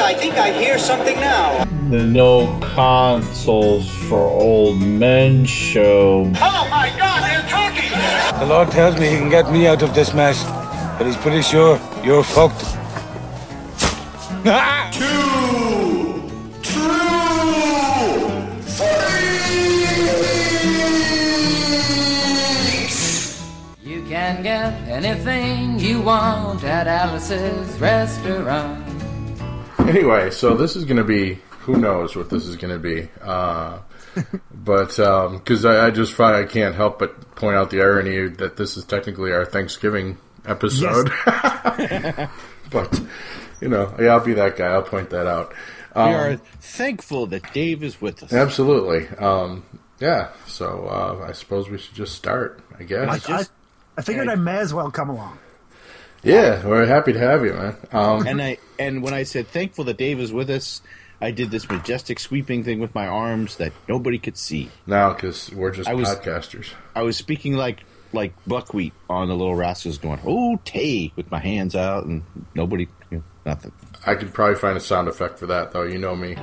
I think I hear something now. The no consoles for old men show. Oh my god, they're talking! The Lord tells me he can get me out of this mess, but he's pretty sure you're fucked. Two, two, three. You can get anything you want at Alice's restaurant. Anyway, so this is going to be who knows what this is going to be. Uh, but because I, I just find I can't help but point out the irony that this is technically our Thanksgiving episode. but you know, yeah, I'll be that guy. I'll point that out. We Um, are thankful that Dave is with us. absolutely. Um, yeah. So uh, I suppose we should just start. I guess. I, just- I figured I may as well come along. Yeah, we're happy to have you, man. Um, And I and when I said thankful that Dave is with us, I did this majestic sweeping thing with my arms that nobody could see. now, because we're just I was- podcasters. I was speaking like like buckwheat on the little rascals, going "Oh, Tay" with my hands out, and nobody, you know, nothing. I could probably find a sound effect for that, though. You know me.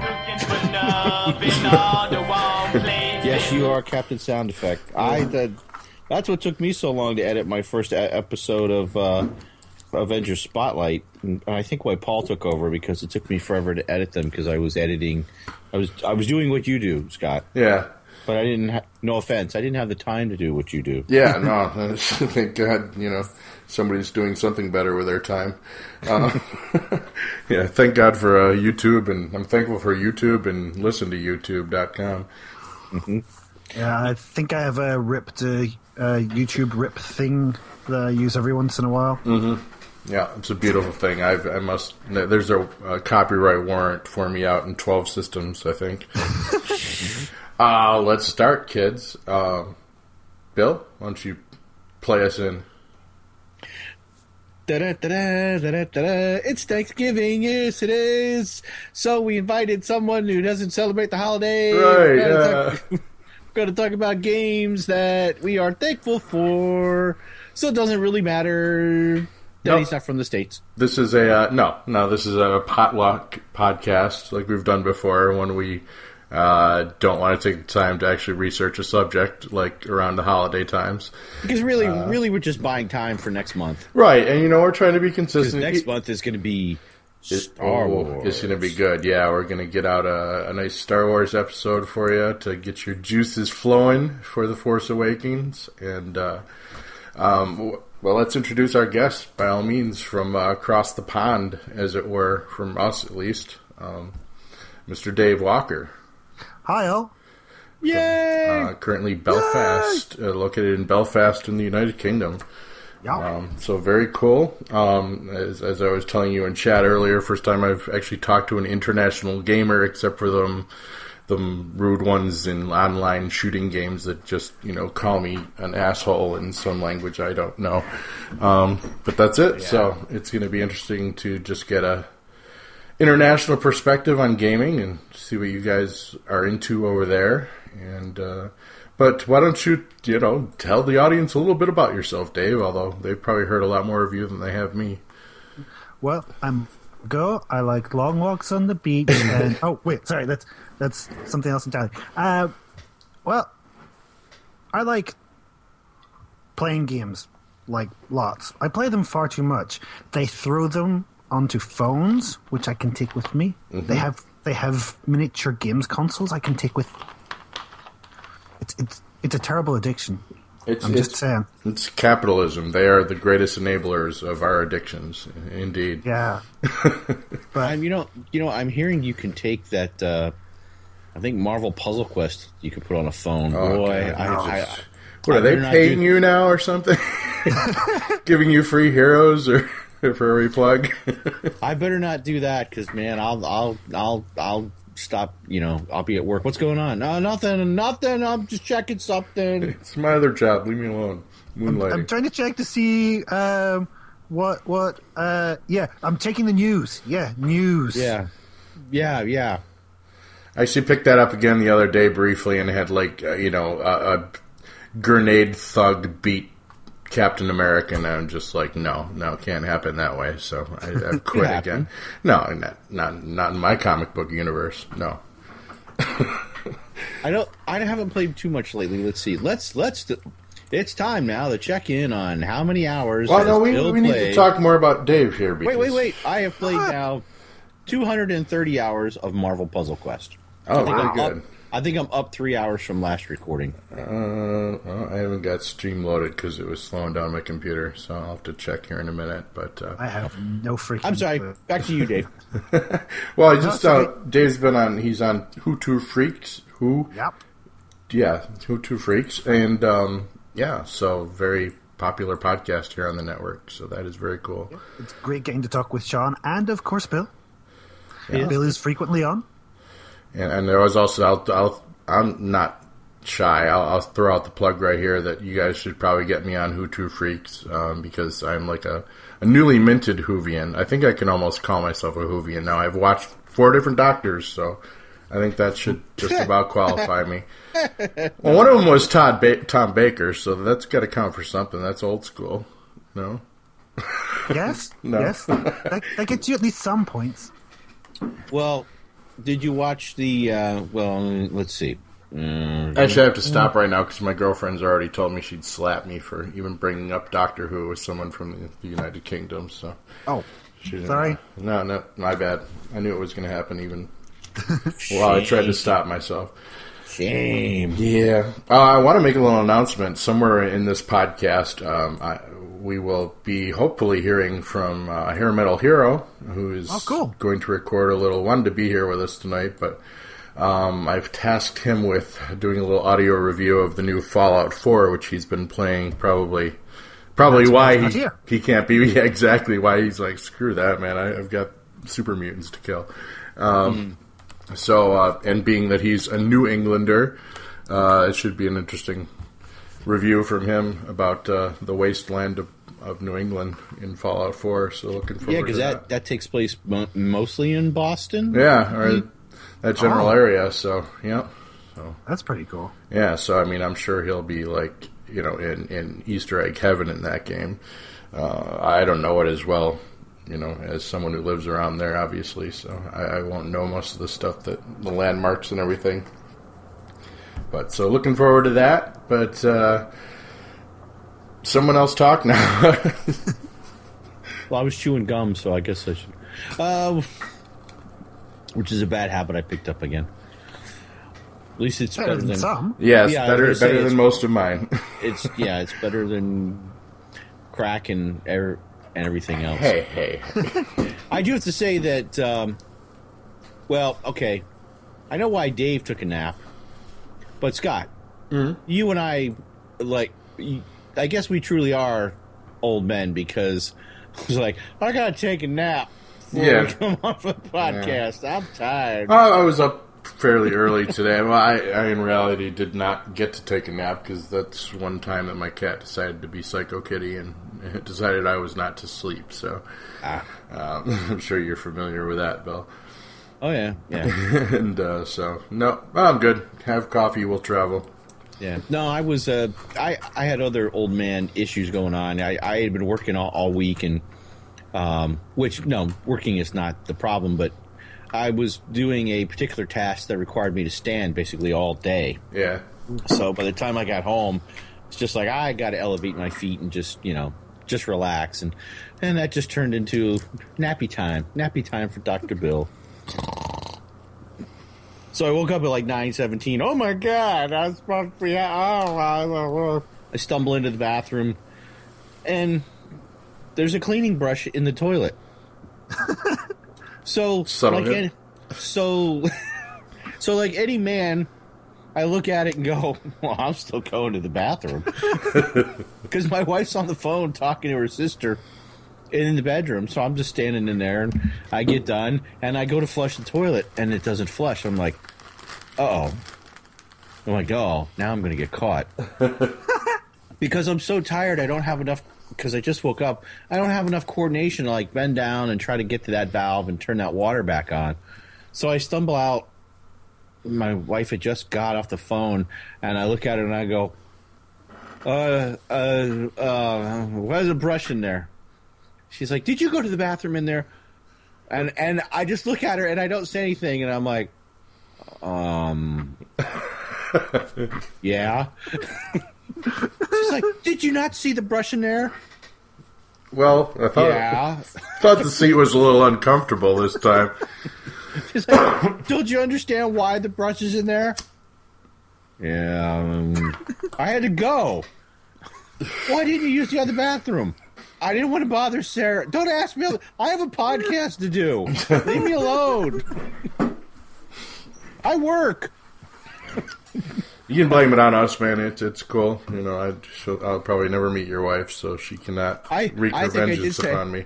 Yes, you are Captain Sound Effect. I that that's what took me so long to edit my first episode of uh, Avengers Spotlight, and I think why Paul took over because it took me forever to edit them because I was editing. I was I was doing what you do, Scott, Yeah. but I didn't. Ha- no offense, I didn't have the time to do what you do. Yeah, no. Thank God, you know, somebody's doing something better with their time. Uh, yeah, thank God for uh, YouTube, and I'm thankful for YouTube and listen to YouTube.com. Yeah, I think I have a ripped uh, uh, YouTube rip thing that I use every once in a while. Yeah, it's a beautiful thing. I've, I must. There's a, uh copyright warrant for me out in 12 systems, I think. uh, let's start, kids. Um, Bill, why don't you play us in? Da-da-da-da, da-da-da-da. It's Thanksgiving, yes it is. So we invited someone who doesn't celebrate the holiday. Right, We're gonna yeah. talk- We're going to talk about games that we are thankful for. So it doesn't really matter that Nope. he's not from the States. This is a uh, no, no. This is a potluck podcast, like we've done before, when we uh, don't want to take the time to actually research a subject, like around the holiday times. Because really, Uh, really, we're just buying time for next month. Right, and you know we're trying to be consistent. next month is going to be Star Oh, Wars. It's going to be good. Yeah, we're going to get out a, a nice Star Wars episode for you to get your juices flowing for the Force Awakens. And uh, um, well, let's introduce our guest by all means from uh, across the pond, as it were, from us at least, um, Mr. Dave Walker. Hi, all. Yay! Uh, currently Belfast, uh, located in Belfast in the United Kingdom. Yeah. Um, so very cool. Um, as, as I was telling you in chat earlier, first time I've actually talked to an international gamer, except for them, them rude ones in online shooting games that just you know call me an asshole in some language I don't know. Um, but that's it. So it's going to be interesting to just get a international perspective on gaming and see what you guys are into over there. And uh, but why don't you you know tell the audience a little bit about yourself, Dave? Although they've probably heard a lot more of you than they have me. Well, I'm go. I like long walks on the beach. And oh, wait, sorry, that's that's something else entirely. Uh, well, I like playing games, like lots. I play them far too much. They throw them onto phones, which I can take with me. They have they have miniature games consoles I can take with. It's it's it's a terrible addiction. It's, I'm it's, just saying. it's capitalism. They are the greatest enablers of our addictions. Indeed. Yeah. I'm, you know, you know, I'm hearing you can take that. Uh, I think Marvel Puzzle Quest you could put on a phone. Oh, Boy, God, I, no. I, What I are they paying do- you now or something? Giving you free heroes or for every plug? I better not do that because man, I'll, I'll, I'll, I'll stop. You know, I'll be at work. What's going on? No, nothing, nothing. I'm just checking something. it's my other job. Leave me alone. Moonlighting. I'm trying to check to see um, what what. Uh, yeah, I'm taking the news. Yeah, news. Yeah, yeah, yeah. I actually picked that up again the other day briefly and had like uh, you know a, a grenade thug beat Captain America, and I'm just like, no, no, it can't happen that way. So I, I've quit again. No, not, not not in my comic book universe. No. I don't. I haven't played too much lately. Let's see. Let's let's. It's time now to check in on how many hours. Well, no, we, Bill we need to talk more about Dave here. Because, Wait, wait, wait! I have played now 230 hours of Marvel Puzzle Quest. Oh, I think, very I'm good. up, I think I'm up three hours from last recording. Uh, well, I haven't got Steam loaded because it was slowing down my computer, so I'll have to check here in a minute. But uh, I have no freaking. I'm sorry. clue. Back to you, Dave. well, I just it's uh. Dave's been on. He's on Who Two Freaks. Who? Yep. Yeah, Who Two Freaks, and um, yeah, so very popular podcast here on the network. So that is very cool. It's great getting to talk with Sean and, of course, Bill. Bill is frequently on. And, and there was also I'll, I'll I'm not shy. I'll, I'll throw out the plug right here that you guys should probably get me on Who Two Freaks um, because I'm like a, a newly minted Whovian. I think I can almost call myself a Whovian now. I've watched four different doctors, so I think that should just about qualify me. Well, one of them was Todd ba- Tom Baker, so that's got to count for something. That's old school, no? Yes, No. yes. That, that gets you at least some points. well, did you watch the? Uh, well, let's see. Mm, Actually, I have to stop right now because my girlfriend's already told me she'd slap me for even bringing up Doctor Who with someone from the, the United Kingdom. So, Oh, she Sorry? No, no, my bad. I knew it was going to happen. Even well, I tried to stop myself. shame. Yeah, uh, I want to make a little announcement somewhere in this podcast. Um, I, we will be hopefully hearing from uh, Hair Metal Hero, who is Oh, cool. going to record a little. one to be here with us tonight, but um, I've tasked him with doing a little audio review of the new Fallout 4, which he's been playing. Probably, probably That's why he, here. he can't be. Yeah, exactly why he's like, screw that, man. I, I've got super mutants to kill. Um, So, uh, and being that he's a New Englander, uh, it should be an interesting review from him about uh, the wasteland of, of New England in Fallout 4. So, looking forward Yeah, because that. that that takes place mo- mostly in Boston. Yeah, or that general Oh. area. So, yeah. so that's pretty cool. Yeah, so I mean, I'm sure he'll be like, you know, in, in Easter egg heaven in that game. Uh, I don't know it as well, you know, as someone who lives around there, obviously. So I, I won't know most of the stuff that the landmarks and everything. But so looking forward to that. But uh, someone else talk now. Well, I was chewing gum, so I guess I should. Uh, which is a bad habit I picked up again. At least it's Better better, than than some. yes, Yeah, better better than most of mine. It's yeah, it's better than crack and air and everything else. hey, hey. I do have to say that. Um, well, okay, I know why Dave took a nap, but Scott, you and I, like, you- I guess we truly are old men because it's like I gotta take a nap before Yeah. we come off the podcast. I'm tired. Uh, I was up fairly early today. Well, I, I in reality did not get to take a nap because that's one time that my cat decided to be Psycho Kitty and decided I was not to sleep. So um, I'm sure you're familiar with that, Bill. Oh yeah, yeah, and uh, so no, well, I'm good. Have coffee. We'll travel. Yeah. No, I was. Uh, I I had other old man issues going on. I I had been working all, all week and. Um, which no, working is not the problem, but I was doing a particular task that required me to stand basically all day. Yeah. So by the time I got home, it's just like I got to elevate my feet and just you know just relax, and and that just turned into nappy time, nappy time for Doctor Bill. So I woke up at like nine seventeen. Oh my god, I was supposed to be. Oh, I stumble into the bathroom, and there's a cleaning brush in the toilet. so Subtle like any, so so like any man I look at it and go, well, I'm still going to the bathroom. Because my wife's on the phone talking to her sister in the bedroom. So I'm just standing in there and I get done and I go to flush the toilet and it doesn't flush. I'm like, uh oh. I'm like, oh, now I'm going to get caught. because I'm so tired, I don't have enough. Because I just woke up, I don't have enough coordination to like bend down and try to get to that valve and turn that water back on. So I stumble out my wife had just got off the phone and I look at her and I go, uh, uh, uh, why's a brush in there? She's like, did you go to the bathroom in there? And and I just look at her and I don't say anything, and I'm like, um, yeah. She's like, did you not see the brush in there? Well, I thought Yeah. thought the seat was a little uncomfortable this time. She's like, don't you understand why the brush is in there? Yeah, um, I had to go. Why didn't you use the other bathroom? I didn't want to bother Sarah. Don't ask me. I have a podcast to do. Leave me alone. I work. You can blame it on us, man. It's it's cool. You know, I she'll, I'll probably never meet your wife, so she cannot I- wreak I her vengeance say- upon me.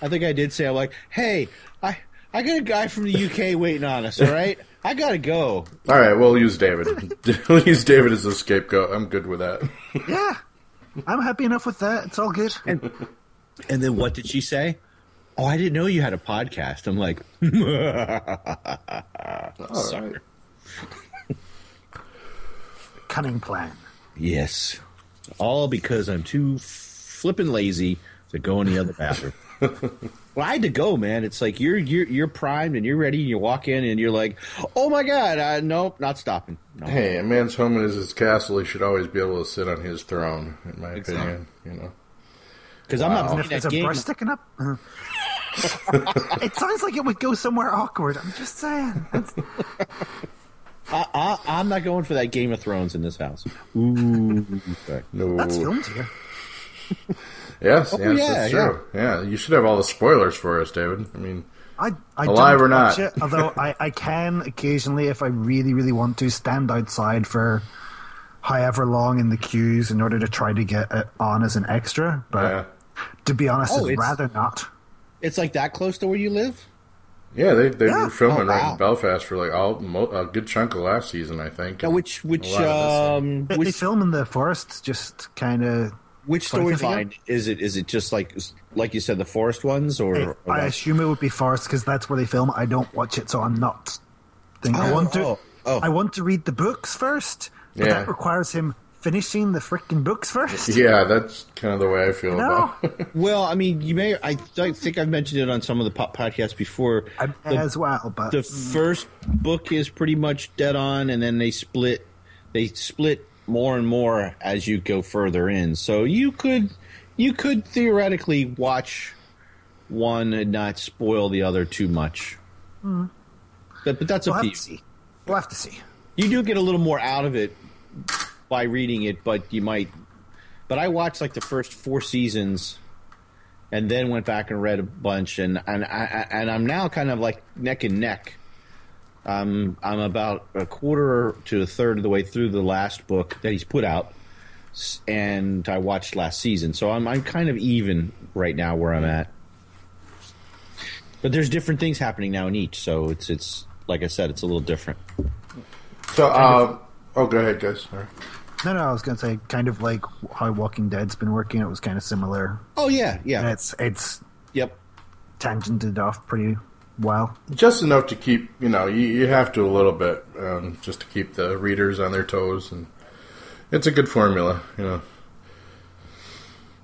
I think I did say, I'm like, hey, I, I got a guy from the UK waiting on us, all right? I got to go. All right, we'll use David. we'll use David as a scapegoat. I'm good with that. Yeah, I'm happy enough with that. It's all good. And then what did she say? Oh, I didn't know you had a podcast. I'm like, sorry. Cunning plan. Yes. All because I'm too flippin' lazy to go in the other bathroom. well, I had to go, man. It's like you're you're you're primed and you're ready. And you walk in and you're like, "Oh my god, uh, nope, not stopping." No. Hey, a man's home is his castle. He should always be able to sit on his throne, in my Exactly. opinion. You know. Because I'm not And playing if there's that a game. brush sticking up, it sounds like it would go somewhere awkward. I'm just saying. I, I, I'm not going for that Game of Thrones in this house. Ooh, sorry. No. that's filmed here. Yes, Oh, yes, yeah, that's true. Yeah. you should have all the spoilers for us, David. I mean, I, I Alive don't or not. It, although I, I can occasionally, if I really, really want to, stand outside for however long in the queues in order to try to get it on as an extra. But yeah, to be honest, Oh, I'd rather not. It's like that close to where you live. yeah, they they Yeah. were filming Oh, right wow. in Belfast for like all mo- a good chunk of last season, I think. Now, which which A lot of um They, which they film in the forest, just kind of. Which Sorry, say storyline is it? Is it just like like you said, the forest ones, or, or I what? assume it would be forest because that's where they film. I don't watch it, so I'm not. Think I Oh, want to. oh, oh. I want to read the books first, but Yeah. that requires him finishing the freaking books first. yeah, that's kind of the way I feel No. about. it. Well, I mean, you may. I, I think I've mentioned it on some of the po- podcasts before. I, The- as well, but the mm. first book is pretty much dead on, and then they split. They split more and more as you go further in. So you could, you could theoretically watch one and not spoil the other too much. Hmm. But, but that's we'll up have to to you. We'll have to see. You do get a little more out of it by reading it, but you might. But I watched like the first four seasons, and then went back and read a bunch, and and I, and I'm now kind of like neck and neck. Um, I'm about a quarter to a third of the way through the last book that he's put out, and I watched last season, so I'm I'm kind of even right now where I'm at. But there's different things happening now in each, so it's it's like I said, it's a little different. So, uh, oh, go ahead, guys. Sorry. No, no, I was going to say kind of like how Walking Dead's been working. It was kind of similar. Oh yeah, yeah, And it's it's yep. tangented off pretty well. Just enough to keep, you know, you, you have to a little bit, um, just to keep the readers on their toes, and it's a good formula, you know.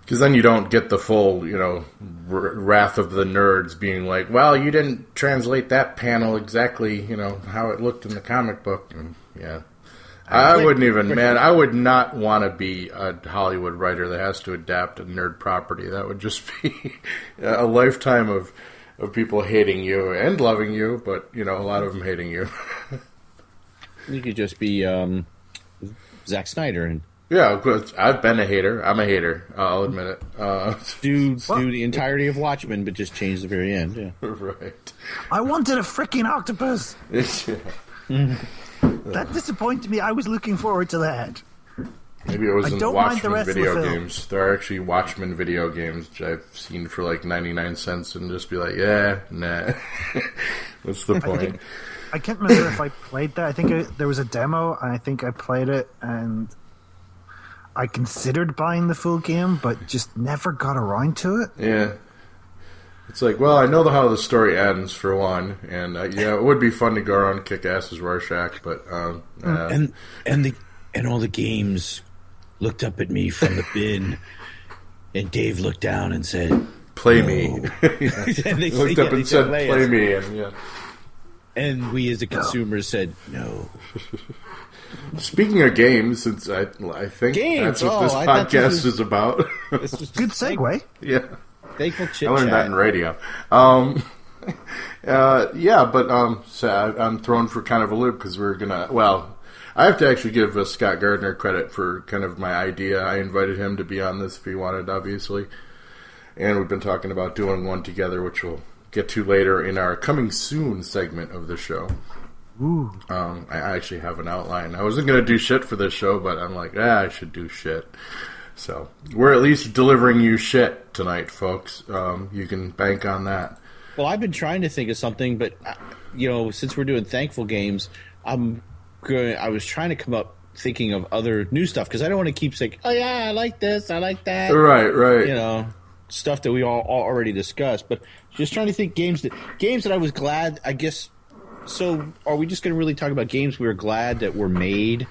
Because then you don't get the full, you know, r- wrath of the nerds being like, "Well, you didn't translate that panel exactly, you know, how it looked in the comic book." And, yeah, I wouldn't even, man. I would not want to be a Hollywood writer that has to adapt a nerd property. That would just be a lifetime of of people hating you and loving you, but you know, a lot of them hating you. You could just be um, Zack Snyder and yeah, of course. I've been a hater. I'm a hater. I'll admit it. Uh, do do the entirety of Watchmen, but just change the very end. Yeah. right. I wanted a freaking octopus. Yeah. That disappointed me. I was looking forward to that. Maybe it was I in the don't mind the Watchmen rest of the video film. games. There are actually Watchmen video games which I've seen for like 99 cents and just be like, yeah, nah. What's the point? I can't remember if I played that. I think I, there was a demo, and I think I played it, and I considered buying the full game, but just never got around to it. Yeah. It's like, well, I know the, how the story ends for one, and uh, yeah, it would be fun to go around and kick ass as Rorschach, but um, uh, And and the and all the games looked up at me from the bin, and Dave looked down and said, Play me. and they, Looked yeah, up they and said, "Play "Play me," and yeah. And we, as the consumers, said, "No." Speaking of games, since I, I think Games? that's what Oh, this I thought this podcast was- is about. This was Good segue. yeah, Thankful chit I learned that in radio. Um, uh, yeah, but um, so I, I'm thrown for kind of a loop because we're gonna. Well, I have to actually give uh, Scott Gardner credit for kind of my idea. I invited him to be on this if he wanted, obviously, and we've been talking about doing one together, which we'll get to later in our coming soon segment of the show. Um, I actually have an outline. I wasn't going to do shit for this show, but I'm like, ah, I should do shit. So we're at least delivering you shit tonight, folks. Um, you can bank on that. Well, I've been trying to think of something, but uh, you know, since we're doing thankful games, I'm going. I was trying to come up thinking of other new stuff because I don't want to keep saying, "Oh yeah, I like this, I like that." Right, right. You know, stuff that we all, all already discussed. But just trying to think games that games that I was glad. I guess. So, are we just going to really talk about games we were glad that were made,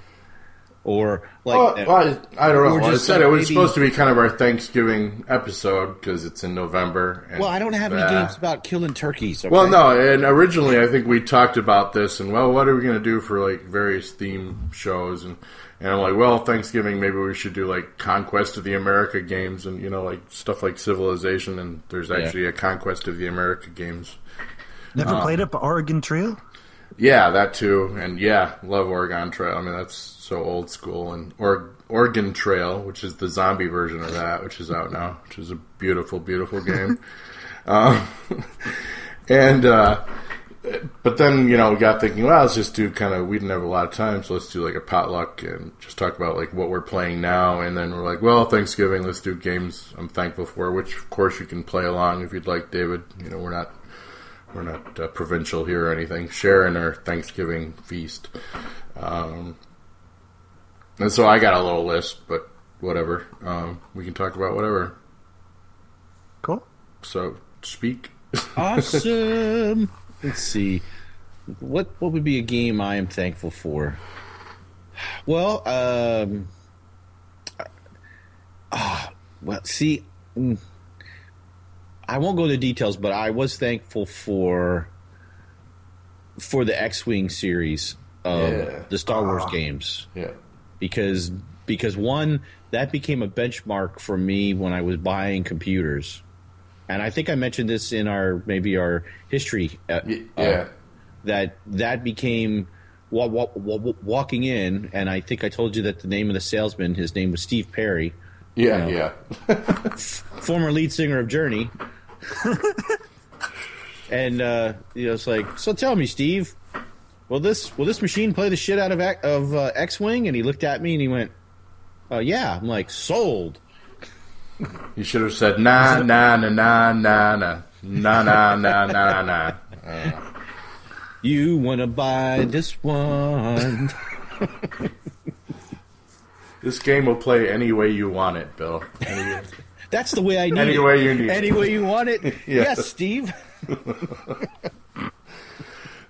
or like? Well, well, I, I don't know. Or I just said it was maybe- supposed to be kind of our Thanksgiving episode because it's in November. And, well, I don't have any uh, games about killing turkeys. Okay? Well, no, and originally I think we talked about this, and well, what are we going to do for like various theme shows, and and I'm like, well, Thanksgiving, maybe we should do like Conquest of the America games, and you know, like stuff like Civilization, and there's actually a Conquest of the America games. Never Uh, played up Oregon Trail. Yeah, that too, and yeah, love Oregon Trail. I mean, that's so old school, and or- Organ Trail, which is the zombie version of that, which is out now, which is a beautiful, beautiful game. um, and uh, but then you know, we got thinking, well, let's just do kind of. We didn't have a lot of time, so let's do like a potluck and just talk about like what we're playing now. And then we're like, well, Thanksgiving, let's do games I'm thankful for, which of course you can play along if you'd like, David. You know, we're not we're not uh, provincial here or anything. Sharing our Thanksgiving feast. Um, and so I got a little list, but whatever. Um, we can talk about whatever. Cool. So speak. awesome. Let's see. What what would be a game I am thankful for? Well, um, ah, well, see, mm, I won't go into details, but I was thankful for for the X-wing series of Yeah. the Star Wars games Yeah. Because because one that became a benchmark for me when I was buying computers, and I think I mentioned this in our maybe our history. Uh, uh, yeah. that that became wa- wa- wa- walking in, and I think I told you that the name of the salesman, his name was Steve Perry, Yeah. Yeah. Yeah. former lead singer of Journey. and uh, you know, it's like, so tell me, Steve, will this will this machine play the shit out of of uh, X Wing? And he looked at me and he went, uh, "Yeah." I'm like, sold. You should have said nah, nah, nah, nah, nah, nah, nah, nah, nah, nah, nah. You want to buy this one? This game will play any way you want it, Bill. Any, That's the way I need Any it. way you need it. Any way you want it. Yes, Steve.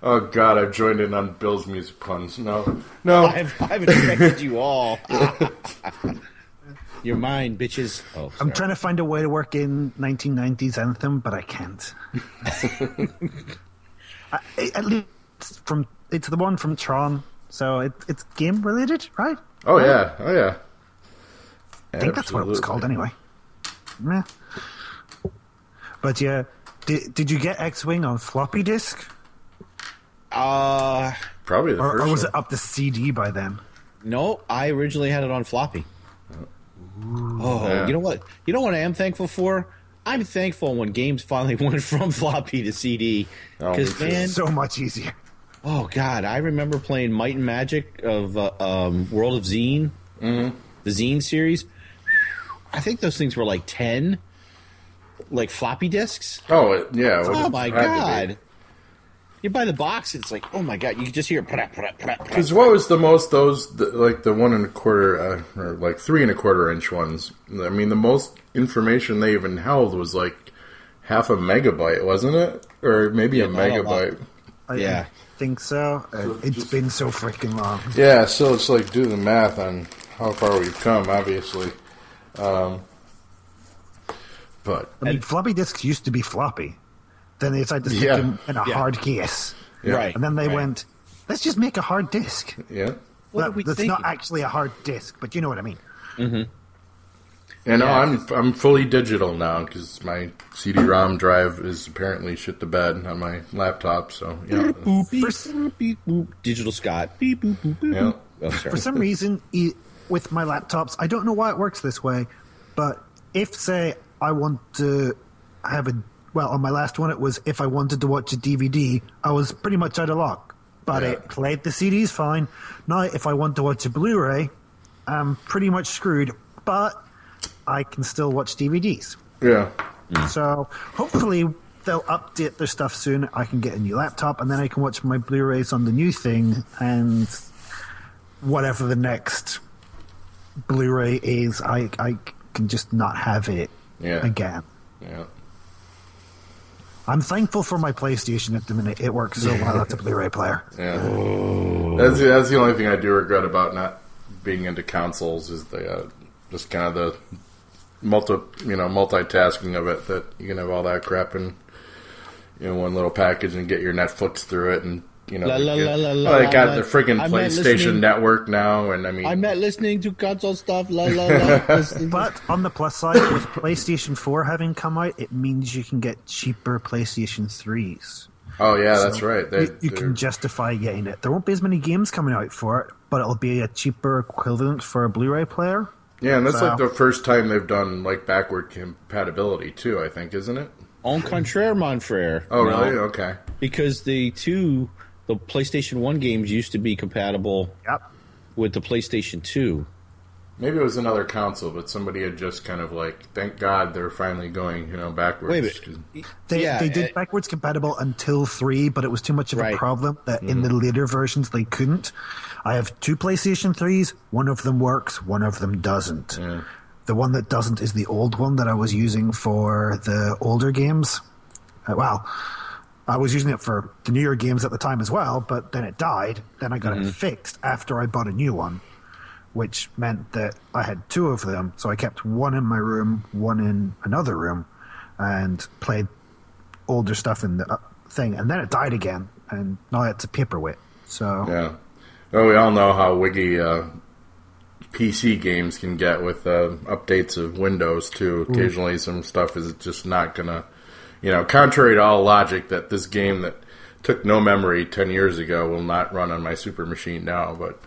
Oh God, I've joined in on Bill's music puns. No, no. I've, I've infected you all. You're mine, bitches. Oh, I'm sorry. trying to find a way to work in 1990s anthem, but I can't. I, at least from it's the one from Tron, so it, it's game related, right? Oh yeah, oh yeah. I think that's what it was called anyway. Meh. But yeah, did, did you get X-wing on floppy disk, Uh, Probably the or, first or was one. it up to CD by then? no, I originally had it on floppy. Oh, Yeah. you know what? You know what I am thankful for? I'm thankful when games finally went from floppy to CD. Oh, Because me too. man, So much easier. oh god, I remember playing Might and Magic of uh, um, World of Xeen, mm-hmm. the Xeen series. I think those things were like ten, like floppy disks. Oh it, yeah. it Oh would've my had to be. god! You buy the box, it's like, oh my god, you can just hear. Because what was the most those the, like the one and a quarter uh, or like three and a quarter inch ones? I mean, the most information they even held was like half a megabyte, wasn't it? Or maybe a not a megabyte. I Yeah. think so. Uh, it's been so freaking long. Yeah, so it's like do the math on how far we've come, obviously. Um, but I mean, floppy disks used to be floppy. Then they decided to stick Yeah. them in a Yeah. hard case. yeah, Right. And then they Right. went, let's just make a hard disk. yeah. What That- are we that's thinking? not actually a hard disk, but you know what I mean. Mm-hmm. And Yeah. I'm I'm fully digital now because my CD-ROM drive is apparently shit to bed on my laptop. So yeah, Boop, beep, boop, beep, boop. Digital Scott. Beep, boop, boop, boop, Yeah. Oh. For some reason, e- with my laptops, I don't know why it works this way, but if, say, I want to have a. Well, on my last one, it was if I wanted to watch a DVD, I was pretty much out of luck. But Yeah. it played the CDs fine. Now, if I want to watch a Blu ray, I'm pretty much screwed, but I can still watch DVDs. yeah. Mm. So hopefully they'll update their stuff soon. I can get a new laptop, and then I can watch my Blu-rays on the new thing, and whatever the next Blu-ray is, I I can just not have it Yeah. again. Yeah. I'm thankful for my PlayStation at the minute. It works so well as a Blu-ray player. Yeah. That's that's the only thing I do regret about not being into consoles is the uh, just kind of the multi you know multitasking of it that you can have all that crap in you know one little package and get your Netflix through it and you know La, la, get- la, la, well, oh, they la, got la. the friggin' PlayStation. Network now and I mean I'm not listening to console stuff. La la la. But on the plus side, with PlayStation 4 having come out, it means you can get cheaper PlayStation 3s. oh yeah that's right they, you, you they're- can justify getting it. There won't be as many games coming out for it, but it'll be a cheaper equivalent for a Blu-ray player. yeah and that's like the first time they've done like backward compatibility too I think isn't it En contraire, mon frere. oh No, really okay Because the two, the PlayStation One games used to be compatible Yep. with the PlayStation Two. Maybe it was another console, but somebody had just kind of like, thank God they're finally going, you know, backwards. Wait a minute. They, Yeah, they did uh, backwards compatible until three, but it was too much of Right. a problem that in the later versions they couldn't. I have two PlayStation 3s. One of them works, one of them doesn't. The one that doesn't is the old one that I was using for the older games. Uh, well, I was using it for the New newer games at the time as well, but then it died. Then I got it fixed after I bought a new one, which meant that I had two of them. So I kept one in my room, one in another room, and played older stuff in the uh, thing. And then it died again, and now it's a paperweight. So Yeah. Well, we all know how wiggy uh, PC games can get with uh, updates of Windows too. Occasionally, some stuff is just not gonna, you know, contrary to all logic, that this game that took no memory ten years ago will not run on my super machine now. But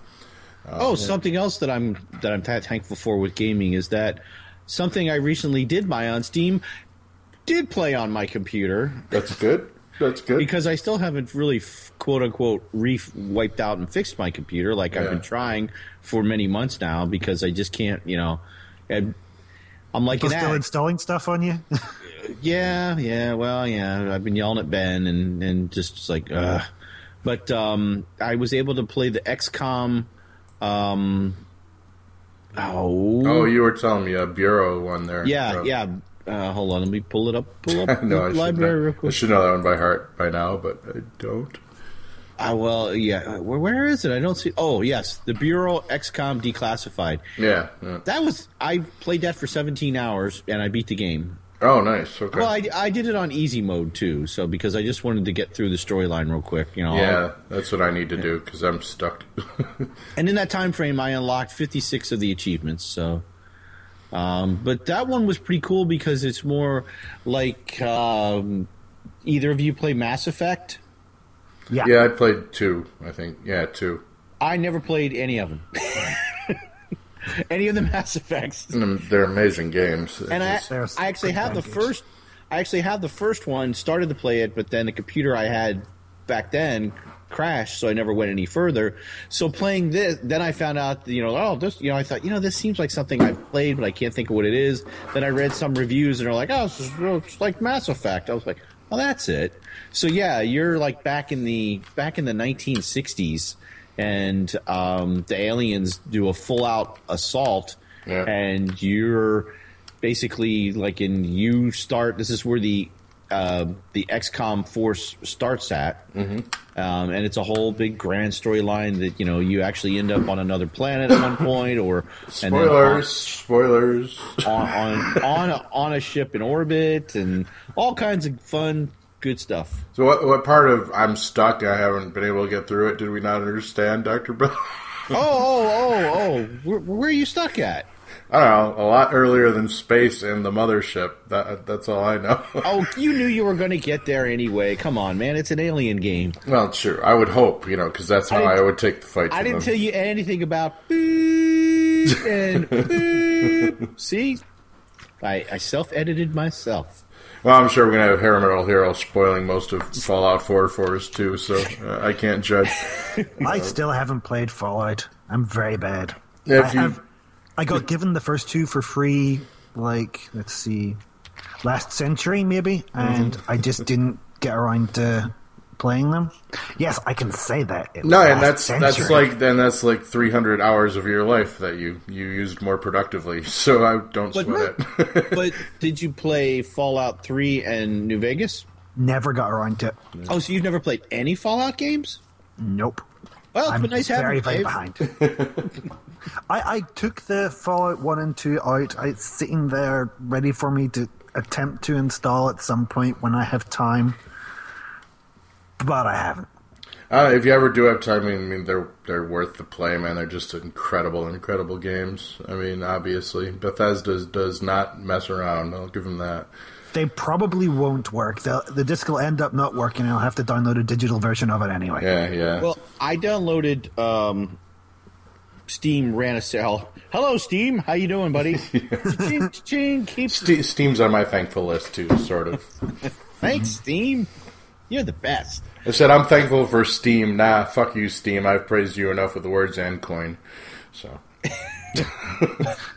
um, oh, something else that I'm that I'm th- thankful for with gaming is that something I recently did buy on Steam did play on my computer that's good. That's good. because I still haven't really quote unquote re wiped out and fixed my computer like I've been trying for many months now because I just can't, you know. and I'm like Still an still addict. installing stuff on you? Yeah, yeah, well, yeah. I've been yelling at Ben and and just, like, uh But um, I was able to play the XCOM. Um, oh, oh, you were telling me a bureau one there. yeah, yeah. Uh, hold on, let me pull it up. Pull up no, I library know, real I should know that one by heart by now, but I don't. Ah, well, yeah. Where, where is it? I don't see. Oh, yes, the Bureau XCOM Declassified. Yeah. yeah. That was I played that for 17 hours and I beat the game. Oh, nice. Okay. Well, I, I did it on easy mode too, so because I just wanted to get through the storyline real quick, you know. yeah, that's what I need to do because I'm stuck. And in that time frame, I unlocked 56 of the achievements. So, um, but that one was pretty cool because it's more like um, either of you play Mass Effect. yeah. yeah, I played two. I think. Yeah, two. I never played any of them. any of the Mass Effects. They're amazing games. And I, I actually have the package. first. I actually have the first one. Started to play it, but then the computer I had back then crashed, so I never went any further. So playing this, then I found out, you know, oh, this, you know, I thought, you know, this seems like something I've played, but I can't think of what it is. Then I read some reviews, and they're like, oh, this is well, it's like Mass Effect. I was like, oh, that's it. So yeah, you're like back in the back in the 1960s, and um, the aliens do a full out assault Yeah. and you're basically like in you start this is where the uh, the XCOM Force starts at, mm-hmm. um, and it's a whole big grand storyline that you know you actually end up on another planet at one point, or Spoilers, spoilers. on on on a, on a ship in orbit, and all kinds of fun, good stuff. So, what, what part of I'm stuck? I haven't been able to get through it. Did we not understand, Doctor Bill? Oh, oh, oh, oh! Where, where are you stuck at? I don't know. A lot earlier than space and the mothership. That that's all I know. Oh, you knew you were going to get there anyway. Come on, man! It's an alien game. well, sure. I would hope, you know, because that's how I I, would take the fight. I didn't them. tell you anything about and. See, I, I self edited myself. Well, I'm sure we're gonna have Hair Metal Hero spoiling most of Fallout 4 for us too, so uh, I can't judge. I still haven't played Fallout. I'm very bad. If I, you- I've- I got given the first two for free, like let's see, last century maybe, and. I just didn't get around to playing them. Yes, I can say that. No, and last that's that's like then that's like 300 hours of your life that you you used more productively. So I don't But- sweat it. But did you play Fallout 3 and New Vegas? never got around to it. Oh, so you've never played any Fallout games? Nope. Well, it's I'm been nice very, having very you, Dave. behind. I, I took the Fallout 1 and 2 out. It's sitting there ready for me to attempt to install at some point when I have time. But I haven't. Uh, if you ever do have time, I mean, they're they're worth the play, man. They're just incredible, incredible games. I mean, obviously, Bethesda does not mess around. I'll give them that. They probably won't work. The, the disc will end up not working, and I'll have to download a digital version of it anyway. Yeah, yeah. Well, I downloaded um, Steam ran a sale. Hello, Steam. How you doing, buddy? Ching, ching, keep Ste- Steam's on my thankful list too, sort of. Thanks, Steam. You're the best. I said I'm thankful for Steam. Nah, fuck you, Steam. I've praised you enough with the words and coin. So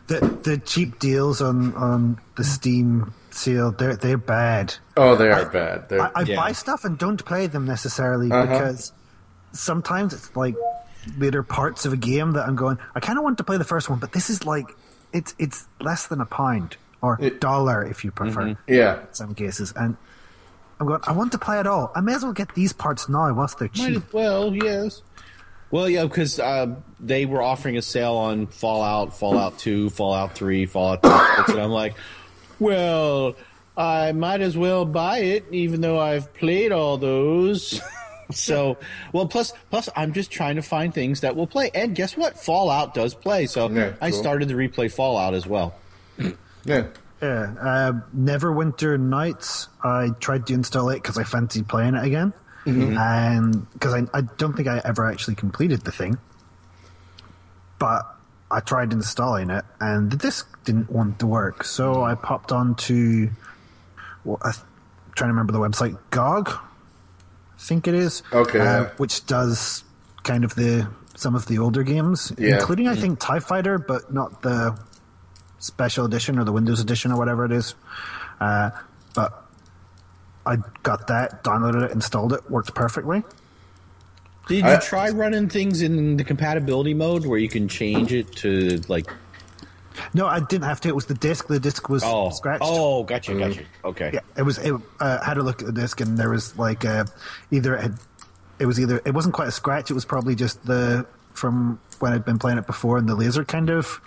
The the cheap deals on, on the Steam sale, they're they're bad. oh, they are bad. They're, I, I Yeah. buy stuff and don't play them necessarily Uh-huh. because sometimes it's like later parts of a game that I'm going. I kind of want to play the first one, but this is like it's it's less than a pound or It- dollar if you prefer. yeah. In some cases, and I'm going. I want to play it all. I may as well get these parts now whilst they're Might cheap. as well, yes. Well, yeah, because uh, they were offering a sale on Fallout, Fallout 2, Fallout 3, Fallout 6, and I'm like, well, I might as well buy it, even though I've played all those. so, well, plus, plus, I'm just trying to find things that will play. And guess what? Fallout does play. So Yeah, I cool. started to replay Fallout as well. Yeah. Yeah, uh, Neverwinter Nights. I tried to install it because I fancied playing it again, and because I, I don't think I ever actually completed the thing. But I tried installing it, and the disk didn't want to work. So I popped on to, well, I'm trying to remember the website, GOG, I think it is. Okay, uh, which does kind of the some of the older games, Yeah. including I think Tie Fighter, but not the special edition or the Windows edition or whatever it is. Uh, but I got that, downloaded it, installed it, worked perfectly. Did you I- try running things in the compatibility mode where you can change it to like No, I didn't have to. It was the disc. The disc was oh scratched. oh gotcha gotcha okay Yeah, it was. It uh, had a look at the disc, and there was like uh, either it, had, it was either it wasn't quite a scratch. It was probably just the from when I'd been playing it before, and the laser kind of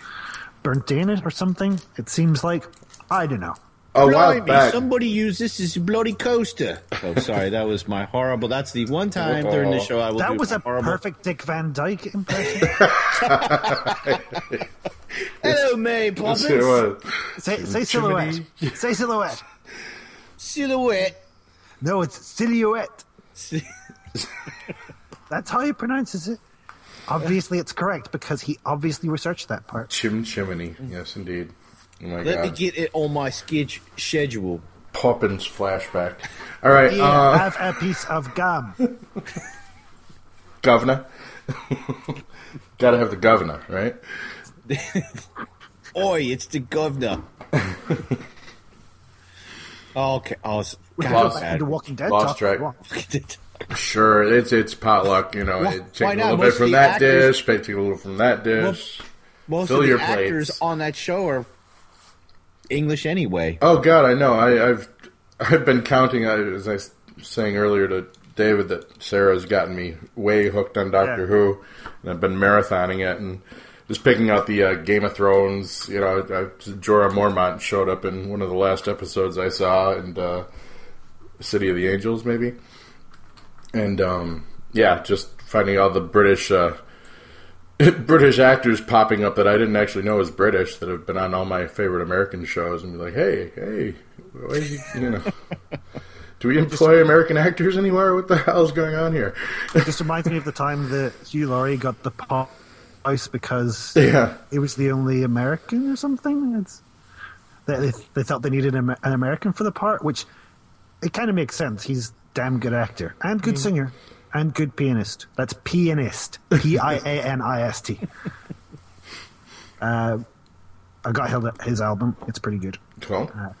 burnt in it or something. It seems like I don't know. Oh, while Blimey, back. somebody used this as a bloody coaster. Oh, sorry, that was my horrible. That's the one time during the show I will do That was a horrible. perfect Dick Van Dyke impression. Hello, May Yes, Poppins. say, say silhouette. Say silhouette. Silhouette. No, it's silhouette. That's how he pronounces it. Obviously, it's correct because he obviously researched that part. Chim chimney. Yes, indeed. Oh my Let me get it on my sketch schedule. Poppins flashback. All right, Yeah, uh, have a piece of gum. governor. Gotta have the governor, right? Oi, it's the governor. okay. Oh, it's God, Lost- bad. The Walking Dead. Lost talk- track. Well, Sure, it's it's potluck. You know, Why- it take a little Most bit from that actors- dish, take a little from that dish. Most Fill of the your actors plates. on that show are English anyway. Oh God, I know. I, I've I've been counting, as I was saying earlier to David, that Sarah's gotten me way hooked on Doctor Yeah. Who, and I've been marathoning it and just picking out the uh, Game of Thrones. You know, uh, Jorah Mormont showed up in one of the last episodes I saw, and uh, City of the Angels, maybe. And um, yeah, just finding all the British. Uh, British actors popping up that I didn't actually know was British that have been on all my favorite American shows and be like, hey, hey, why is you know, do we employ American actors anymore? What the hell is going on here? It just reminds me of the time that Hugh Laurie got the pop house because yeah, he was the only American or something. It's, they, they, they felt they needed an an American for the part, which it kind of makes sense. He's damn good actor and good singer and good pianist. That's pianist. P I A N I S T. Uh, I got his, his album. It's pretty good. well,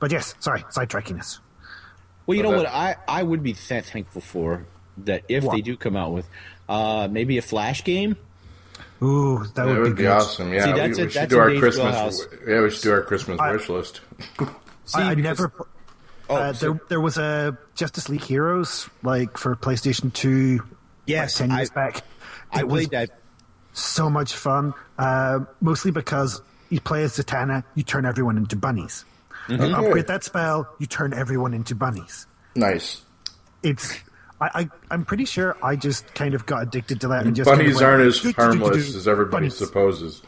But yes, sorry, sidetracking us. Well, you know what I, I would be th- thankful for that if What? they do come out with uh, maybe a flash game. Ooh, that that would, would be, be good. awesome. Yeah, See, we, that's we should that's do in our Dave's Christmas. wheelhouse. Yeah, we should do our Christmas I- wish list. See, I, I because- never. Oh, uh, so- there, there was a Justice League Heroes like for PlayStation Two. Yes, like ten years I- back. I It was played that. so much fun. Uh, mostly because you play as Zatanna, you turn everyone into bunnies. Mm-hmm. You upgrade that spell, you turn everyone into bunnies. Nice. It's. I, I, I'm pretty sure I just kind of got addicted to that and just kind of Bunnies went, aren't as "Do, do, do, do, harmless as everybody Bunnies. supposes.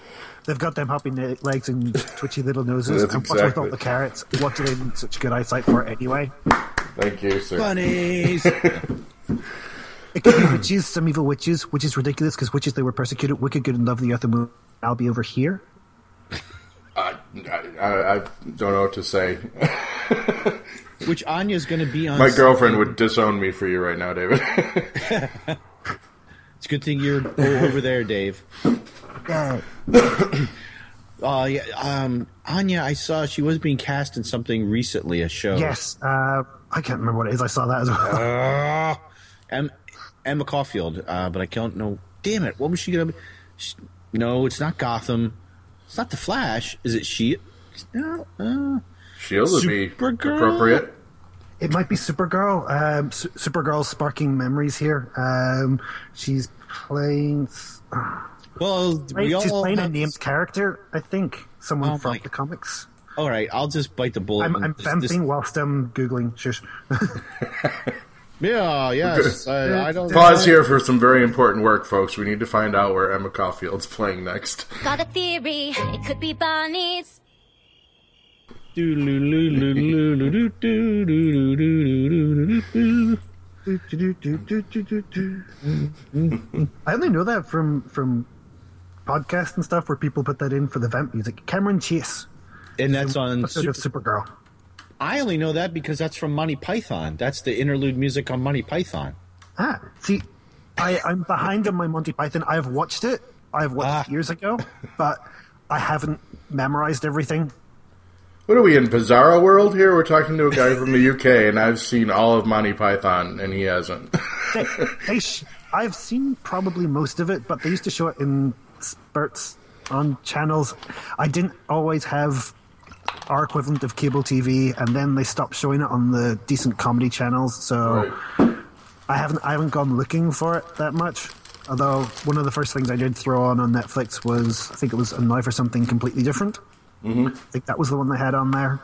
They've got them hopping le- legs and twitchy little noses. That's and what's with all the carrots? What do they need such good eyesight for anyway? Thank you, sir. Bunnies. It could be witches, some evil witches, which is ridiculous because witches they were persecuted, wicked, good, and love the earth and moon. I'll be over here. I, I, I don't know what to say. Which Anya's going to be on. My girlfriend would disown me for you right now, David. It's a good thing you're over there, Dave. Yeah. Uh, yeah, um, Anya, I saw she was being cast in something recently, a show. Yes. Uh, I can't remember what it is. I saw that as well. Uh, Em- Emma Caulfield, uh, but I can't know. Damn it! What was she gonna? be? She, no, it's not Gotham. It's not the Flash. Is it she? No. Uh, Shield would be appropriate. It might be Supergirl. Um, Su- Supergirl's sparking memories here. Um, she's playing. Well, we she's all playing a have- named character. I think someone Oh from my- the comics. All right, I'll just bite the bullet. I'm, and I'm this- vamping this- whilst I'm googling. Shush. yeah, yes. I, I don't. Pause here for some very important work, folks. We need to find out where Emma Caulfield's playing next. Got a theory, it could be Bonnie's. I only know that from from podcasts and stuff where people put that in for the vamp music. Cameron Chase, And that's on. episode Super- of Supergirl. I only know that because that's from Monty Python. That's the interlude music on Monty Python. Ah, see, I, I'm behind on my Monty Python. I've watched it. I've watched Ah. it years ago, but I haven't memorized everything. What are we in Bizarro World here? We're talking to a guy from the UK, and I've seen all of Monty Python, and he hasn't. They, they sh- I've seen probably most of it, but they used to show it in spurts on channels. I didn't always have our equivalent of cable TV, and then they stopped showing it on the decent comedy channels. So I haven't I haven't gone looking for it that much. Although one of the first things I did throw on on Netflix was I think it was And Now for something completely different. Mm-hmm. I think that was the one they had on there,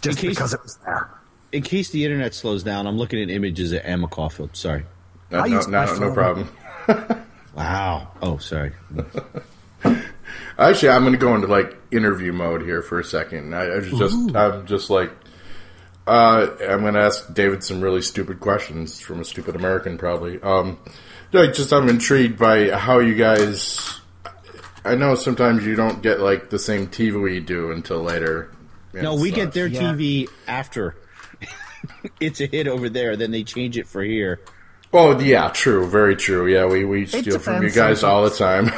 just In case- because it was there. In case the internet slows down, I'm looking at images of Emma Caulfield. Sorry. No, no, no, no problem. Wow. Oh, sorry. Actually, I'm going to go into like interview mode here for a second. I, I was just, I'm just like, uh, I'm going to ask David some really stupid questions from a stupid American, probably. Um, like, just I'm intrigued by how you guys. I know sometimes you don't get like the same TV we do until later. No, we get their Yeah. TV after it's a hit over there. Then they change it for here. Oh yeah, true, very true. Yeah, we we steal from you depends guys all the time.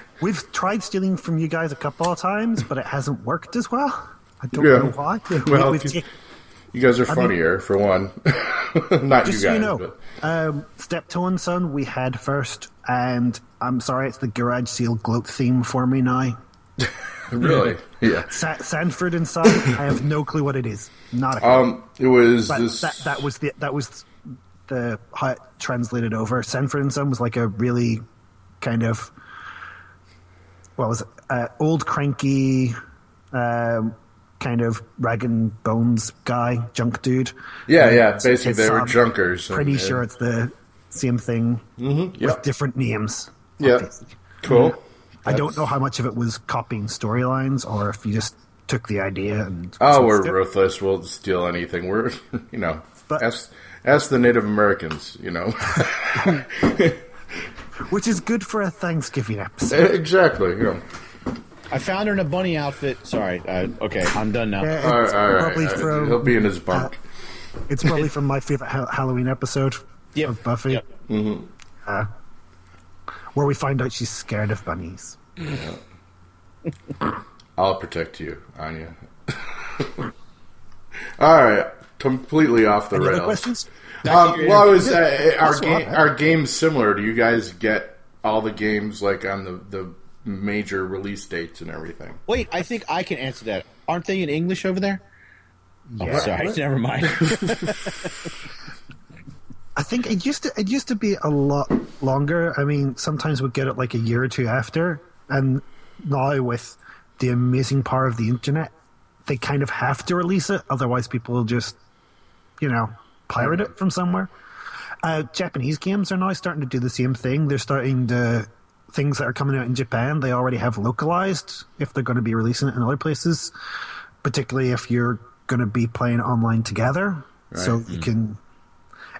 We've tried stealing from you guys a couple of times, but it hasn't worked as well. I don't Yeah. know why. Well, We've you- you guys are mean- funnier for one. Not you just guys, so you know, but um, Steptoe and Son we had first, and I'm sorry, it's the Garage Seal gloat theme for me now. really? Yeah. Sa- Sanford and Son. I have no clue what it is. Not a clue. Um, it was but this. that that was the that was the how it translated over. Sanford and Son was like a really kind of what was it? Uh, old cranky. Um, kind of rag and bones guy, junk dude. yeah, Uh, yeah. Basically, they were junkers. Pretty yeah. sure it's the same thing Mhm, with different names. Yeah. Cool. I don't know how much of it was copying storylines or if you just took the idea and. Oh, we're Yep. ruthless. We'll steal anything. We're, you know, But- ask the Native Americans. You know, Which is good for a Thanksgiving episode. exactly. You know. I found her in a bunny outfit. Sorry. Uh, okay, I'm done now. Yeah, All it's right, all right. probably Uh, from He'll be in his bunk. it's probably from my favorite ha- Halloween episode Yep. of Buffy, Yep. uh, where we find out she's scared of bunnies. I'll protect you, Anya. all right. Completely off the Any rails. questions? Um, well, I was, uh, our game, our games similar. Do you guys get all the games like on the the major release dates and everything? Wait, I think I can answer that. Aren't they in English over there? Yeah. Oh, sorry, never mind. I think it used to it used to be a lot longer. I mean, sometimes we'd get it like a year or two after, and now with the amazing power of the internet, they kind of have to release it, otherwise people will just, you know, pirate it from somewhere. Uh, Japanese games are now starting to do the same thing. They're starting to things that are coming out in Japan. They already have localized if they're going to be releasing it in other places, particularly if you're going to be playing online together, so you can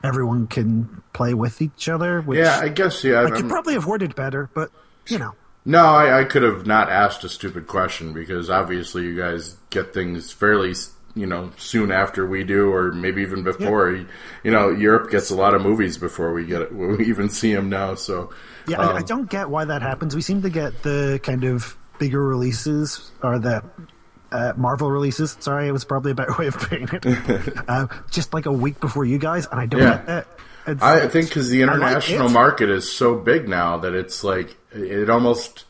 everyone can play with each other. Which Yeah, I guess yeah. I could probably have worded better, but you know, No, I, I could have not asked a stupid question because obviously you guys get things fairly, you know, soon after we do, or maybe even before. You, you know, Europe gets a lot of movies before we get it, we even see them now. So yeah, I, I um, don't get why that happens. We seem to get the kind of bigger releases or the uh, Marvel releases. Sorry, it was probably a better way of putting it. uh, just like a week before you guys, and I don't Yeah. get that. It's- I think because the I like international market is so big now that it's like it almost,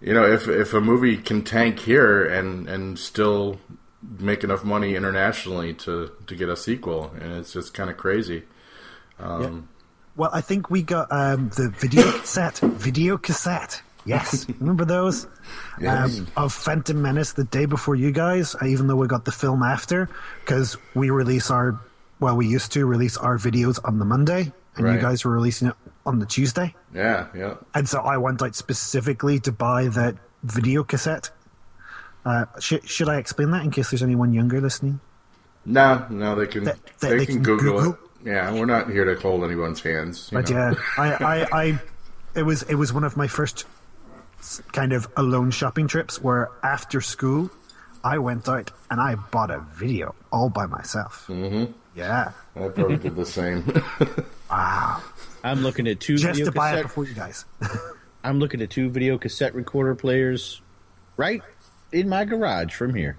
you know, if if a movie can tank here and and still make enough money internationally to to get a sequel, and it's just kind of crazy. Um, Well, I think we got um, the video cassette. Video cassette. Yes, remember those? Yes. Um, of Phantom Menace the day before you guys, uh, even though we got the film after, because we release our, well, we used to release our videos on the Monday, and Right. you guys were releasing it on the Tuesday. Yeah, yeah. And so I went out specifically to buy that video cassette. Uh, sh- should I explain that in case there's anyone younger listening? No, no, they can That- that they, they can can Google, Google? it. Yeah, we're not here to hold anyone's hands. you But know. yeah, I, I, I, it was it was one of my first kind of alone shopping trips where after school I went out and I bought a video all by myself. Mm-hmm. Yeah, I probably did the same. wow, I'm looking at two just video to buy it cassette. before you guys. I'm looking at two video cassette recorder players right in my garage from here.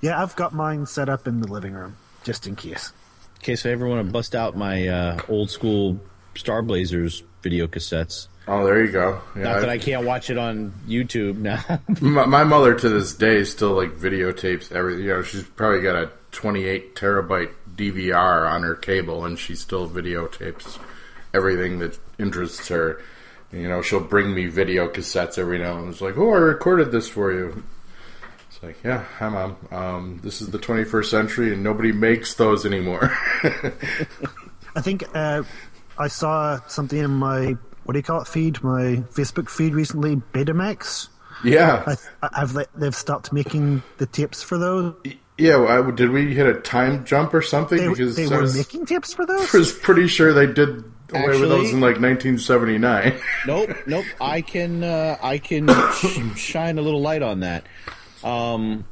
yeah, I've got mine set up in the living room just in case. In case I ever want to bust out my uh, old school Star Blazers video cassettes. oh, there you go. Yeah, Not that I- I can't watch it on YouTube now. My, my mother to this day still like videotapes everything. You know, she's probably got a 28 terabyte DVR on her cable, and she still videotapes everything that interests her. You know, she'll bring me video cassettes every now and then. It's like, oh, I recorded this for you. It's like, yeah, hi, mom. Um, this is the 21st century, and nobody makes those anymore. I think uh, I saw something in my what do you call it feed, my Facebook feed recently. Betamax. yeah, I, I- I've they've stopped making the tapes for those. yeah. well, I, did we hit a time jump or something? They, because they I were was, making tapes for those. I was pretty sure they did away with those in like 1979. nope, nope. I can uh, I can sh- shine a little light on that. Um,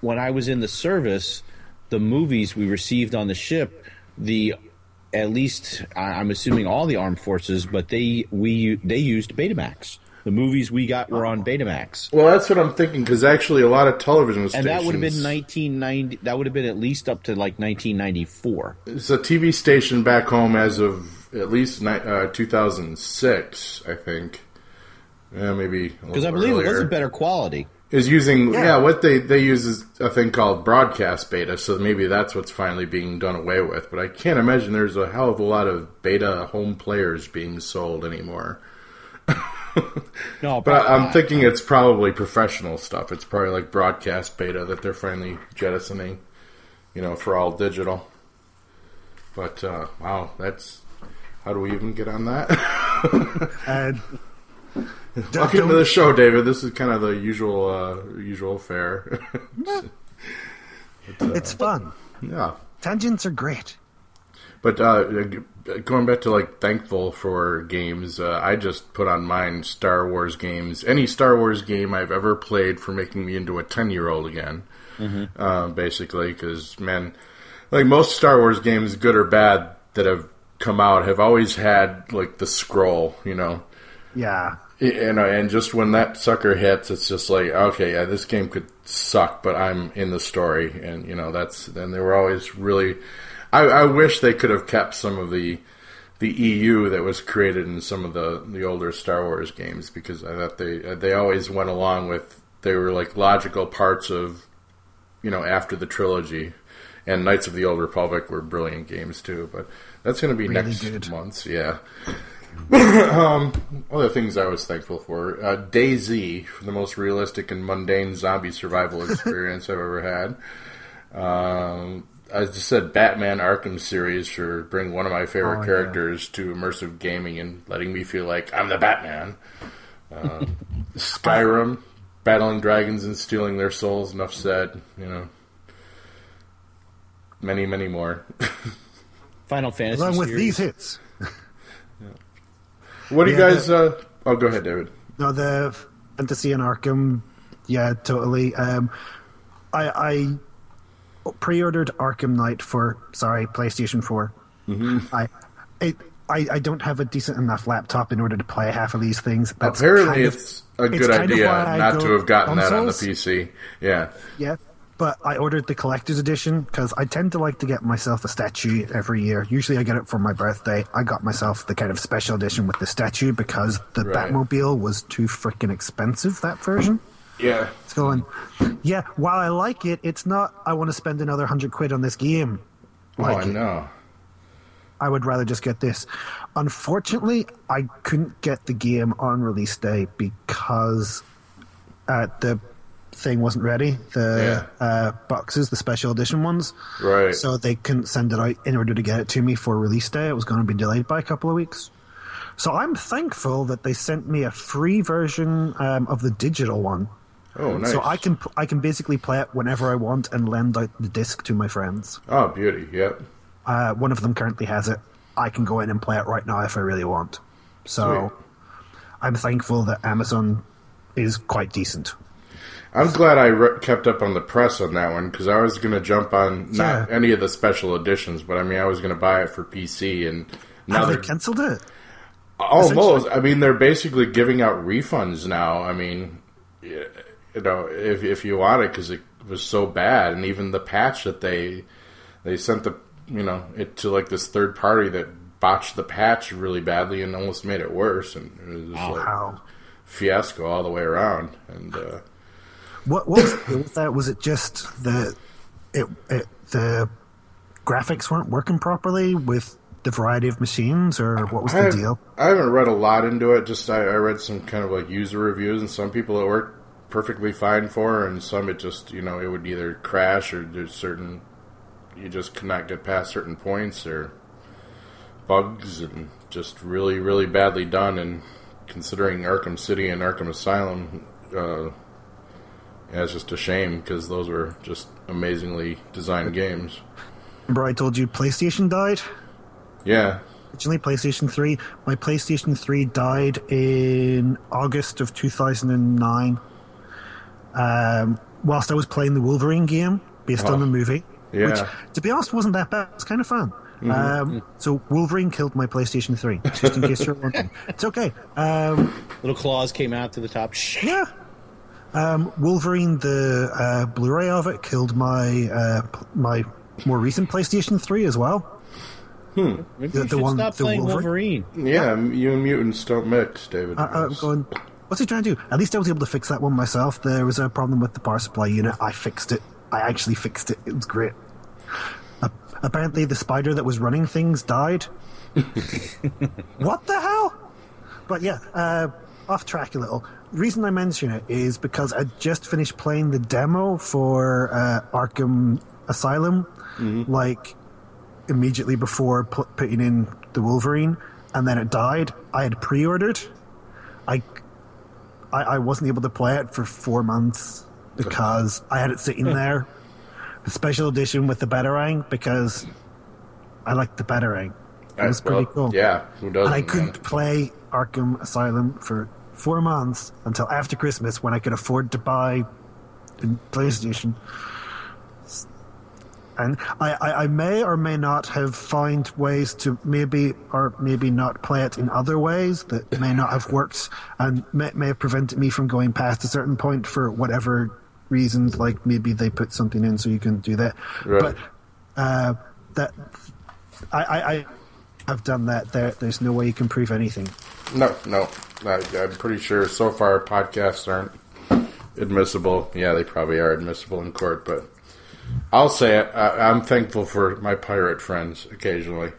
when I was in the service, the movies we received on the ship, the at least I'm assuming all the armed forces, but they we they used Betamax. The movies we got were on Betamax. Well, that's what I'm thinking because actually a lot of television was And that would have been 1990. That would have been at least up to like 1994. It's a TV station back home as of at least ni- uh, 2006, I think. Yeah, maybe Because I believe it was a better quality. Is using yeah. Yeah. what they they use is a thing called broadcast beta so maybe that's what's finally being done away with but i can't imagine there's a hell of a lot of beta home players being sold anymore No, but I, i'm thinking it's probably professional stuff it's probably like broadcast beta that they're finally jettisoning you know for all digital but uh wow that's how do we even get on that And welcome to the show david this is kind of the usual uh usual fare it's fun. yeah Tangents are great. But uh, going back to like thankful for games, uh, I just put on mine Star Wars games. Any Star Wars game I've ever played for making me into a ten year old again, uh, basically. Because man, like most Star Wars games, good or bad, that have come out, have always had like the scroll, you know. Yeah. You know, and just when that sucker hits, it's just like, okay, yeah, this game could suck, but I'm in the story, and you know, that's. Then they were always really. I, I wish they could have kept some of the the EU that was created in some of the the older Star Wars games because I thought they they always went along with they were like logical parts of you know after the trilogy, and Knights of the Old Republic were brilliant games too. But that's going to be Really next good. month, yeah. um, other things I was thankful for: uh, DayZ, for the most realistic and mundane zombie survival experience I've ever had. Um, I just said Batman Arkham series for bring one of my favorite Oh, yeah. characters to immersive gaming and letting me feel like I'm the Batman. Uh, Skyrim, battling dragons and stealing their souls. Enough said. You know, many, many more. Final Fantasy. Along with series. these hits. What do you Yeah, guys? Uh, oh, go ahead, David. No, the Fantasy and Arkham, yeah, totally. Um, I, I pre-ordered Arkham Knight for sorry PlayStation 4 Mm-hmm. I, it, I, I don't have a decent enough laptop in order to play half of these things. That's Apparently, kind of- it's a good of idea not to have gotten that on the. PC. Yeah. Yeah, but I ordered the collector's edition because I tend to like to get myself a statue every year. Usually, I get it for my birthday. I got myself the kind of special edition with the statue because the Right. Batmobile was too freaking expensive. That version. Yeah. It's going. Yeah, while I like it, it's not. I want to spend another hundred quid on this game. Oh, Like I it. know. I would rather just get this. Unfortunately, I couldn't get the game on release day because uh, the thing wasn't ready. The uh, boxes, the special edition ones. Right. So they couldn't send it out in order to get it to me for release day. It was going to be delayed by a couple of weeks. So I'm thankful that they sent me a free version um, of the digital one. Oh, nice. So I can I can basically play it whenever I want and lend out the disc to my friends. Oh, beauty. Yep. Uh, one of them currently has it. I can go in and play it right now if I really want. So I'm thankful that Amazon is quite decent. I'm glad I re- kept up on the press on that one because I was going to jump on not Yeah. any of the special editions, but I mean, I was going to buy it for PC, and now they cancelled it? almost. I mean, they're basically giving out refunds now. I mean, you know, if if you want it because it was so bad, and even the patch that they they sent the you know it to like this third party that botched the patch really badly and almost made it worse, and it was just like fiasco all the way around. And uh, What, what was the deal with that? Was it just the it, it the graphics weren't working properly with the variety of machines, or what was I, the deal? I haven't read a lot into it. Just I, I read some kind of like user reviews, and some people it worked perfectly fine for, and some it just you know it would either crash or there's certain you just could not get past certain points or bugs and just really really badly done. And considering Arkham City and Arkham Asylum, uh, yeah, it's just a shame because those were just amazingly designed games. Remember, I told you PlayStation died. Yeah, Originally, PlayStation 3. My PlayStation 3 died in August of 2009. Um, whilst I was playing the Wolverine game based Oh. on the movie. Yeah. Which, to be honest, wasn't that bad. It's kind of fun. Mm-hmm. Um, so Wolverine killed my PlayStation 3, just in case you're wondering. It's okay. Um, Little claws came out to the top. Yeah. Um, Wolverine, the uh, Blu-ray of it, killed my uh, my more recent PlayStation 3 as well. Maybe The- you the should one- stop the playing Wolverine? Wolverine. yeah. You and mutants don't mix, David. I, I'm going. What's he trying to do? At least I was able to fix that one myself. There was a problem with the power supply unit. I fixed it. I actually fixed it. It was great. Uh, apparently, the spider that was running things died. what the hell? But yeah, uh, off track a little. reason I mention it is because I just finished playing the demo for uh, Arkham Asylum, like immediately before pu- putting in the Wolverine, and then it died. I had pre-ordered. I, I, I wasn't able to play it for four months because I had it sitting there, the special edition with the Batarang because I liked the Batarang. It was pretty Well, cool. Yeah, who doesn't? And I couldn't play Arkham Asylum for four months until after Christmas when I could afford to buy the PlayStation. And I, I, I may or may not have found ways to maybe or maybe not play it in other ways that may not have worked and may, may have prevented me from going past a certain point for whatever reasons, like maybe they put something in so you can do that. Right. But uh, that I, I, I have done that. There, there's no way you can prove anything. No, no. I, I'm pretty sure so far podcasts aren't admissible. Yeah, they probably are admissible in court, but I'll say it. I, I'm thankful for my pirate friends occasionally.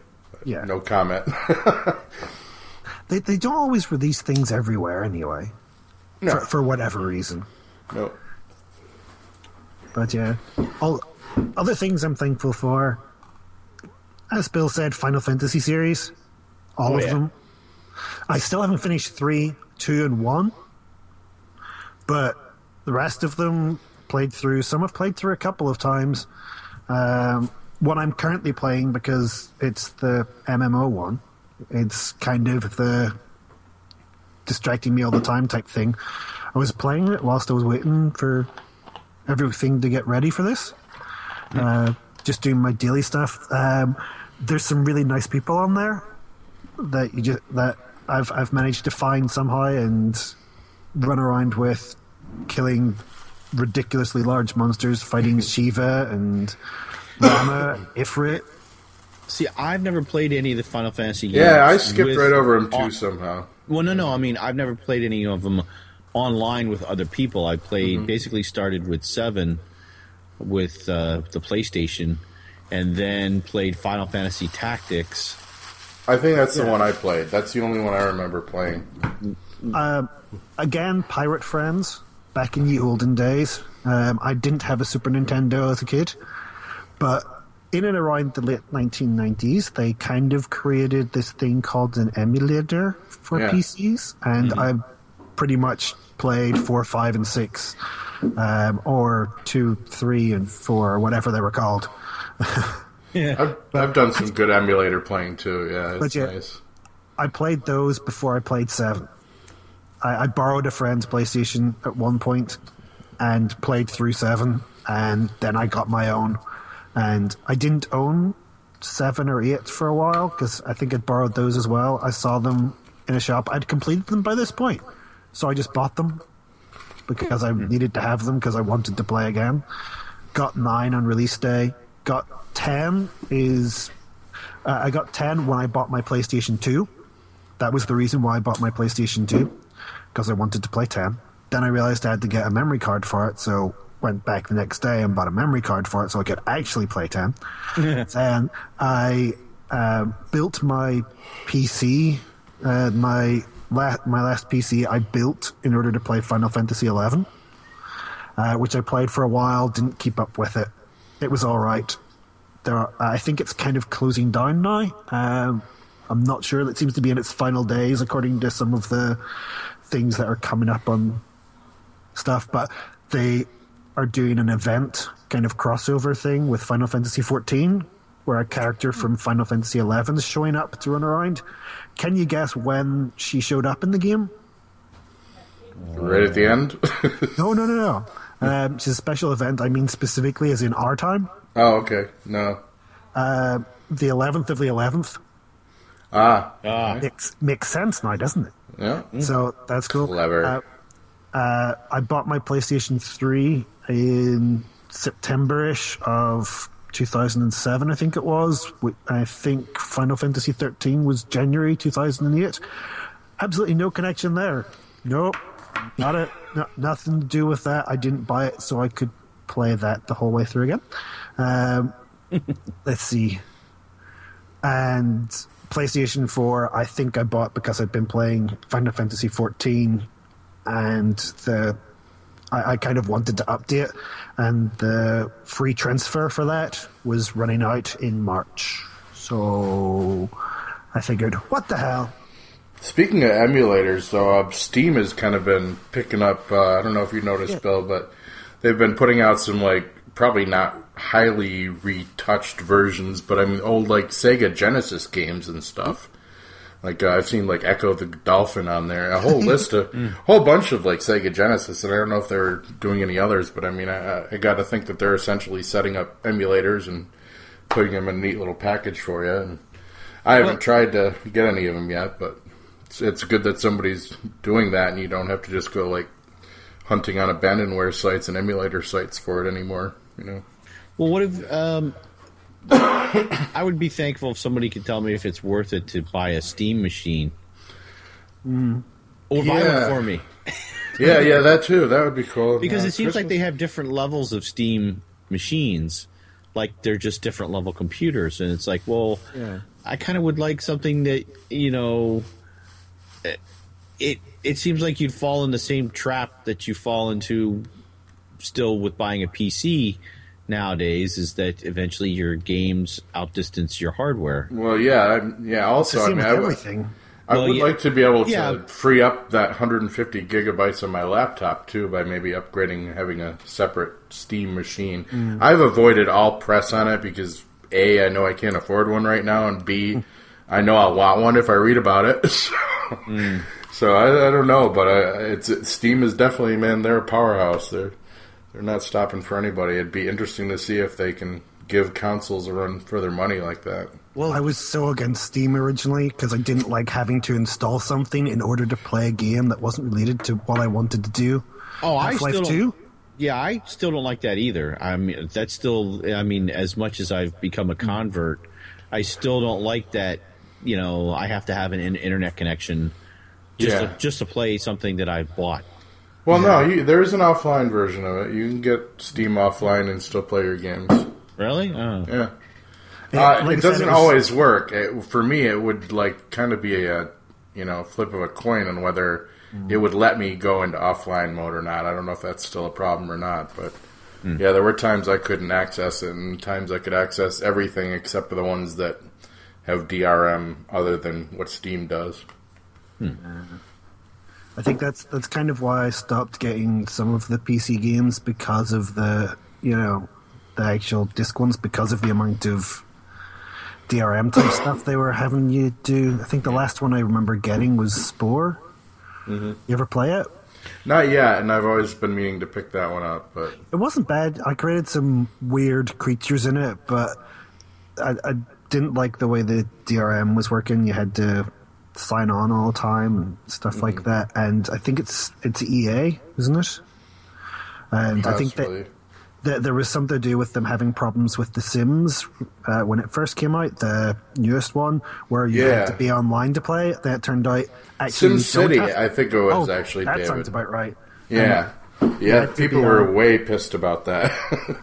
Yeah. No comment. They, they don't always release things everywhere anyway, no, for, for whatever reason. no. But yeah, all other things I'm thankful for. As Bill said, Final Fantasy series, all Oh, of yeah. them. I still haven't finished three, two, and one, but the rest of them played through. Some I've played through a couple of times. Um, one I'm currently playing because it's the MMO one. It's kind of the distracting me all the time type thing. I was playing it whilst I was waiting for everything to get ready for this. Uh, just doing my daily stuff. Um, there's some really nice people on there that you just that I've I've managed to find somehow and run around with, killing ridiculously large monsters, fighting Shiva and Ramuh, Ifrit. See, I've never played any of the Final Fantasy games. Yeah, I skipped with- right over them too on- somehow. Well, no, no. I mean, I've never played any of them online with other people. I played Mm-hmm. basically started with seven with uh, the PlayStation, and then played Final Fantasy Tactics. I think that's the one I played. That's the only one I remember playing. again, pirate friends back in the olden days. Um, I didn't have a Super Nintendo as a kid, but in and around the late 1990s, they kind of created this thing called an emulator for Yeah. PCs, and I pretty much played four, five, and six, um, or two, three, and four, or whatever they were called. I've, I've done some good emulator playing too. Yeah, it's But yeah. nice. I played those before I played Seven. I, I borrowed a friend's PlayStation at one point and played through Seven, and then I got my own. And I didn't own Seven or Eight for a while because I think I'd borrowed those as well. I saw them in a shop. I'd completed them by this point, so I just bought them because I needed to have them because I wanted to play again. Got nine on release day. Got ten is uh, I got 10 when I bought my PlayStation 2. That was the reason why I bought my PlayStation 2, because I wanted to play 10. Then I realized I had to get a memory card for it, so went back the next day and bought a memory card for it so I could actually play 10. and I uh, built my PC, uh, my, la- my last PC I built in order to play Final Fantasy 11, uh, which I played for a while, didn't keep up with it. It was alright there are, I think it's kind of closing down now. Um, I'm not sure. It seems to be in its final days, according to some of the things that are coming up on stuff. But they are doing an event, kind of crossover thing with Final Fantasy 14, where a character from Final Fantasy 11 is showing up to run around. Can you guess when she showed up in the game? Right at the end. No, no, no, no. Um, it's a special event. I mean, specifically, as in our time, oh, okay. No. the 11th of the 11th. Ah, Makes makes sense now, doesn't it? yeah. So that's cool. Clever. Uh, uh, I bought my PlayStation 3 in September-ish of 2007, I think it was. I think Final Fantasy 13 was January 2008. Absolutely no connection there. Nope. not a no, nothing to do with that. I didn't buy it so I could play that the whole way through again. Um, let's see. And PlayStation 4, I think I bought because I'd been playing Final Fantasy 14 and the I, I kind of wanted to update and the free transfer for that was running out in March. So I figured, what the hell? Speaking of emulators, though, uh, Steam has kind of been picking up. Uh, I don't know if you noticed, Bill, but they've been putting out some like probably not highly retouched versions, but I mean old like Sega Genesis games and stuff. Like uh, I've seen like Ecco the Dolphin on there, a whole list of, a whole bunch of like Sega Genesis, and I don't know if they're doing any others, but I mean I, I got to think that they're essentially setting up emulators and putting them in a neat little package for you. And I haven't tried to get any of them yet, but it's, it's good that somebody's doing that, and you don't have to just go like hunting on abandonware sites and emulator sites for it anymore. You know. Well, what if um, I would be thankful if somebody could tell me if it's worth it to buy a Steam machine. Or buy one for me. Yeah, yeah, that too. That would be cool. because Yeah, it seems like they have different levels of Steam machines, like they're just different level computers, and it's like, well, I kind of would like something that you know. It it seems like you'd fall in the same trap that you fall into still with buying a PC nowadays is that eventually your games outdistance your hardware. Well, yeah, I'm- yeah. Also, I mean, with I would. I Well, would yeah. like to be able to Yeah. free up that 150 gigabytes on my laptop too by maybe upgrading, having a separate Steam machine. Mm. I've avoided all press on it because a, I know I can't afford one right now, and b, I know I'll want one if I read about it. So, Mm. so I, I don't know, but I, it's Steam is definitely man, they're a powerhouse. They're they're not stopping for anybody. It'd be interesting to see if they can give consoles a run for their money like that. Well, I was so against Steam originally because I didn't like having to install something in order to play a game that wasn't related to what I wanted to do. Oh, I Half-Life still 2? Yeah, I still don't like that either. I mean, that's still. I mean, as much as I've become a convert, I still don't like that. You know, I have to have an internet connection just Yeah. to, just to play something that I bought. Well, no, you, there is an offline version of it. You can get Steam offline and still play your games. Really? Oh. Yeah. Yeah, Uh, like it doesn't it was- always work. It, for me, it would like kind of be a you know flip of a coin on whether mm-hmm. it would let me go into offline mode or not. I don't know if that's still a problem or not, but hmm. yeah, there were times I couldn't access it, and times I could access everything except for the ones that have DRM other than what Steam does. Hmm. Uh-huh. I think that's that's kind of why I stopped getting some of the PC games because of the you know the actual disc ones because of the amount of DRM type stuff they were having you do. I think the last one I remember getting was Spore. Mm-hmm. You ever play it? Not yet, and I've always been meaning to pick that one up, but It wasn't bad. I created some weird creatures in it, but I, I didn't like the way the DRM was working. You had to sign on all the time and stuff like mm-hmm. that. And I think it's it's EA, isn't it? And I think that, that there was something to do with them having problems with The Sims uh, when it first came out, the newest one, where you Yeah. had to be online to play. it turned out actually Sim City, have- I think it was oh, actually that David. sounds about right. Yeah. Um, yeah, people were on- way pissed about that.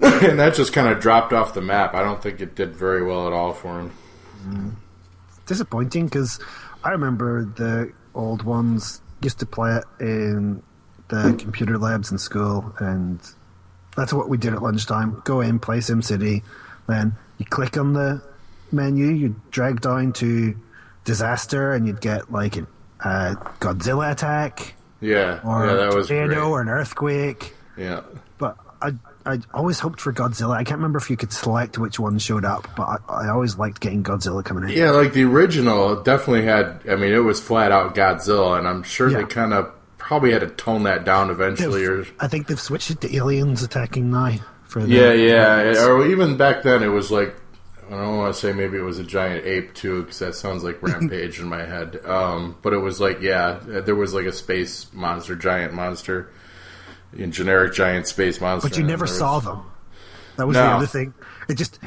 and that just kind of dropped off the map. I don't think it did very well at all for him. Disappointing because I remember the old ones used to play it in the computer labs in school, and that's what we did at lunchtime. Go in, play SimCity, then you click on the menu, you drag down to disaster, and you'd get like a uh, Godzilla attack Yeah, or yeah, that a tornado or an earthquake. Yeah, But I, I always hoped for Godzilla. I can't remember if you could select which one showed up, but I, I always liked getting Godzilla coming in. yeah, like the original definitely had. I mean, it was flat out Godzilla, and I'm sure Yeah. they kind of probably had to tone that down eventually. Or I think they've switched it to aliens attacking now. For the, yeah, yeah, or even back then it was like. I don't want to say maybe it was a giant ape too, because that sounds like Rampage in my head. Um, but it was like, yeah, there was like a space monster, giant monster, in generic giant space monster. But you never was- saw them. That was the other thing. It just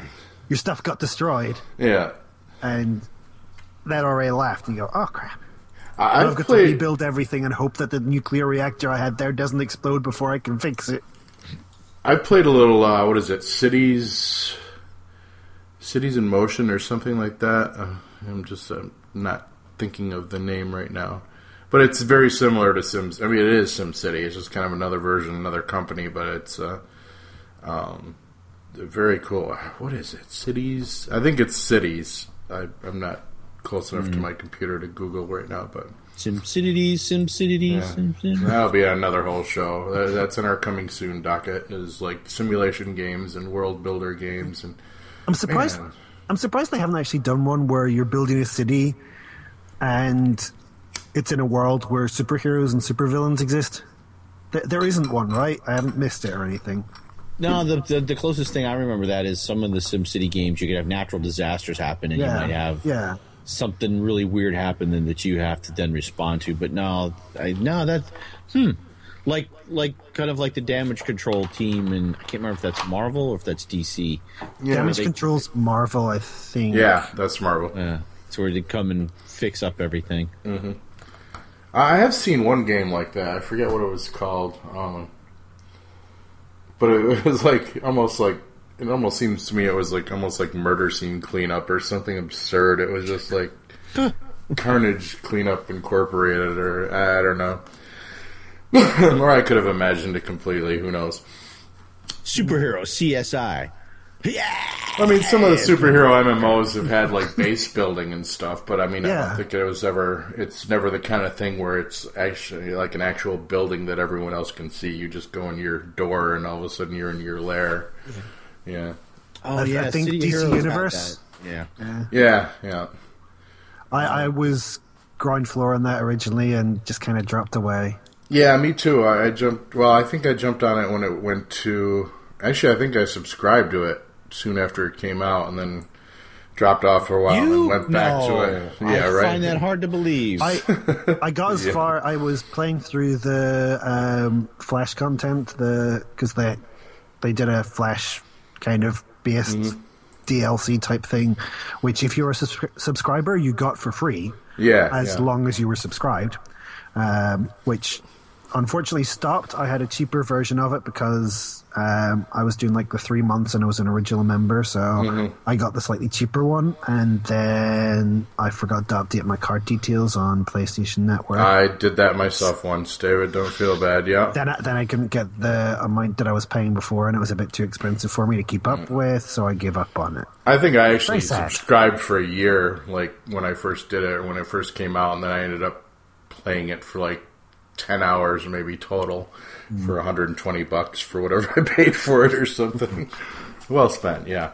your stuff got destroyed, Yeah, and that already left. And you go, oh crap. I- I've I've got played- to rebuild everything and hope that the nuclear reactor I had there doesn't explode before I can fix it. I played a little. Uh, what is it? Cities, Cities in Motion, or something like that. Uh, I'm just uh, not thinking of the name right now, but it's very similar to Sims. I mean, it is Sim City. It's just kind of another version, another company, but it's uh, um, very cool. What is it? Cities? I think it's Cities. I, I'm not close enough to my computer to Google right now, but SimCity, SimCity, Yeah. SimCity. That'll be another whole show. That- That's in our coming soon docket. Is like simulation games and world builder games and I'm surprised. Man. I'm surprised they haven't actually done one where you're building a city, and it's in a world where superheroes and supervillains exist. Th- There isn't one, right? I haven't missed it or anything. No, the, the the closest thing I remember that is some of the SimCity games. You could have natural disasters happen, and Yeah, you might have yeah. something really weird happen and that you have to then respond to. But no, I, no, that hmm, like like kind of like the damage control team, and I can't remember if that's Marvel or if that's DC. Yeah, Damage they- controls Marvel, I think. yeah, that's Marvel. Yeah, it's where they come and fix up everything. I have seen one game like that. I forget what it was called, um, but it was like almost like it almost seems to me it was like almost like murder scene cleanup or something absurd. It was just like Carnage Cleanup Incorporated, or I don't know. or I could have imagined it completely. Who knows? Superhero CSI. I mean, some of the superhero MMOs have had like base building and stuff, but I mean, I don't think it was ever. It's never the kind of thing where it's actually like an actual building that everyone else can see. You just go in your door, and all of a sudden you're in your lair. Yeah, Oh I- I think City DC Heroes Universe- that. Yeah. yeah, yeah. I, I was ground floor on that originally and just kind of dropped away. Yeah, me too. I, I jumped. Well, I think I jumped on it when it went to. Actually, I think I subscribed to it soon after it came out, and then dropped off for a while, and You then went back no, to it. Yeah, I right. find that hard to believe. I I got as far. I was playing through the um, Flash content, the because they they did a Flash kind of based Mm-hmm. DLC type thing, which if you're a subscri- subscriber, you got for free yeah, as yeah. long as you were subscribed. Um, which unfortunately stopped. I had a cheaper version of it because um, I was doing like the three months and I was an original member, so Mm-hmm. I got the slightly cheaper one. And then I forgot to update my card details on PlayStation Network. I did that myself once, David. Don't feel bad. Yeah. then, I, then I couldn't get the amount that I was paying before, and it was a bit too expensive for me to keep up with, so I gave up on it. I think I actually subscribed for a year, like when I first did it, or when it first came out, and then I ended up playing it for like ten hours, maybe total, Hmm. for 120 bucks for whatever I paid for it or something. well spent, yeah.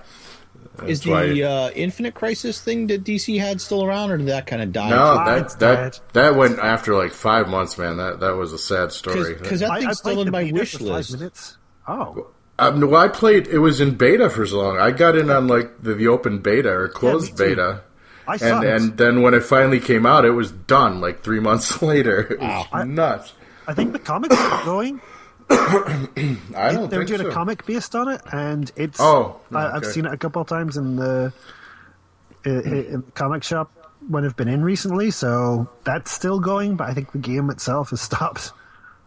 Is That's why- the uh, Infinite Crisis thing that DC had still around, or did that kind of die? no, that that that went after like five months, man. That that was a sad story. because that I, I thing's played still in my wish list. Oh, Um, well, I played. It was in beta for so long. I got in on like the, the open beta or closed too. beta. I and sucked. and then when it finally came out, it was done like three months later. It was nuts. I think the comics are going. I don't They're think doing so. a comic based on it, and it's. Oh, I, I've seen it a couple of times in the in the comic shop when I've been in recently. So that's still going, but I think the game itself has stopped.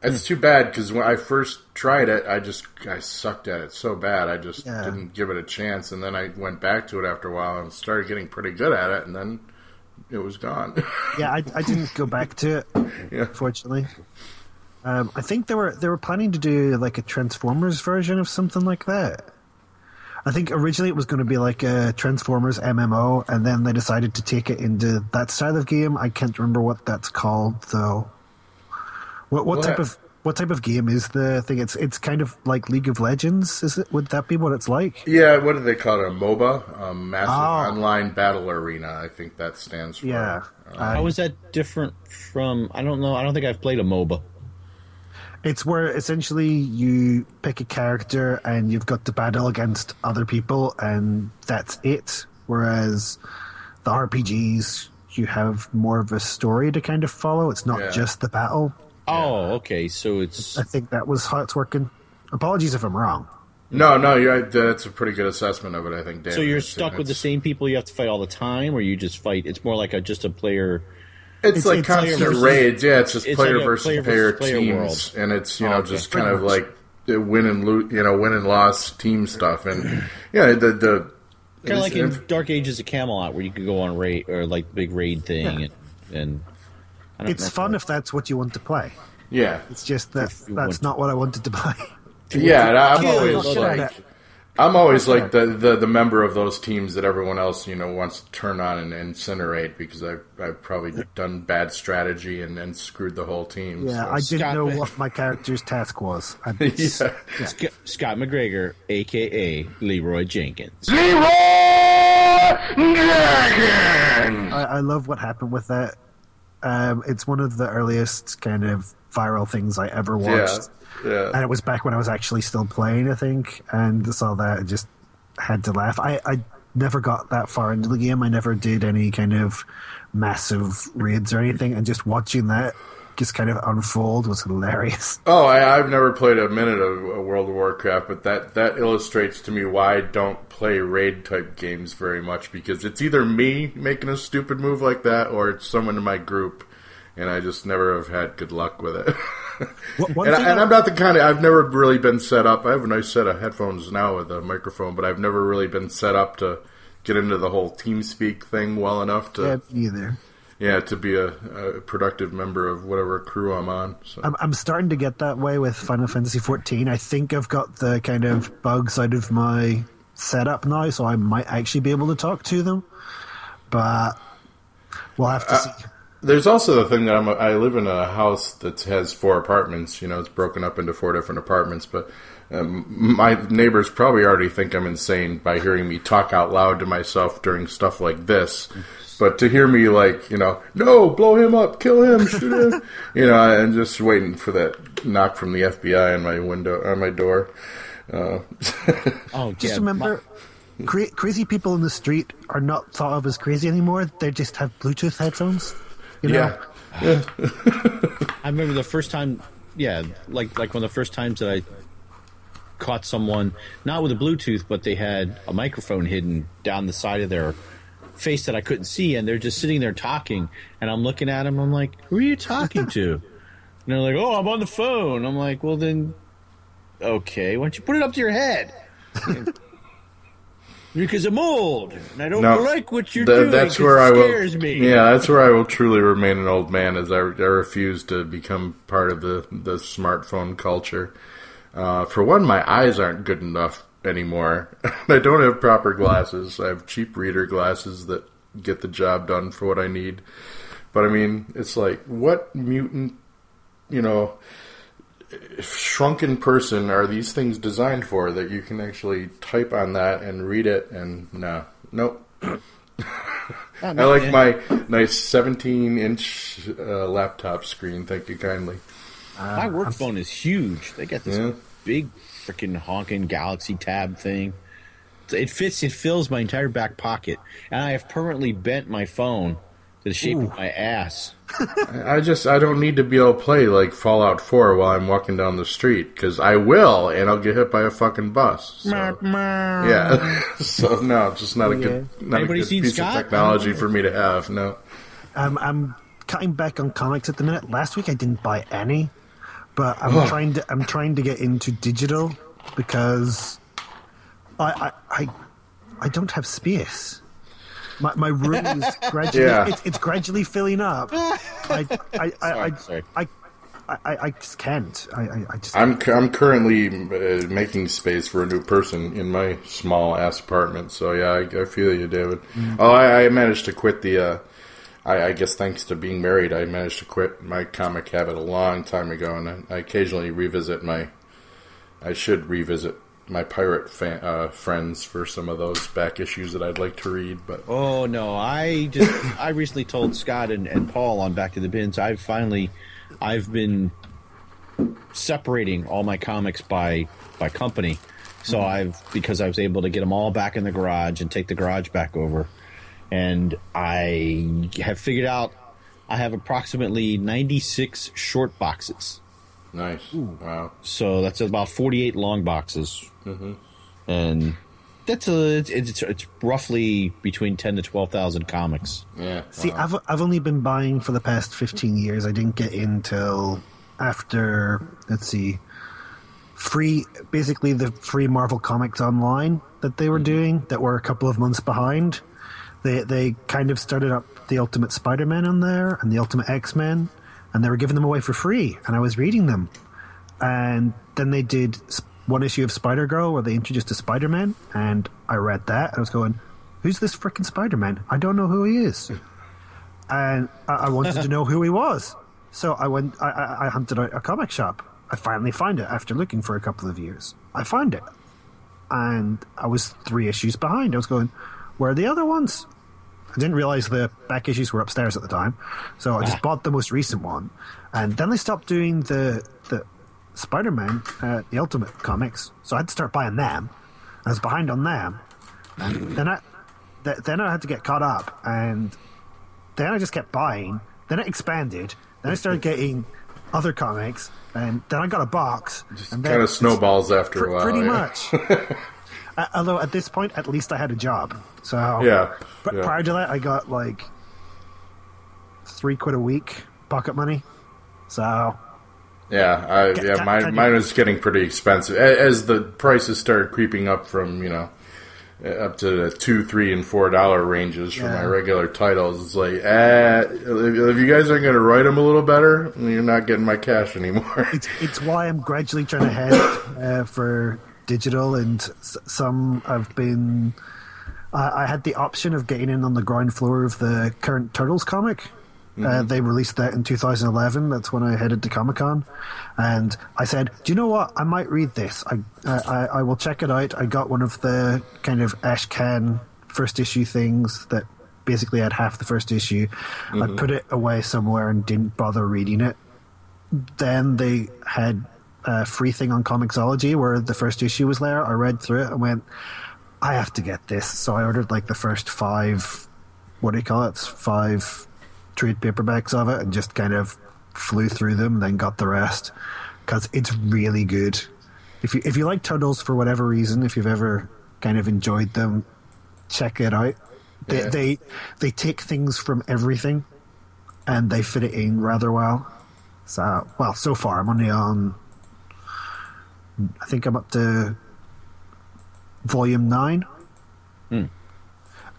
It's too bad because when I first tried it, I just I sucked at it so bad. I just Yeah. didn't give it a chance, and then I went back to it after a while and started getting pretty good at it, and then it was gone. Yeah, I, I didn't go back to it, yeah. fortunately. Um, I think they were they were planning to do like a Transformers version of something like that. I think originally it was going to be like a Transformers MMO, and then they decided to take it into that style of game. I can't remember what that's called though. What what Well, type that- of what type of game is the thing? It's it's kind of like League of Legends. Is it? Would that be what it's like? Yeah, what do they call it? A MOBA, a massive Oh. online battle arena. I think that stands for. Yeah. Uh, How is that different from? I don't know. I don't think I've played a MOBA. It's where essentially you pick a character and you've got to battle against other people, and that's it. Whereas the RPGs, you have more of a story to kind of follow. It's not Yeah. just the battle. Oh, okay. So it's I think that was how it's working. Apologies if I'm wrong. no, no, you're, that's a pretty good assessment of it. I think. David. so you're It's- stuck with the same people you have to fight all the time, or you just fight. It's more like a just a player It's, It's- like it's constant player versus- raids. Yeah, it's just it's player like versus player player, versus player teams, world. and it's you Oh, know okay. just Pretty kind of much. like the win and lose, you know, win and loss team stuff, and yeah, the the Kind of like in Dark Ages of Camelot, where you could go on raid or like big raid thing, Yeah. and, and I don't It's know. fun if that's what you want to play. yeah, It's just that that's want not what I wanted to play. yeah. and I'm Kill, always kill like. I'm always like the, the, the member of those teams that everyone else, you know, wants to turn on and incinerate because I've, I've probably done bad strategy and, and screwed the whole team. Yeah, so. I didn't Scott- know what my character's task was. I, yeah. Sc- Scott McGregor, aka Leeroy Jenkins. I, I love what happened with that. Um, it's one of the earliest kind of viral things I ever Yeah, watched. yeah. and it was back when I was actually still playing, I think, and saw that and just had to laugh. I, I never got that far into the game. I never did any kind of massive raids or anything, and just watching that just kind of unfold was hilarious. Oh, I, I've never played a minute of World of Warcraft, but that, that illustrates to me why I don't play raid type games very much because it's either me making a stupid move like that or it's someone in my group, and I just never have had good luck with it. And, I, I'm not the kind of I've never really been set up. I have a nice set of headphones now with a microphone, but I've never really been set up to get into the whole TeamSpeak thing well enough to Yeah, either. Yeah to be a, a productive member of whatever crew I'm on. So. I'm, I'm starting to get that way with Final Fantasy XIV. I think I've got the kind of bugs out of my setup now, so I might actually be able to talk to them. But we'll have to uh, see. There's also the thing that I'm. A, I live in a house that has four apartments. You know, it's broken up into four different apartments. But um, my neighbors probably already think I'm insane by hearing me talk out loud to myself during stuff like this. But to hear me like, you know, no, blow him up, kill him, shoot him, you know, and just waiting for that knock from the FBI on my window, on my door. Uh, Oh, Just yeah, remember, cra- crazy people in the street are not thought of as crazy anymore. They just have Bluetooth headphones. You know? yeah, I remember the first time, yeah, like like one of the first times that I caught someone not with a Bluetooth, but they had a microphone hidden down the side of their face that I couldn't see, and they're just sitting there talking, and I'm looking at them. I'm like, "Who are you talking to?" and they're like, "Oh, I'm on the phone." I'm like, "Well, then, okay, why don't you put it up to your head?" Because I'm old and I don't No, like what you're Th- doing. that's where it I will. scares me. Yeah, that's where I will truly remain an old man, as I, I refuse to become part of the the smartphone culture. Uh, for one, my eyes aren't good enough anymore. I don't have proper glasses. I have cheap reader glasses that get the job done for what I need. But I mean, it's like what mutant, you know, shrunken person are these things designed for that you can actually type on that and read it and no, nope. I like my nice 17 inch uh, laptop screen. Thank you kindly. My work phone is huge. They got this Yeah. big freaking honking Galaxy Tab thing. It fits. It fills my entire back pocket, and I have permanently bent my phone to the shape of my ass. I just I don't need to be able to play like Fallout 4 while I'm walking down the street because I will and I'll get hit by a fucking bus. So, yeah, so no, just not a good not Anybody a good piece Scott? of technology for me to have. No. Um, I'm cutting back on comics at the minute. Last week I didn't buy any, but I'm trying to I'm trying to get into digital because I I I, I don't have space. My, my room is gradually Yeah. it's, it's gradually filling up. I I I, I, Sorry. I, I, I, just can't. I, I, I just I'm I'm currently uh, making space for a new person in my small ass apartment. So yeah, I, I feel you, David. Oh, I, I managed to quit the. Uh, I, I guess thanks to being married, I managed to quit my comic habit a long time ago, and I, occasionally revisit my. I should revisit my pirate fan, uh, friends for some of those back issues that I'd like to read, but Oh no! I just I recently told Scott and, and Paul on Back to the Bins. I've finally I've been separating all my comics by by company. So I've because I was able to get them all back in the garage and take the garage back over, and I have figured out I have approximately ninety six short boxes. nice. Wow. So that's about forty eight long boxes, mm-hmm. and That's a it's, it's it's roughly between ten to twelve thousand comics. Yeah. See, wow. I've I've only been buying for the past fifteen years. I didn't get in till after let's see, free basically the free Marvel Comics online that they were mm-hmm. doing that were a couple of months behind. They they kind of started up the Ultimate Spider Man on there and the Ultimate X Men, and they were giving them away for free, and I was reading them, and then they did one issue of Spider Girl where they introduced a Spider Man, and I read that and I was going, "Who's this freaking Spider Man? I don't know who he is." and I, I wanted to know who he was. So I went. I, I, I hunted out a comic shop. I finally find it after looking for a couple of years. I find it, and I was three issues behind. I was going, "Where the other ones?" I didn't realize the back issues were upstairs at the time, so I just bought the most recent one, and then they stopped doing the the Spider-Man, uh, the Ultimate comics. So I had to start buying them. I was behind on them, and then I th- then I had to get caught up, and then I just kept buying. Then it expanded. Then I started getting other comics, and then I got a box. and then kind of snowballs after Pr- a while. pretty yeah. much. Although at this point, at least I had a job. So Yeah. But yeah. prior to that, I got like three quid a week pocket money. So Yeah, I, Ca- yeah, ca- mine, mine was getting pretty expensive as the prices started creeping up from you know uh, up to the two, three, and four dollar ranges for my regular titles. It's like, eh, if, if you guys aren't going to write them a little better, you're not getting my cash anymore. it's it's why I'm gradually trying to head uh, for digital, and s- some I've been. I I had the option of getting in on the ground floor of the current Turtles comic. Uh, they released that in 2011. That's when I headed to Comic Con, and I said, "Do you know what? I might read this. I, I I will check it out." I got one of the kind of Ashcan first issue things that basically had half the first issue. I put it away somewhere and didn't bother reading it then they had a free thing on Comixology where the first issue was there. I read through it and went, I have to get this. So I ordered like the first five, what do you call it? Five trade paperbacks of it and just kind of flew through them, then got the rest because it's really good. If you if you like turtles for whatever reason, if you've ever kind of enjoyed them, check it out. They Yeah. they they take things from everything and they fit it in rather well. So, well, so far I'm only on. I think I'm up to volume nine.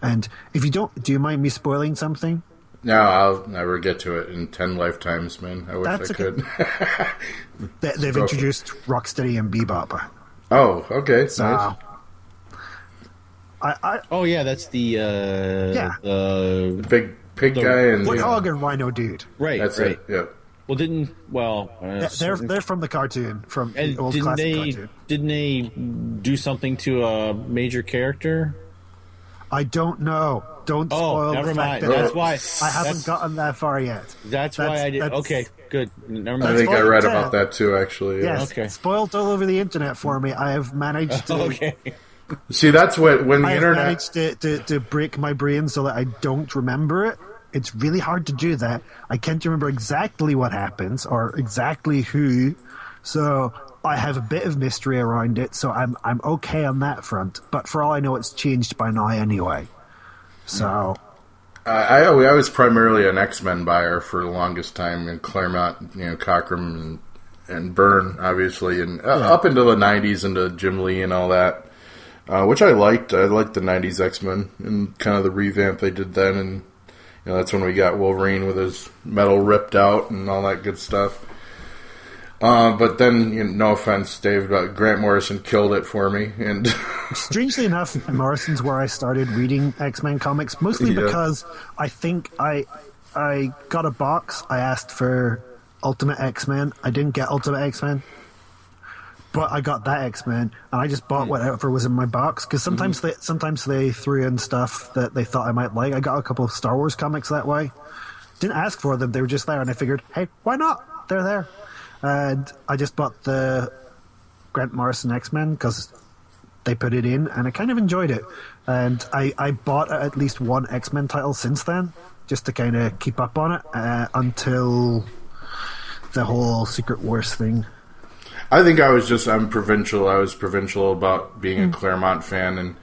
And if you don't, do you mind me spoiling something? no, I'll never get to it in ten lifetimes, man. I wish That's I okay. could. They, they've Go for it. introduced Rocksteady and Bebop. oh, okay, So, nice. I, I, Oh yeah, that's the uh, Yeah. the Big pig The- guy and Warthog yeah, Hog and Rhino Dude. right that's right. it. Yeah. Well, didn't well uh, Yeah, they're they're from the cartoon, from and the old didn't classic they cartoon. didn't they do something to a major character? I don't know. Don't Oh, spoil never the mind. fact that That's why I haven't gotten that far yet. That's, That's- why I did. that's- Okay, good. Never mind. I mind. think I read about that too, actually. Yeah. Yes, Okay. spoiled all over the internet for me. I have managed to. okay. See, that's what when the I internet. managed to, to, to break my brain so that I don't remember it. It's really hard to do that. I can't remember exactly what happens or exactly who. So I have a bit of mystery around it, so I'm I'm okay on that front. But for all I know, it's changed by now anyway. So I, I I was primarily an X Men buyer for the longest time in Claremont, you know, Cockrum and, and Byrne, obviously, and uh, up into the '90s into Jim Lee and all that, uh, which I liked. I liked the '90s X Men and kind of the revamp they did then, and you know that's when we got Wolverine with his metal ripped out and all that good stuff. Uh, but then, you know, no offense, Dave, but Grant Morrison killed it for me, and strangely enough, Morrison's where I started reading X Men comics, mostly Yeah. because I think I I got a box. I asked for Ultimate X Men. I didn't get Ultimate X Men, but I got that X Men, and I just bought whatever was in my box because sometimes they sometimes they threw in stuff that they thought I might like. I got a couple of Star Wars comics that way. Didn't ask for them; they were just there, and I figured, hey, why not? They're there, and I just bought the Grant Morrison X Men because they put it in, and I kind of enjoyed it. And I, I bought at least one X Men title since then, just to kind of keep up on it uh, until the whole Secret Wars thing. I think I was just I'm provincial. I was provincial about being a mm. Claremont fan, and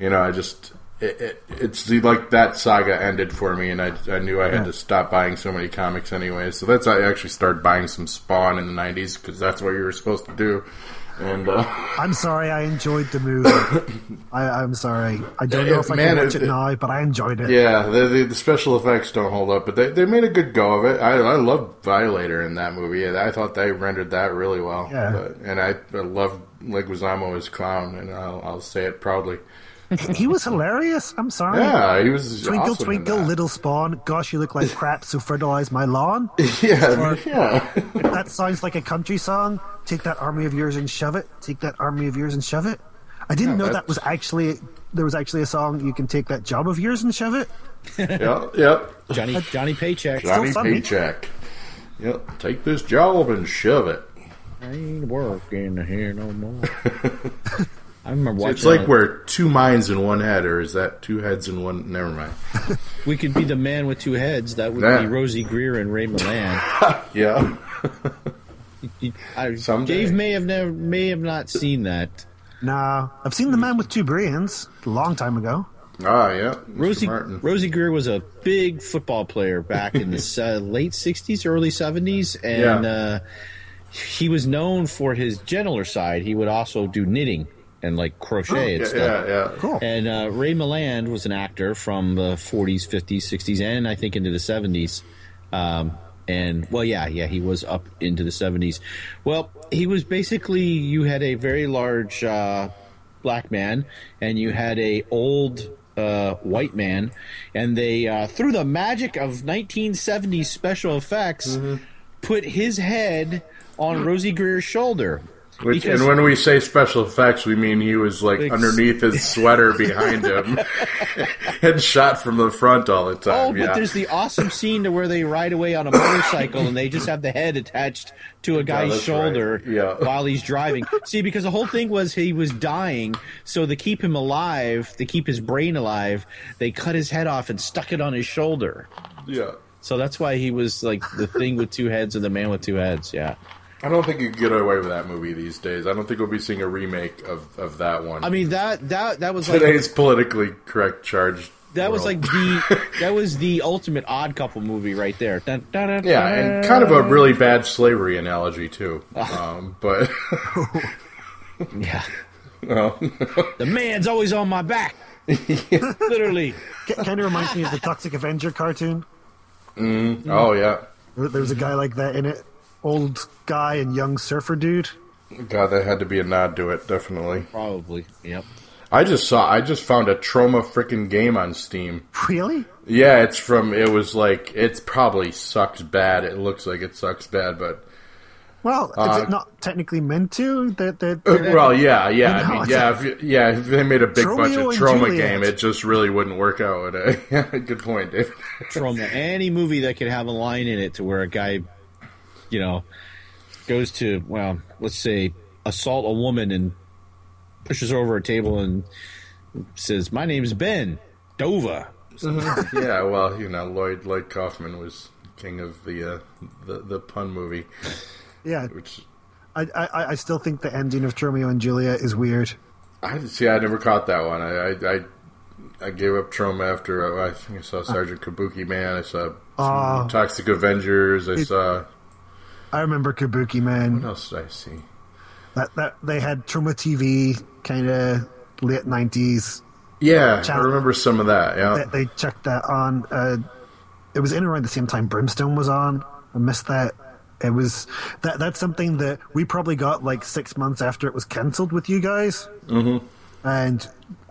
You know, I just it, it, it's the, like that saga ended for me, and I, I knew I had Yeah. to stop buying so many comics anyway. So that's I actually started buying some Spawn in the '90s because that's what you were supposed to do. And uh, I'm sorry, I enjoyed the movie. I, I'm sorry. I don't know if I Man, can watch it- it now, but I enjoyed it. yeah, the, the, the special effects don't hold up, but they, they made a good go of it. I I love Violator in that movie. I thought they rendered that really well. Yeah. But, and I, I love Leguizamo as clown, and I'll, I'll say it proudly. He was hilarious. I'm sorry. Yeah, he was Twinkle, awesome in twinkle, that. little spawn. Gosh, you look like crap, so fertilize my lawn. Yeah, yeah. that sounds like a country song. Take that army of yours and shove it. Take that army of yours and shove it. I didn't Yeah, know that was actually there was actually a song. You can take that job of yours and shove it. Yep, yep. Johnny Johnny Paycheck. Johnny. Paycheck. Yep. Take this job and shove it. I ain't working here no more. I remember watching. It's like that. we're two minds in one head, or is that two heads in one? Never mind. we could be the man with two heads. That would Yeah. be Rosey Grier and Ray Milland. Yeah. You- I, Someday. Dave may have never may have not seen that. Nah, I've seen the man with two brains a long time ago. Ah, yeah. Mr. Rosie Martin. Rosey Grier was a big football player back in the uh, late '60s, early '70s, and Yeah. uh, he was known for his gentler side. He would also do knitting and like crochet and yeah, stuff. yeah, yeah. Cool. And uh, Ray Milland was an actor from the 40s, 50s, 60s, and I think into the 70s. Um, and well, yeah, yeah, he was up into the 70s. Well, he was basically you had a very large uh, black man, and you had a old uh, white man, and they uh, through the magic of 1970s special effects, put his head on Rosey Grier's shoulder. Which, Because- and when we say special effects, we mean he was like Ex- underneath his sweater behind him and shot from the front all the time. Oh, but yeah. there's the awesome scene to where they ride away on a motorcycle and they just have the head attached to a guy's that's shoulder right. Yeah. while he's driving. See, because the whole thing was he was dying, so to keep him alive, to keep his brain alive, they cut his head off and stuck it on his shoulder. yeah. So that's why he was like the thing with two heads or the man with two heads. Yeah. I don't think you could get away with that movie these days. I don't think we'll be seeing a remake of, of that one. I mean that that that was like today's politically correct charge. that was like the that was the ultimate odd couple movie right there. Dun, dun, dun, yeah, and kind of a really bad slavery analogy too. Ah. Um, but yeah. well, The man's always on my back. Literally. kind of reminds me of the Toxic Avenger cartoon. oh yeah, There there was a guy like that in it. Old guy and young surfer dude. God, that had to be a nod to it. Definitely. Probably. Yep. I just saw. I just found a Troma freaking game on Steam. Really? Yeah, it's from. It was like it's probably sucks bad. It looks like it sucks bad, but Well, is Uh, it not technically meant to? That that well, yeah, yeah. You know, I mean, yeah, if, you- yeah. If they made a big Romeo budget and trauma Juliet. game, it just really wouldn't work out. yeah, good point, David. Troma. Any movie that could have a line in it to where a guy, you know, goes to, well, let's say, assault a woman and pushes her over a table and says, My name's Ben Dover. yeah, well, you know, Lloyd Lloyd Kaufman was king of the uh, the the pun movie, yeah. which I, I I still think the ending of Romeo and Juliet is weird. I see. I never caught that one. I I, I, I gave up Troma after uh, I think I saw Sergeant Kabuki Man. I saw Oh. Toxic Avengers. I saw I remember Kabuki Man. what else did I see? That that they had Troma TV, kind of late nineties. Yeah, I remember some of that. Yeah, They, they checked that on. Uh, it was in around the same time Brimstone was on. I missed that. It was that. That's something that we probably got like six months after it was cancelled with you guys, mm-hmm. and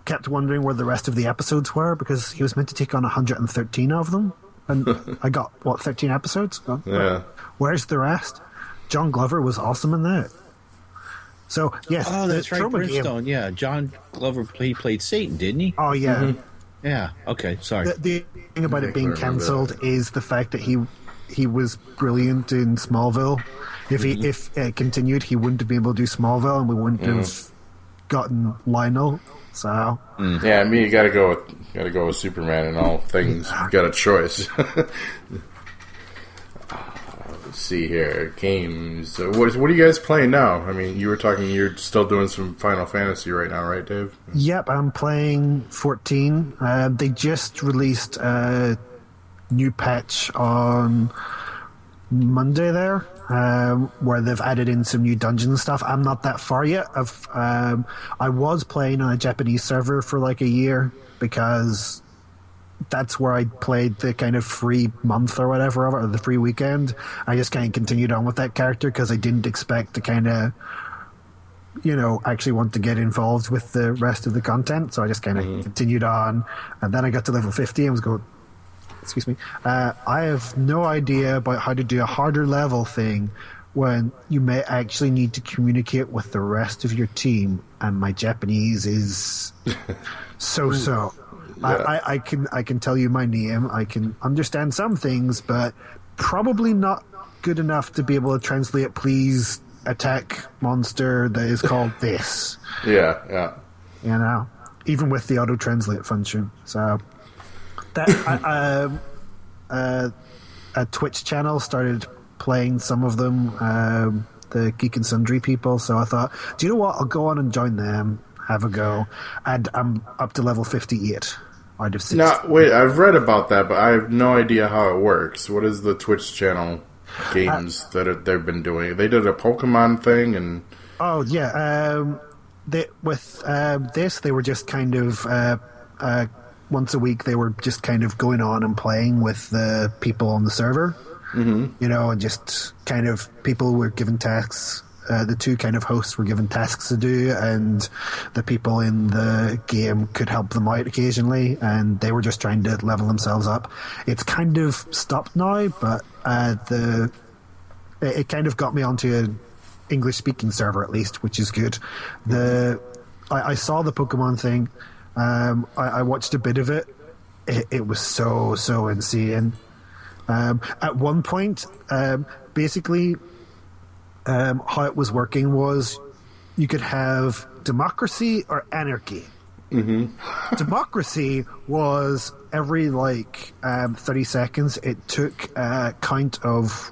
kept wondering where the rest of the episodes were because he was meant to take on 113 of them, and I got what 13 episodes. Oh, yeah. Where's the rest? John Glover was awesome in that. So yes, Oh, the that's right. Troma game- Yeah. John Glover he played Satan, didn't he? Oh yeah. Yeah. Okay. Sorry. The, the thing about it being cancelled is the fact that he he was brilliant in Smallville. If he if it continued, he wouldn't have been able to do Smallville, and we wouldn't have gotten Lionel. So Yeah, I mean, you got to go with got to go with Superman and all things. You got a choice. See here, games. Uh, what, are you guys playing now? I mean, you were talking. You're still doing some Final Fantasy right now, right, Dave? Yep, I'm playing 14. Uh, they just released a new patch on Monday there, um, where they've added in some new dungeon stuff. I'm not that far yet. I've, um, I was playing on a Japanese server for like a year because that's where I played the kind of free month or whatever, of it, or the free weekend. I just kind of continued on with that character because I didn't expect to kind of, you know, actually want to get involved with the rest of the content. So I just kind of continued on, and then I got to level fifty and was going. Excuse me. Uh, I have no idea about how to do a harder level thing when you may actually need to communicate with the rest of your team, and my Japanese is so so. I, I, I can I can tell you my name. I can understand some things, but probably not good enough to be able to translate. Please attack monster that is called this. Yeah, yeah. You know, even with the auto translate function. So that I, um, uh, a Twitch channel started playing some of them. Um, the Geek and Sundry people. So I thought, do you know what? I'll go on and join them. Have a go, and I'm up to level fifty-eight out of sixty. Now, wait. I've read about that, but I have no idea how it works. What is the Twitch channel games that are, they've been doing? They did a Pokemon thing, and Oh yeah, um, they, with um, this they were just kind of uh, uh, once a week they were just kind of going on and playing with the people on the server. Mm-hmm. You know, and just kind of people were given tasks. Uh, the two kind of hosts were given tasks to do, and the people in the game could help them out occasionally, and they were just trying to level themselves up. It's kind of stopped now, but uh, the it, it kind of got me onto an English speaking server at least, which is good. The I, I saw the Pokemon thing. Um, I, I watched a bit of it. It, it was so so insane. Um, at one point, um, basically, um, how it was working was you could have democracy or anarchy. Mm-hmm. Democracy was every like um, thirty seconds. It took a count of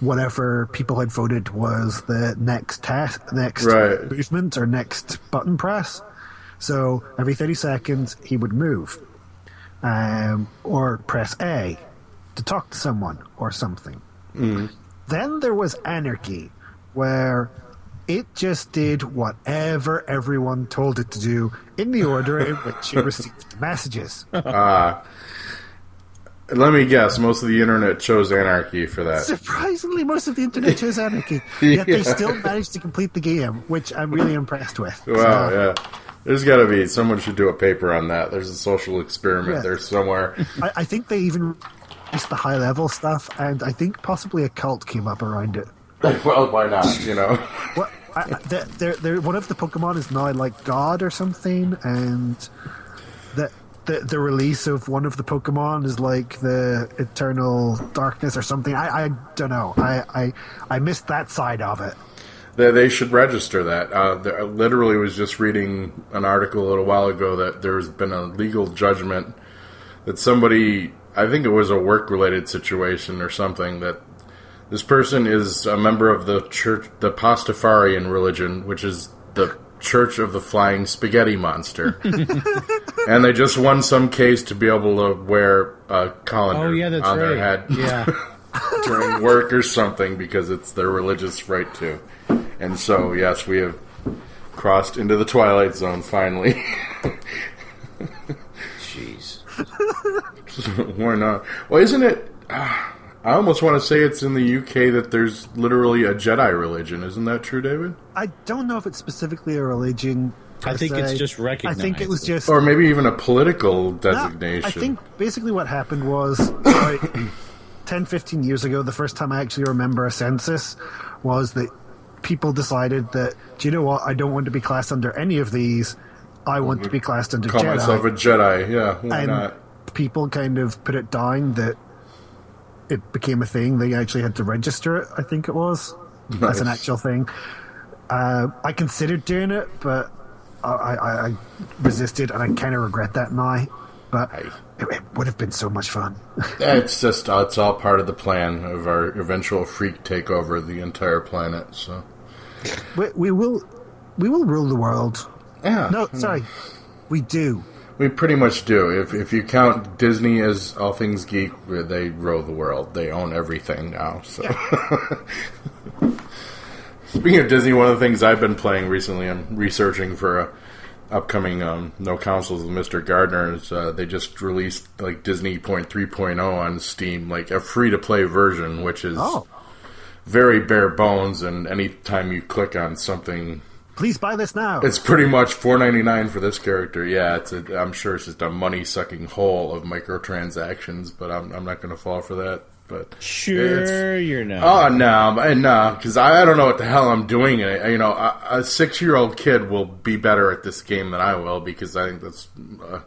whatever people had voted was the next task, next Right. movement or next button press. So every thirty seconds he would move, um, or press A to talk to someone or something. Then there was anarchy, where it just did whatever everyone told it to do in the order in which it received the messages. Ah. let me guess, most of the internet chose Anarchy for that. Surprisingly, most of the internet chose anarchy, yet they still managed to complete the game, which I'm really impressed with. Wow, So, yeah. There's got to be someone should do a paper on that. There's a social experiment Yeah. there somewhere. I, I think they even released the high level stuff, and I think possibly a cult came up around it. well, why not? You know. What? I, they're, they're, they're, one of the Pokemon is now like God or something, and the, the the release of one of the Pokemon is like the Eternal Darkness or something. I, I don't know. I, I I missed that side of it. They, they should register that. Uh, I literally was just reading an article a little while ago that there's been a legal judgment that somebody, I think it was a work related situation or something, that this person is a member of the church, the Pastafarian religion, which is the Church of the Flying Spaghetti Monster. and they just won some case to be able to wear a colander Oh yeah, that's on right. their head Yeah. during work or something because it's their religious right to. And so, yes, we have crossed into the twilight zone finally. Jeez. Why not? Well, isn't it? ah, I almost want to say it's in the UK that there's literally a Jedi religion. Isn't that true, David? I don't know if it's specifically a religion. I per think it's se. just I think it was just Or maybe even a political No, designation? I think basically what happened was about 10, 15 years ago, the first time I actually remember a census was that people decided that, do you know what, I don't want to be classed under any of these. I want to be classed under Call Jedi. myself a Jedi. Yeah, why and not? People kind of put it down that it became a thing. They actually had to register it, I think it was, as an actual thing. Uh, I considered doing it, but I, I, I resisted, and I kind of regret that now. but it, it would have been so much fun. It's just uh, it's all part of the plan of our eventual freak takeover of the entire planet. So we, we will, we will rule the world. yeah, No, sorry, we do. We pretty much do. If if you count Disney as all things geek, they rule the world. They own everything now. So. Speaking of Disney, one of the things I've been playing recently, I'm researching for a upcoming um, No Consoles with Mr. Gardner. Is uh, they just released like Disney Point 3.0 on Steam, like a free to play version, which is Oh, very bare bones. And anytime you click on something, please buy this now. it's pretty much 4.99 for this character. Yeah, it's a, I'm sure it's just a money sucking hole of microtransactions, but I'm I'm not going to fall for that. But Sure, you're not. Oh no, and no, because I, I don't know what the hell I'm doing in it. You know, a, a six year old kid will be better at this game than I will because I think that's. Uh,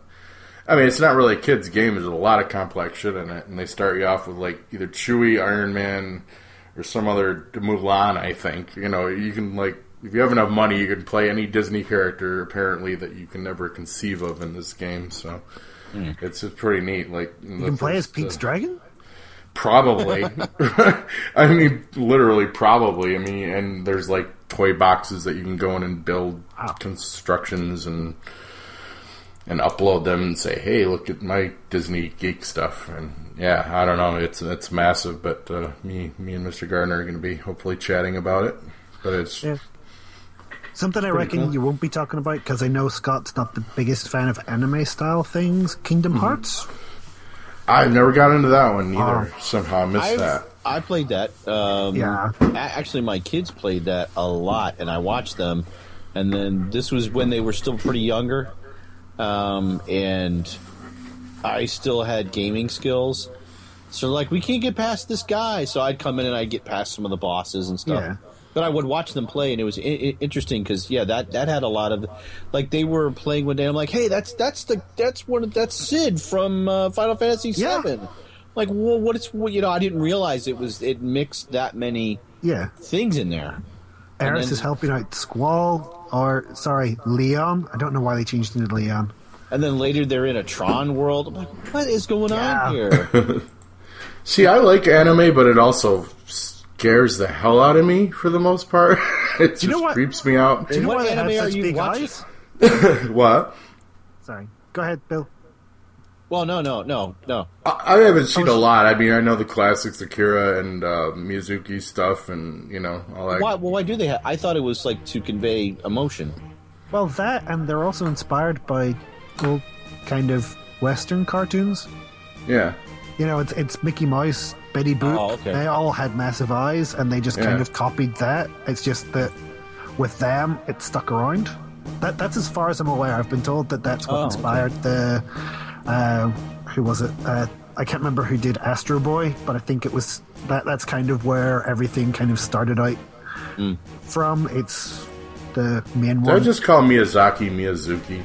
I mean, it's not really a kid's game. There's a lot of complex shit in it, and they start you off with like either Chewy, Iron Man, or some other Mulan. I think you know you can like if you have enough money, you can play any Disney character apparently that you can never conceive of in this game. So. It's, it's pretty neat. Like you can play as Pete's Dragon. Probably. I mean, literally, probably. I mean, and there's like toy boxes that you can go in and build Wow. constructions and and upload them and say, "Hey, look at my Disney geek stuff." And yeah, I don't know, it's it's massive. But uh, me, me and Mr. Gardner are going to be hopefully chatting about it. But it's Yeah. Something I reckon cool. you won't be talking about because I know Scott's not the biggest fan of anime style things. Kingdom Mm-hmm. Hearts. I've never got into that one either. Oh. Somehow I missed I've- that. I played that. Um, Yeah. Actually, my kids played that a lot, and I watched them. And then this was when they were still pretty younger, um, and I still had gaming skills. So like, we can't get past this guy. So I'd come in and I'd get past some of the bosses and stuff. Yeah. But I would watch them play, and it was I- I- interesting because yeah, that that had a lot of, like they were playing one day. I'm like, hey, that's that's the that's one of that's Cid from uh, Final Fantasy Yeah. VII. Like, well, what it's well, you know, I didn't realize it was it mixed that many Yeah. things in there. Aeris is helping out Squall, or sorry, Leon. I don't know why they changed it to Leon. And then later they're in a Tron world. I'm like, what is going Yeah. on here? See, I like anime, but it also scares the hell out of me for the most part. it just you know what? creeps me out. Do you know What why anime are you big watching? What? Sorry. Go ahead, Bill. well, no, no, no, no. I, I haven't seen a lot. I mean, I know the classics, Akira and uh, Miyazuki stuff, and you know all that. Why? Well, why do they? have I thought it was like to convey emotion. Well, that, and they're also inspired by old kind of Western cartoons. Yeah, You know, it's it's Mickey Mouse, Betty Boop. Oh, okay. They all had massive eyes, and they just kind of copied that. It's just that with them, it stuck around. That that's as far as I'm aware. I've been told that that's what Oh, inspired the. Uh, who was it? Uh, I can't remember who did Astro Boy, but I think it was that. That's kind of where everything kind of started out from. It's the main Did I one. just call Miyazaki Miyazuki?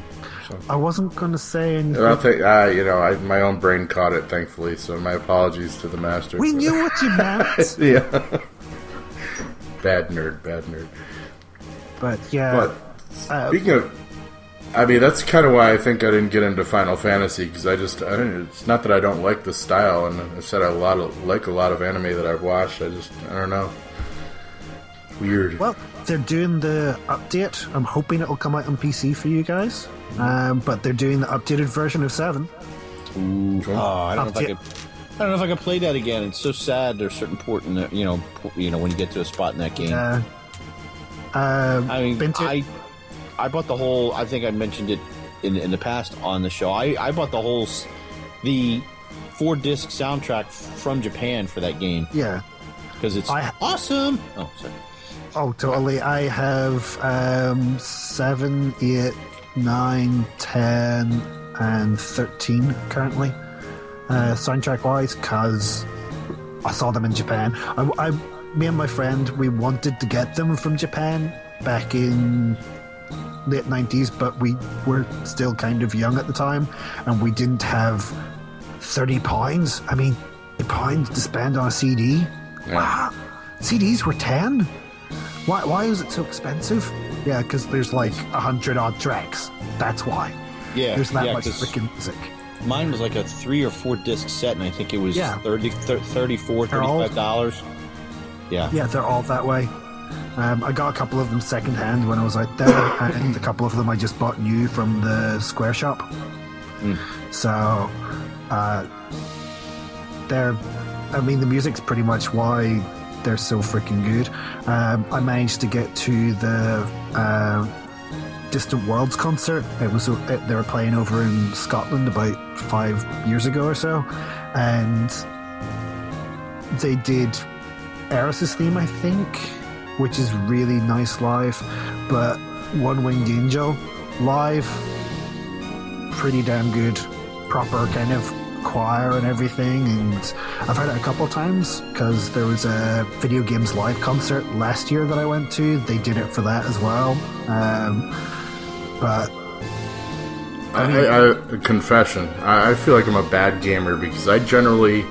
I wasn't going to say anything. I think. Uh, you know, I, my own brain caught it, thankfully. So my apologies to the master. We knew what you meant, yeah. bad nerd, bad nerd. but yeah. But uh, speaking of, I mean, that's kind of why I think I didn't get into Final Fantasy because I just, I don't. It's not that I don't like the style, and I said I a lot of like a lot of anime that I've watched. I just, I don't know. Weird. Well, they're doing the update. I'm hoping it'll come out on PC for you guys. Um, but they're doing the updated version of Seven. Oh, I don't know if I Update. could. I don't know if I could play that again. It's so sad. There's certain port in there, you know, you know, when you get to a spot in that game. Uh, uh, I mean, been to- I, I bought the whole. I think I mentioned it in in the past on the show. I I bought the whole, the four disc soundtrack from Japan for that game yeah. because it's I- awesome. Oh, sorry. Oh, totally. I have um, seven, eight, nine, ten, and thirteen currently, uh, soundtrack wise, because I saw them in Japan. I, I, me and my friend, we wanted to get them from Japan back in late nineties, but we were still kind of young at the time, and we didn't have thirty pounds. I mean, pounds to spend on a CD. Wow, CDs were ten. Why, why is it so expensive? Yeah, because there's like a hundred odd tracks. That's why. Yeah, There's that yeah, much freaking music. Mine was like a three or four disc set, and I think it was Yeah. 30, 34 They're $35. Yeah. Yeah, they're all that way. Um, I got a couple of them secondhand when I was out there, and a couple of them I just bought new from the Square Shop. So, uh, they're. I mean, the music's pretty much why they're so freaking good. Um, I managed to get to the uh, Distant Worlds concert. It was it, they were playing over in Scotland about five years ago or so, and they did Aeris's theme, I think, which is really nice live. But One Winged Angel live, pretty damn good, proper kind of choir and everything. And I've heard it a couple times because there was a video games live concert last year that I went to. They did it for that as well. Um, but I, I, I confession. I, I feel like I'm a bad gamer because I generally,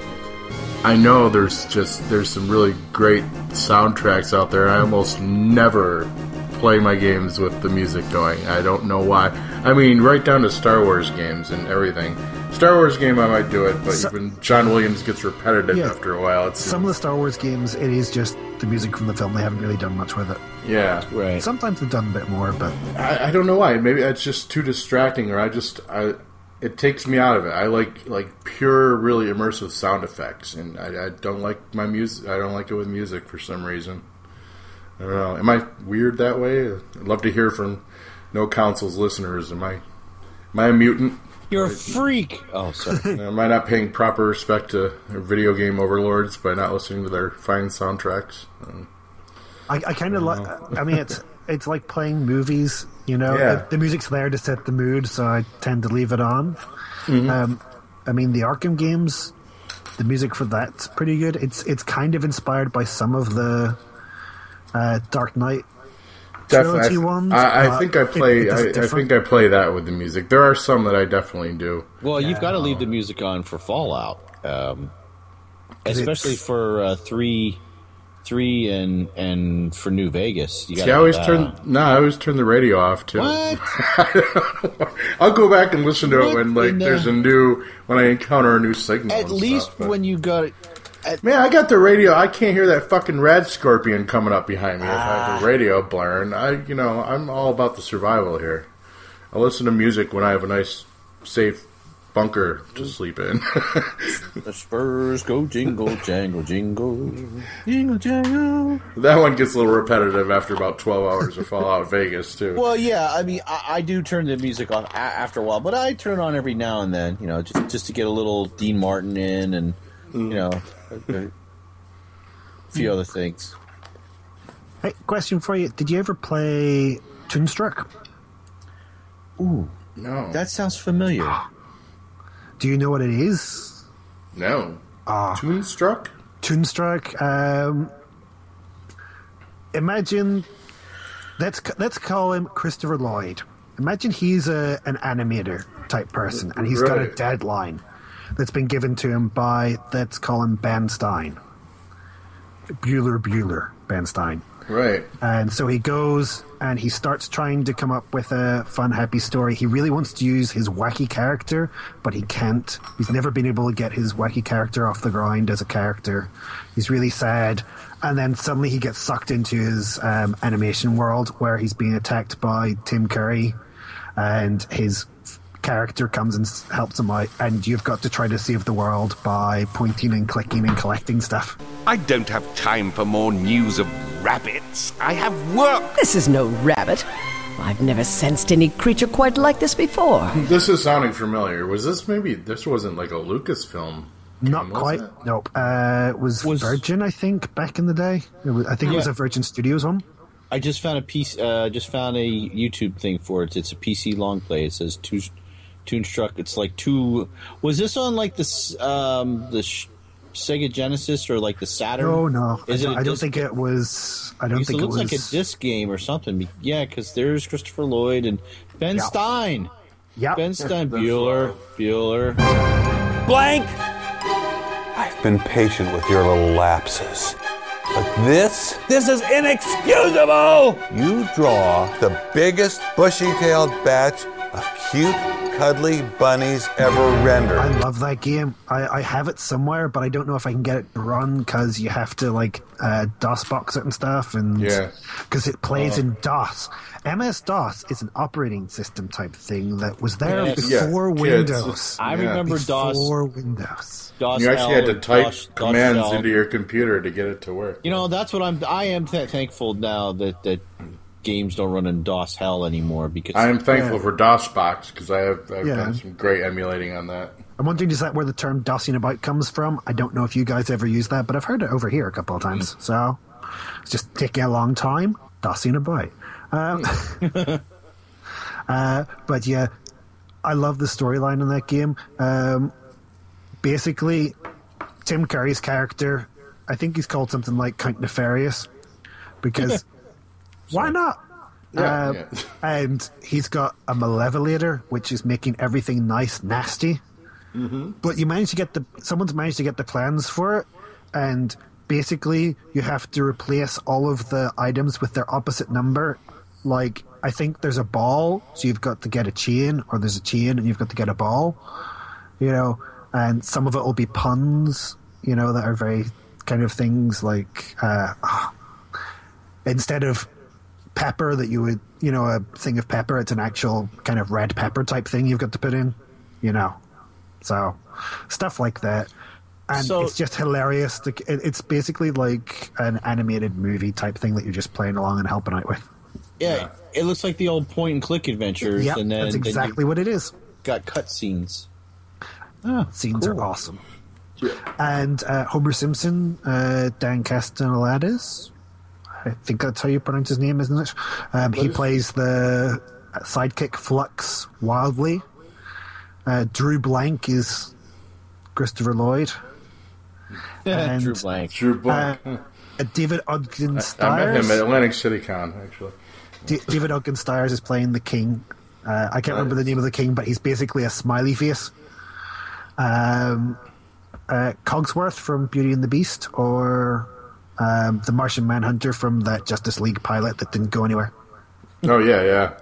I know there's just there's some really great soundtracks out there. I almost never play my games with the music going. I don't know why. I mean, right down to Star Wars games and everything. Star Wars game, I might do it, but So- even John Williams gets repetitive Yeah. after a while. It's some of the Star Wars games, it is just the music from the film. They haven't really done much with it. yeah. Right. Sometimes they've done a bit more, but I, I don't know why. Maybe it's just too distracting, or I just I it takes me out of it. I like like pure, really immersive sound effects, and I, I don't like my music. I don't like it with music for some reason. I don't know. Am I weird that way? I'd love to hear from No Consoles listeners. Am I am I a mutant? You're a freak. Oh, sorry. Am I not paying proper respect to video game overlords by not listening to their fine soundtracks? Um, I, I kind of like. I mean, it's it's like playing movies. You know, Yeah. the, the music's there to set the mood, so I tend to leave it on. Mm-hmm. Um, I mean, the Arkham games, the music for that's pretty good. It's it's kind of inspired by some of the uh, Dark Knight trilogy Definitely. ones. I, I but think I play. I, I think I play that with the music. There are some that I definitely do. Well, you've got to leave the music on for Fallout, um, especially it's- for uh, three, three, and and for New Vegas. You See, gotta I always have turn. No, I always turn the radio off too. What? I'll go back and listen to it when like the- there's a new when I encounter a new signal. At and least stuff, when you got man, I got the radio. I can't hear that fucking rad scorpion coming up behind me if I Ah. have the radio blaring. I, you know, I'm all about the survival here. I listen to music when I have a nice, safe bunker to sleep in. the Spurs go jingle jangle jingle jingle jangle. that one gets a little repetitive after about 12 hours of Fallout Vegas too. Well, yeah, I mean, I, I do turn the music off after a while, but I turn it on every now and then, you know, just just to get a little Dean Martin in, and you know, a, a few other things. Hey, question for you: Did you ever play Toonstruck? Ooh, no, that sounds familiar. Do you know what it is? no. Ah. Toonstruck? Toonstruck. Um, imagine let's let's call him Christopher Lloyd. Imagine he's a an animator type person, and he's got a deadline that's been given to him by let's call him Ben Stein, Bueller Bueller Ben Stein. Right. And so he goes and he starts trying to come up with a fun, happy story. He really wants to use his wacky character, but he can't. He's never been able to get his wacky character off the ground as a character. He's really sad. And then suddenly he gets sucked into his um, animation world where he's being attacked by Tim Curry. And his character comes and helps him out. And you've got to try to save the world by pointing and clicking and collecting stuff. I don't have time for more news of rabbits. I have work. This is no rabbit. I've never sensed any creature quite like this before. This is sounding familiar. Was this maybe this wasn't like a Lucasfilm? Not game, was quite. it? Nope. Uh, it was, Virgin, I think, back in the day. It was, I think it was a Virgin Studios one. I just found a piece. Uh, just found a YouTube thing for it. It's a PC long play. It says two, Toonstruck. It's like two. Was this on like this um, the sh- Sega Genesis or like the Saturn? No, no. I it don't, don't disc- think it was. I don't Because think it it, looks was. like a disc game or something. Yeah, because there's Christopher Lloyd and Ben Yeah. Stein. Yeah. Ben Stein, Bueller, Bueller. Blank! I've been patient with your little lapses. But this, this is inexcusable! You draw the biggest bushy tailed batch of cute cuddly bunnies ever rendered. I love that game. I, I have it somewhere, but I don't know if I can get it to run because you have to like uh, DOS box it and stuff, and Yeah. because it plays Oh. in DOS. MS DOS is an operating system type thing that was there Yes. before Yeah, kids. Windows. I remember DOS. Before Windows. DOS You actually had to type DOS- DOS commands L. into your computer to get it to work. You know, that's what I'm. I am th- thankful now that that games don't run in DOS hell anymore because I am thankful for DOSBox because I have I've Yeah. done some great emulating on that. I'm wondering, is that where the term DOSing about comes from? I don't know if you guys ever use that, but I've heard it over here a couple of times. So it's just taking a long time, DOSing about. Um, uh, but yeah, I love the storyline in that game. Um, basically, Tim Curry's character, I think he's called something like Count Nefarious, because why not? Yeah, Uh, yeah. And he's got a malevolator, which is making everything nice, nasty. But you manage to get the someone's managed to get the plans for it, and basically you have to replace all of the items with their opposite number. Like I think there's a ball, so you've got to get a chain, or there's a chain and you've got to get a ball. You know, and some of it will be puns. You know that are very kind of things like uh, instead of pepper that you would you know a thing of pepper. It's an actual kind of red pepper type thing you've got to put in you know. So stuff like that. And So- it's just hilarious to, it, it's basically like an animated movie type thing that you're just playing along and helping out with. Yeah, it looks like the old point and click adventures, Yep, and then that's exactly what it is. got cutscenes. Oh, scenes are awesome. Yeah. and uh, homer simpson uh, Dan Castellaneta's i think that's how you pronounce his name isn't it um, he plays the sidekick Flux Wildly uh, drew blank is christopher lloyd And, Drew Blank. Drew Blank. uh, uh, david ogden Stiers. I met him at Atlantic City Con actually. D- David Ogden Stiers is playing the king. Uh, I can't remember the name of the king, but he's basically a smiley face. Um, uh, Cogsworth from Beauty and the Beast, or um, the Martian Manhunter from that Justice League pilot that didn't go anywhere. Oh yeah, yeah.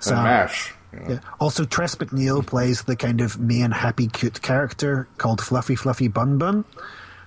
So- and Mash. you know. Yeah. Also, Tress MacNeille plays the kind of main happy, cute character called Fluffy Fluffy Bun Bun.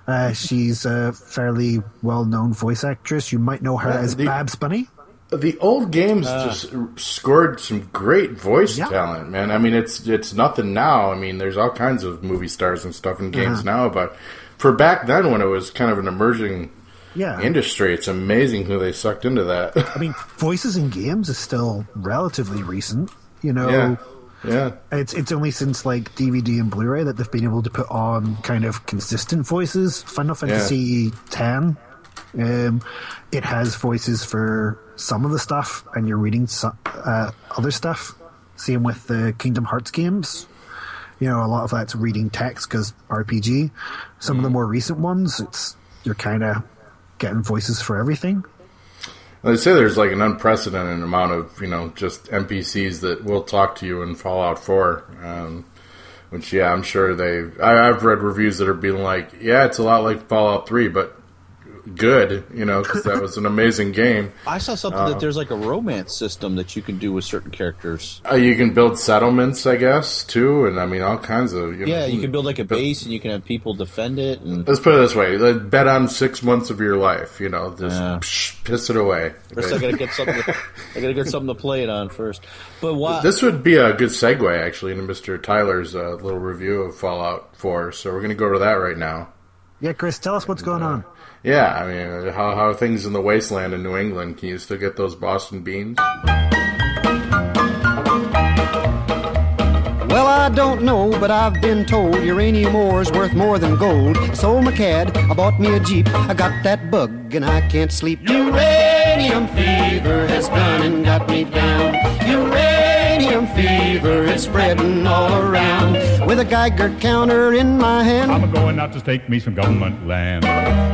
Uh, she's a fairly well-known voice actress. You might know her Yeah, as the- Babs Bunny. The old games just scored some great voice Yeah. talent, man. I mean, it's it's nothing now. I mean, there's all kinds of movie stars and stuff in games Yeah. now, but for back then when it was kind of an emerging Yeah. industry, it's amazing who they sucked into that. I mean, voices in games is still relatively recent. You know, yeah, yeah. it's it's only since like DVD and Blu-ray that they've been able to put on kind of consistent voices. Final Fantasy X, um, it has voices for some of the stuff, and you're reading some, uh, other stuff. Same with the Kingdom Hearts games. You know, a lot of that's reading text because RPG. Some of the more recent ones, it's you're kind of getting voices for everything. They say there's like an unprecedented amount of you know just NPCs that will talk to you in Fallout 4. Um, which yeah, I'm sure they. I, I've read reviews that are being like, yeah, it's a lot like Fallout 3, but good, you know, because that was an amazing game. I saw something Uh, that there's like a romance system that you can do with certain characters. Uh, you can build settlements, I guess, too, and I mean all kinds of. You know, Yeah, you can build like a base and you can have people defend it. And Let's put it this way: like, bet on six months of your life. You know, just Yeah. psh, piss it away. first, I gotta get something. To, I gotta get something to play it on first. But why? This would be a good segue, actually, into Mr. Tyler's uh, little review of Fallout 4. So we're going to go to that right now. Yeah, Chris, tell us what's going on. Yeah, I mean, how, how are things in the wasteland in New England? Can you still get those Boston beans? Well, I don't know, but I've been told uranium ore's worth more than gold. Sold my cad, I bought me a Jeep. I got that bug and I can't sleep. Uranium fever has gone and got me down. Uranium fever is spreading all around. With a Geiger counter in my hand. I'm going out to stake me some government land.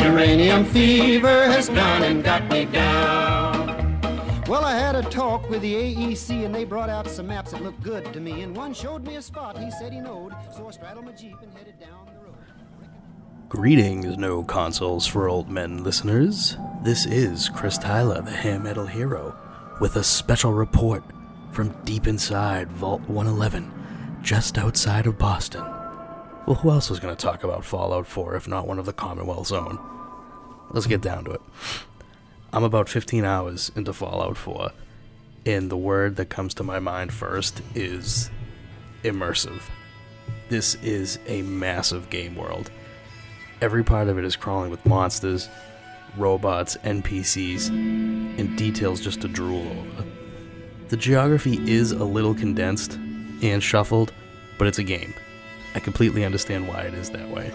Uranium fever has gone and got me down. Well, I had a talk with the AEC and they brought out some maps that looked good to me. And one showed me a spot he said he knowed. So I straddled my Jeep and headed down the road. Greetings, No Consoles for Old Men listeners. This is Chris Tyler, the hair metal hero, with a special report from deep inside Vault 111 just outside of Boston. Well, who else was going to talk about Fallout 4 if not one of the Commonwealth's own? Let's get down to it. I'm about 15 hours into Fallout 4, and the word that comes to my mind first is immersive. This is a massive game world. Every part of it is crawling with monsters, robots, NPCs, and details just to drool over. The geography is a little condensed and shuffled, but it's a game. I completely understand why it is that way.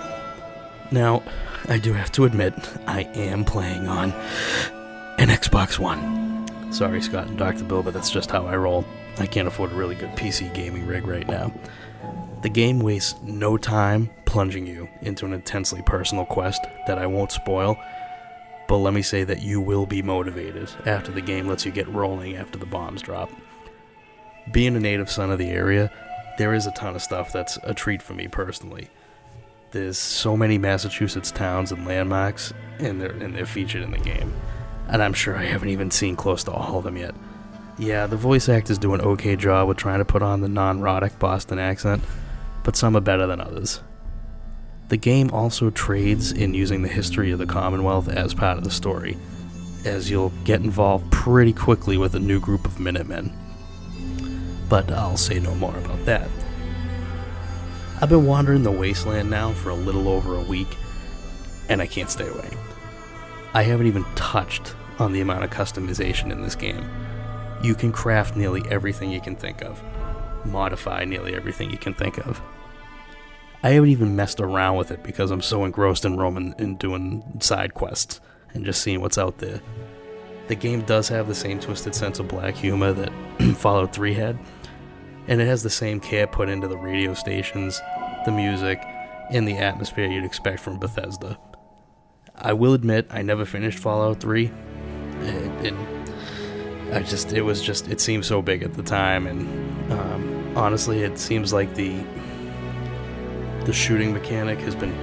Now, I do have to admit, I am playing on an Xbox One. Sorry, Scott and Dr. Bill, but that's just how I roll. I can't afford a really good PC gaming rig right now. The game wastes no time plunging you into an intensely personal quest that I won't spoil, but let me say that you will be motivated after the game lets you get rolling after the bombs drop. Being a native son of the area, there is a ton of stuff that's a treat for me personally. There's so many Massachusetts towns and landmarks, and they're and they're featured in the game, and I'm sure I haven't even seen close to all of them yet. Yeah, the voice actors do an okay job with trying to put on the non-rhotic Boston accent, but some are better than others. The game also trades in using the history of the Commonwealth as part of the story, as you'll get involved pretty quickly with a new group of Minutemen. But I'll say no more about that. I've been wandering the wasteland now for a little over a week, and I can't stay away. I haven't even touched on the amount of customization in this game. You can craft nearly everything you can think of, modify nearly everything you can think of. I haven't even messed around with it because I'm so engrossed in roaming and doing side quests and just seeing what's out there. The game does have the same twisted sense of black humor that Fallout 3 had, and it has the same care put into the radio stations, the music, and the atmosphere you'd expect from Bethesda. I will admit, I never finished Fallout 3. It, it, I just, it was just, it seemed so big at the time, and um, honestly, it seems like the the shooting mechanic has been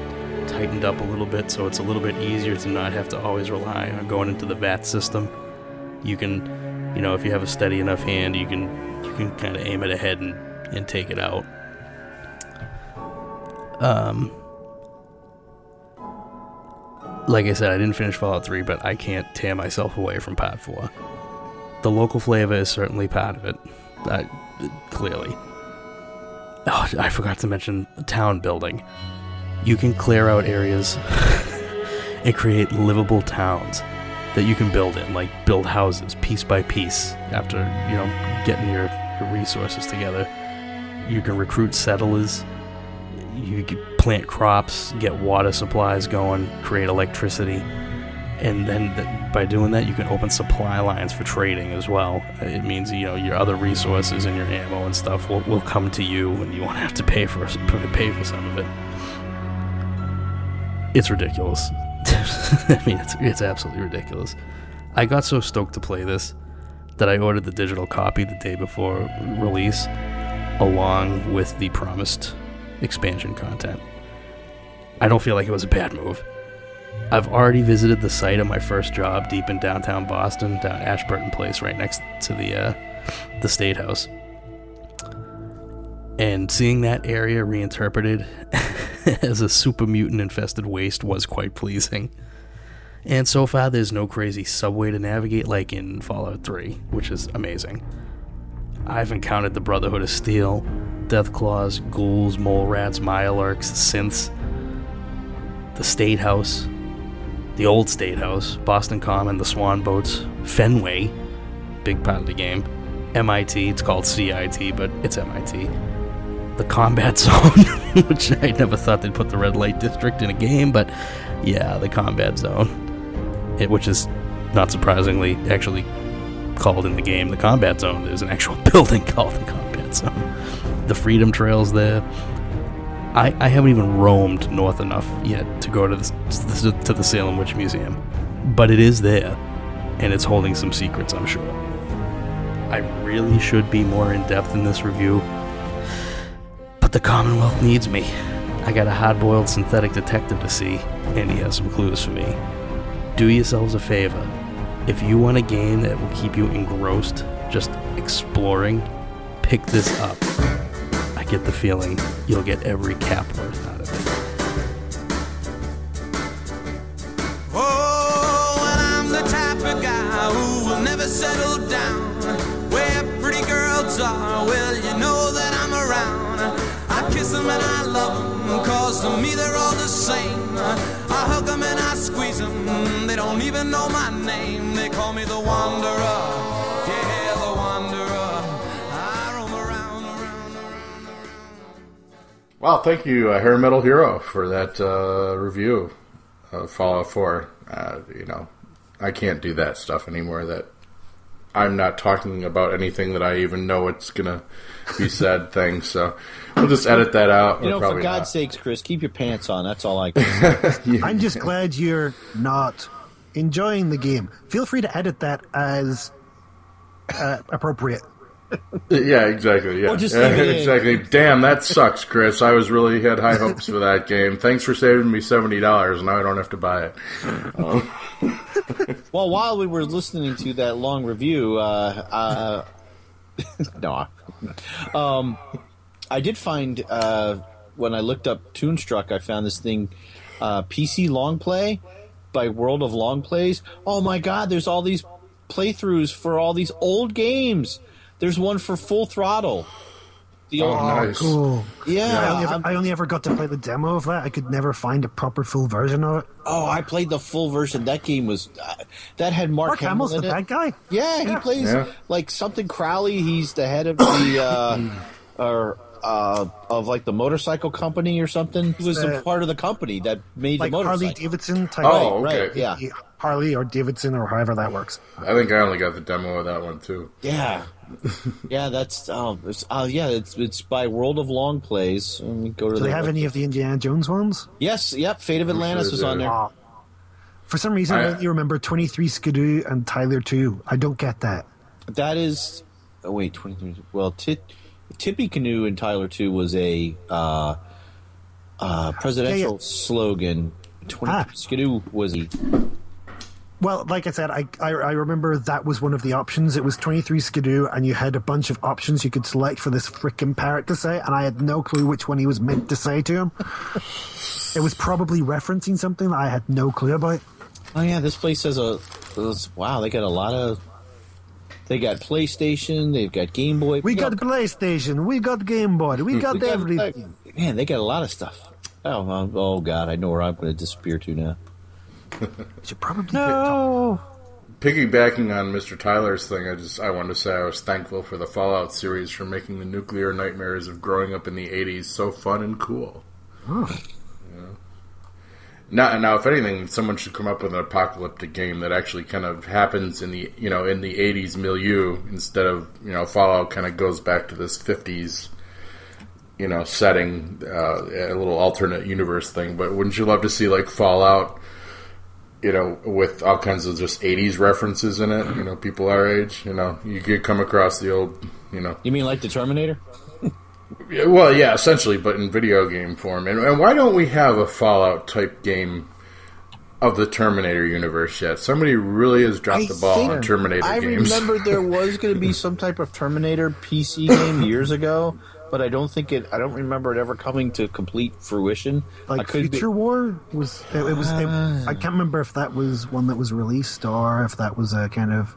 tightened up a little bit, so it's a little bit easier to not have to always rely on going into the VATS system. You can, you know, if you have a steady enough hand, you can you can kind of aim it ahead and, and take it out. Um, like I said, I didn't finish Fallout 3, but I can't tear myself away from Part 4. The local flavor is certainly part of it, uh, clearly. Oh, I forgot to mention town building. You can clear out areas and create livable towns that you can build in, like build houses piece by piece after, you know, getting your, your resources together. You can recruit settlers. You can plant crops, get water supplies going, create electricity. And then th- by doing that, you can open supply lines for trading as well. It means you know your other resources and your ammo and stuff will, will come to you, and you won't have to pay for pay for some of it. It's ridiculous. I mean, it's it's absolutely ridiculous. I got so stoked to play this that I ordered the digital copy the day before release, along with the promised expansion content. I don't feel like it was a bad move. I've already visited the site of my first job deep in downtown Boston, down Ashburton Place, right next to the uh, the State House. And seeing that area reinterpreted as a super mutant infested waste was quite pleasing. And so far, there's no crazy subway to navigate like in Fallout 3, which is amazing. I've encountered the Brotherhood of Steel, Deathclaws, ghouls, mole rats, Mirelurks, synths, the State House, the old State House, Boston Common, the Swan Boats, Fenway, big part of the game, MIT, it's called CIT, but it's MIT. The Combat Zone, which I never thought they'd put the Red Light District in a game, but yeah, the Combat Zone, it, which is not surprisingly actually called in the game the Combat Zone. There's an actual building called the Combat Zone. The Freedom Trail's there. I, I haven't even roamed north enough yet to go to the, to the Salem Witch Museum, but it is there, and it's holding some secrets, I'm sure. I really should be more in depth in this review, but the Commonwealth needs me. I got a hard boiled synthetic detective to see, and he has some clues for me. Do yourselves a favor. If you want a game that will keep you engrossed, just exploring, pick this up get the feeling you'll get every cap worth out of it. Oh, and I'm the type of guy who will never settle down. Where pretty girls are, well, you know that I'm around. I kiss them and I love them, cause to me they're all the same. I hug them and I squeeze them, they don't even know my name. They call me the Wanderer. Well, thank you, uh, Hair Metal Hero, for that uh, review of Fallout 4. Uh, you know, I can't do that stuff anymore. That I'm not talking about anything that I even know it's gonna be said things. So we'll just edit that out. You know, for God's not. sakes, Chris, keep your pants on. That's all I can say. I'm just glad you're not enjoying the game. Feel free to edit that as uh, appropriate. Yeah, exactly. Yeah, just Yeah, leave it in. exactly. Damn, that sucks, Chris. I was really had high hopes for that game. Thanks for saving me seventy dollars. Now I don't have to buy it. Um, well, while we were listening to that long review, uh, uh, no, um, I did find uh, when I looked up Toonstruck, I found this thing, uh, PC Long Play by World of Long Plays. Oh my God! There's all these playthroughs for all these old games. There's one for Full Throttle. The Oh, old- nice. Cool. Yeah, I only, ever, I'm- only ever got to play the demo of that. I could never find a proper full version of it. Oh, I played the full version. That game was uh, that had Mark, Mark Hamill Hamill's in the it. bad guy. Yeah, he plays Yeah. like something Crowley. He's the head of the uh, or uh, of like the motorcycle company or something. He was a Uh, part of the company that made Like the motorcycle. Harley Davidson type. Oh, Right, okay. right, yeah. Harley or Davidson or however that works. I think I only got the demo of that one too. Yeah, yeah. That's oh, it's, uh, yeah. It's it's by World of Long Plays. Let me go to Do the they have any of the Indiana Jones ones? Yes, yep. Fate of Atlantis sure was they on there. For some reason, I- I only remember 23 Skidoo and Tyler 2. I don't get that. That is, oh wait, twenty three. Well, Ti Tippecanoe and Tyler Two was a uh, uh, presidential Yeah, yeah. slogan. Twenty Ah. Skidoo was a Well, like I said, I, I I remember that was one of the options. It was 23 Skidoo, and you had a bunch of options you could select for this frickin' parrot to say, and I had no clue which one he was meant to say to him. it was probably referencing something that I had no clue about. Oh yeah, this place has a wow. They got a lot of. They got PlayStation. They've got Game Boy. We got PlayStation, we got Game Boy, we got We got- everything. man. They got a lot of stuff. Oh, um, oh God! I know where I'm going to disappear to now. should probably no. Piggybacking on Mr. Tyler's thing, I just I wanted to say I was thankful for the Fallout series for making the nuclear nightmares of growing up in the '80s so fun and cool. Now, now, if anything, someone should come up with an apocalyptic game that actually kind of happens in the you know in the '80s milieu instead of you know Fallout kind of goes back to this '50s you know setting, uh, a little alternate universe thing. But wouldn't you love to see like Fallout? You know, with all kinds of just '80s references in it. You know, people our age. You know, you could come across the old. You know, You mean like the Terminator? Yeah, well, yeah, essentially, but in video game form. And, and why don't we have a Fallout type game of the Terminator universe yet? Somebody really has dropped the ball on Terminator I games. remember there was going to be some type of Terminator PC game years ago, but I don't think it. I don't remember it ever coming to complete fruition. I Like could be- Future War was it, it was it, I can't remember if that was one that was released or if that was a kind of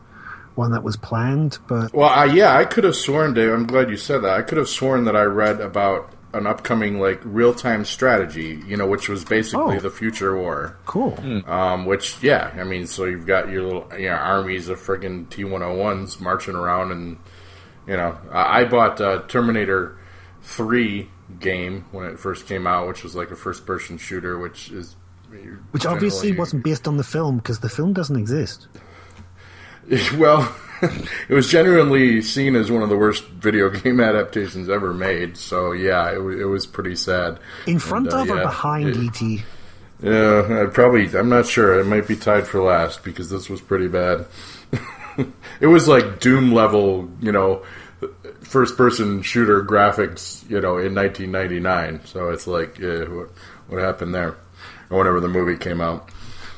one that was planned, but Well, I, yeah, I could have sworn, Dave. I'm glad you said that. I could have sworn that I read about an upcoming like real time strategy, you know, which was basically Oh. the future war. cool. Um, which, yeah, I mean, so you've got your little you know, armies of friggin' T one hundred ones marching around, and you know, I, I bought uh, Terminator three game when it first came out, which was like a first person shooter, which is Which obviously wasn't based on the film because the film doesn't exist. Well, it was genuinely seen as one of the worst video game adaptations ever made. So yeah, it, wa- it was pretty sad. In front And, uh, of or yeah, behind it- ET? Yeah, I'd probably. I'm not sure. It might be tied for last because this was pretty bad. it was like Doom level, you know, first person shooter graphics, you know, in 1999. So it's like, yeah, what, what happened there? Or whenever the movie came out.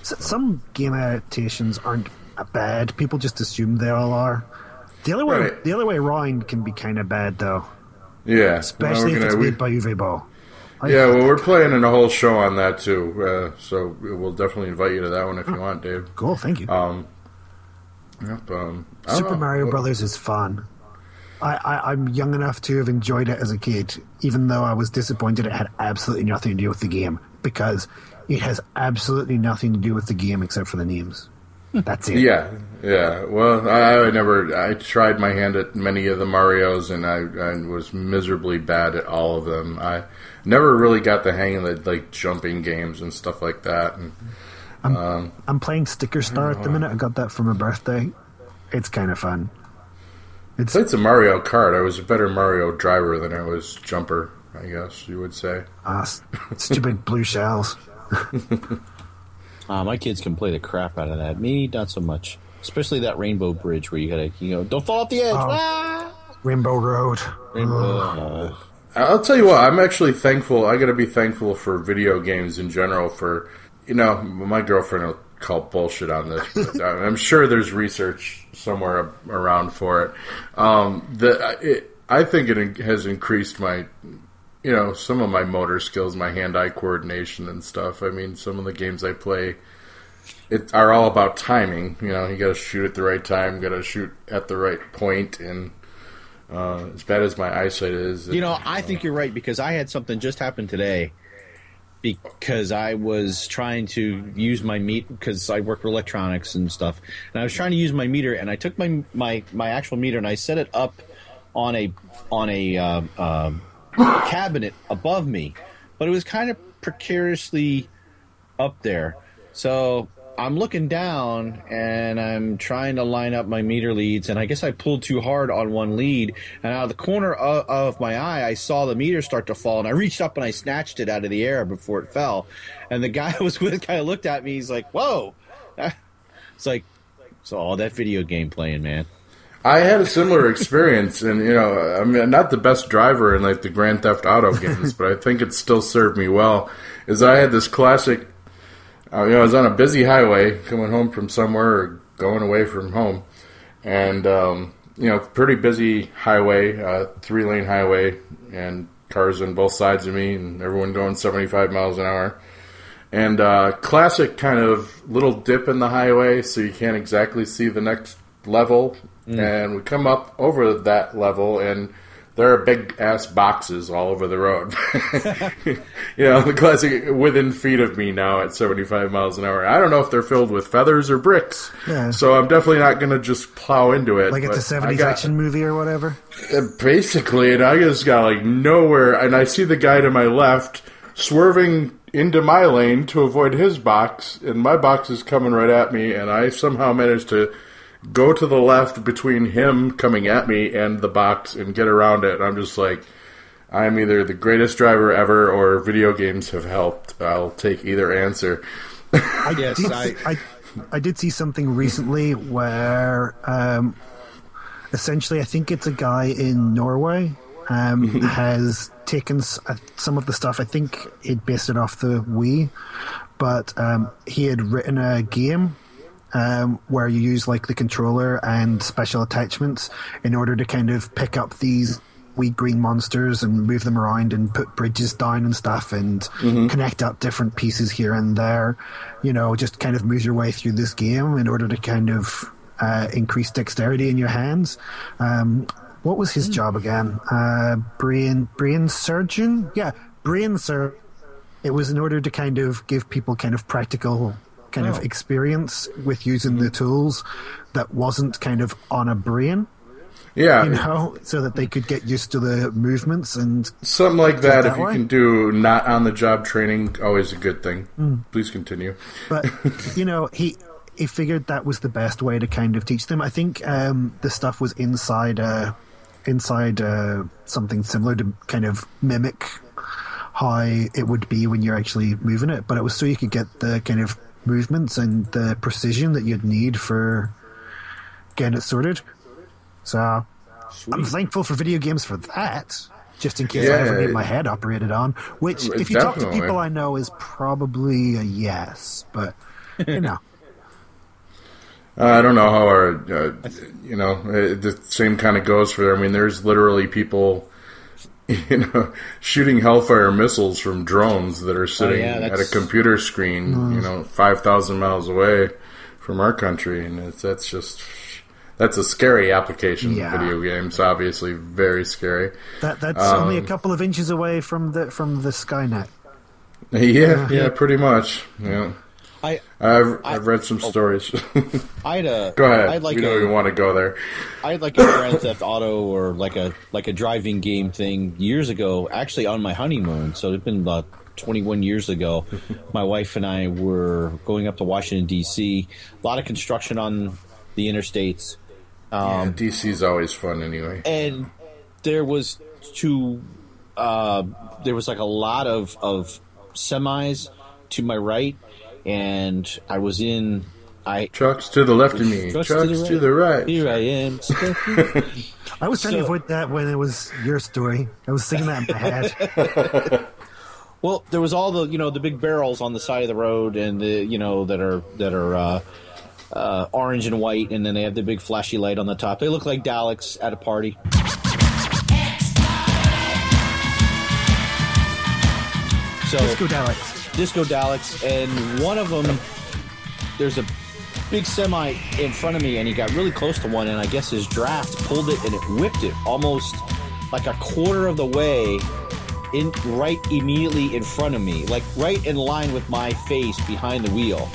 Some game adaptations aren't bad. People just assume they all are. The other way, Right. the other way around can be kind of bad though. Yeah, especially we're if it's gonna- we- made by Uwe Boll. I- yeah, well, we're planning a whole show on that too, uh, so we'll definitely invite you to that one if you want, Dave. Cool, thank you. Um, yep, um, Super know. Mario What- Brothers is fun. I, I, I'm young enough to have enjoyed it as a kid, even though I was disappointed it had absolutely nothing to do with the game, because it has absolutely nothing to do with the game except for the names. That's it. Yeah, yeah. Well, I, I never. I tried my hand at many of the Mario's, and I, I was miserably bad at all of them. I never really got the hang of the like jumping games and stuff like that. And um, I'm playing Sticker Star at the minute. I got that for my birthday. It's kind of fun. it's it's a Mario Kart. I was a better Mario driver than I was jumper. I guess you would say. Ah, stupid blue shells. Uh, my kids can play the crap out of that. Me, not so much. Especially that rainbow bridge where you gotta, you know, don't fall off the edge. Oh. Ah! Rainbow Road. Rainbow. uh, I'll tell you what. I'm actually thankful. I got to be thankful for video games in general. For you know, my girlfriend will call bullshit on this, but I'm sure there's research somewhere around for it. Um, the it, I think it has increased my, you know, some of my motor skills, my hand-eye coordination and stuff. I mean, some of the games I play. It are all about timing. You know, you got to shoot at the right time, got to shoot at the right point, and uh, as bad as my eyesight is, You know, I think you're right because I had something just happen today because I was trying to use my meat because I work with electronics and stuff, and I was trying to use my meter, and I took my my my actual meter and I set it up on a on a um, um, cabinet above me, but it was kind of precariously up there, so. I'm looking down and I'm trying to line up my meter leads, and I guess I pulled too hard on one lead. And out of the corner of, of my eye, I saw the meter start to fall, and I reached up and I snatched it out of the air before it fell. And the guy I was with kind of looked at me. He's like, "Whoa!" It's like, so all that video game playing, man. I had a similar experience, and you know, I'm not the best driver in like the Grand Theft Auto games, but I think it still served me well. Is I had this classic, uh, you know, I was on a busy highway coming home from somewhere or going away from home, and um, you know, pretty busy highway, uh, three lane highway, and cars on both sides of me, and everyone going 75 miles an hour. And uh, classic kind of little dip in the highway, so you can't exactly see the next level. And we come up over that level, and there are big ass boxes all over the road. you know, the classic within feet of me now at 75 miles an hour. I don't know if they're filled with feathers or bricks. Yeah. So I'm definitely not going to just plow into it. Like it's a but I 70s got- action movie or whatever. uh, Basically, and I just got like nowhere, and I see the guy to my left swerving into my lane to avoid his box, and my box is coming right at me, and I somehow managed to go to the left between him coming at me and the box and get around it. I'm just like, I'm either the greatest driver ever or video games have helped. I'll take either answer. I Yes, did, I- I, I did see something recently where um, essentially I think it's a guy in Norway um, has taken s- uh, some of the stuff. I think he'd based it off the Wii, but um, he had written a game um, where you use like the controller and special attachments in order to kind of pick up these wee green monsters and move them around and put bridges down and stuff and Mhm. connect up different pieces here and there. You know, just kind of move your way through this game in order to kind of uh, increase dexterity in your hands. Um, what was his job again? Uh, brain brain surgeon? Yeah, brain surgeon. It was in order to kind of give people kind of practical kind of Oh. experience with using the tools that wasn't kind of on a brain. Yeah. You know, so that they could get used to the movements and Something like that, that if you can do not on the job training, always a good thing. Mm. Please continue. but you know he he figured that was the best way to kind of teach them i think um the stuff was inside uh inside uh something similar to kind of mimic how it would be when you're actually moving it but it was so you could get the kind of movements and the precision that you'd need for getting it sorted so i'm thankful for video games for that just in case I ever Yeah. need my head operated on, which, Uh, if you talk to people I know, is probably a yes. But you know, Uh, I don't know how our, uh, you know, uh, the same kind of goes for. I mean, there's literally people you know, shooting Hellfire missiles from drones that are sitting yeah, at a computer screen, you know, five thousand miles away from our country, and it's, that's just that's a scary application Yeah. of video games. Obviously, very scary. That that's Um, only a couple of inches away from the from the Skynet. Yeah, yeah, pretty much. Yeah, I I've I've read some stories. I had a go ahead. I'd like we don't even want to go there. I had like a Grand Theft Auto or like a like a driving game thing years ago, actually on my honeymoon. So it's been about 21 years ago. my wife and I were going up to Washington D.C. A lot of construction on the interstates. Um, yeah, DC's always fun anyway. and there was two uh, there was like a lot of of semis to my right and i was in i trucks to the left of me Trucks trucks to the right here i am I was trying to avoid that when it was your story. I was singing that in my head. well there was all the you know the big barrels on the side of the road and the you know that are that are uh uh, orange and white, and then they have the big flashy light on the top. They look like Daleks at a party. So Let's go Daleks. Disco Daleks, and one of them, there's a big semi in front of me, and he got really close to one, and I guess his draft pulled it and it whipped it almost like a quarter of the way in right immediately in front of me, like right in line with my face behind the wheel.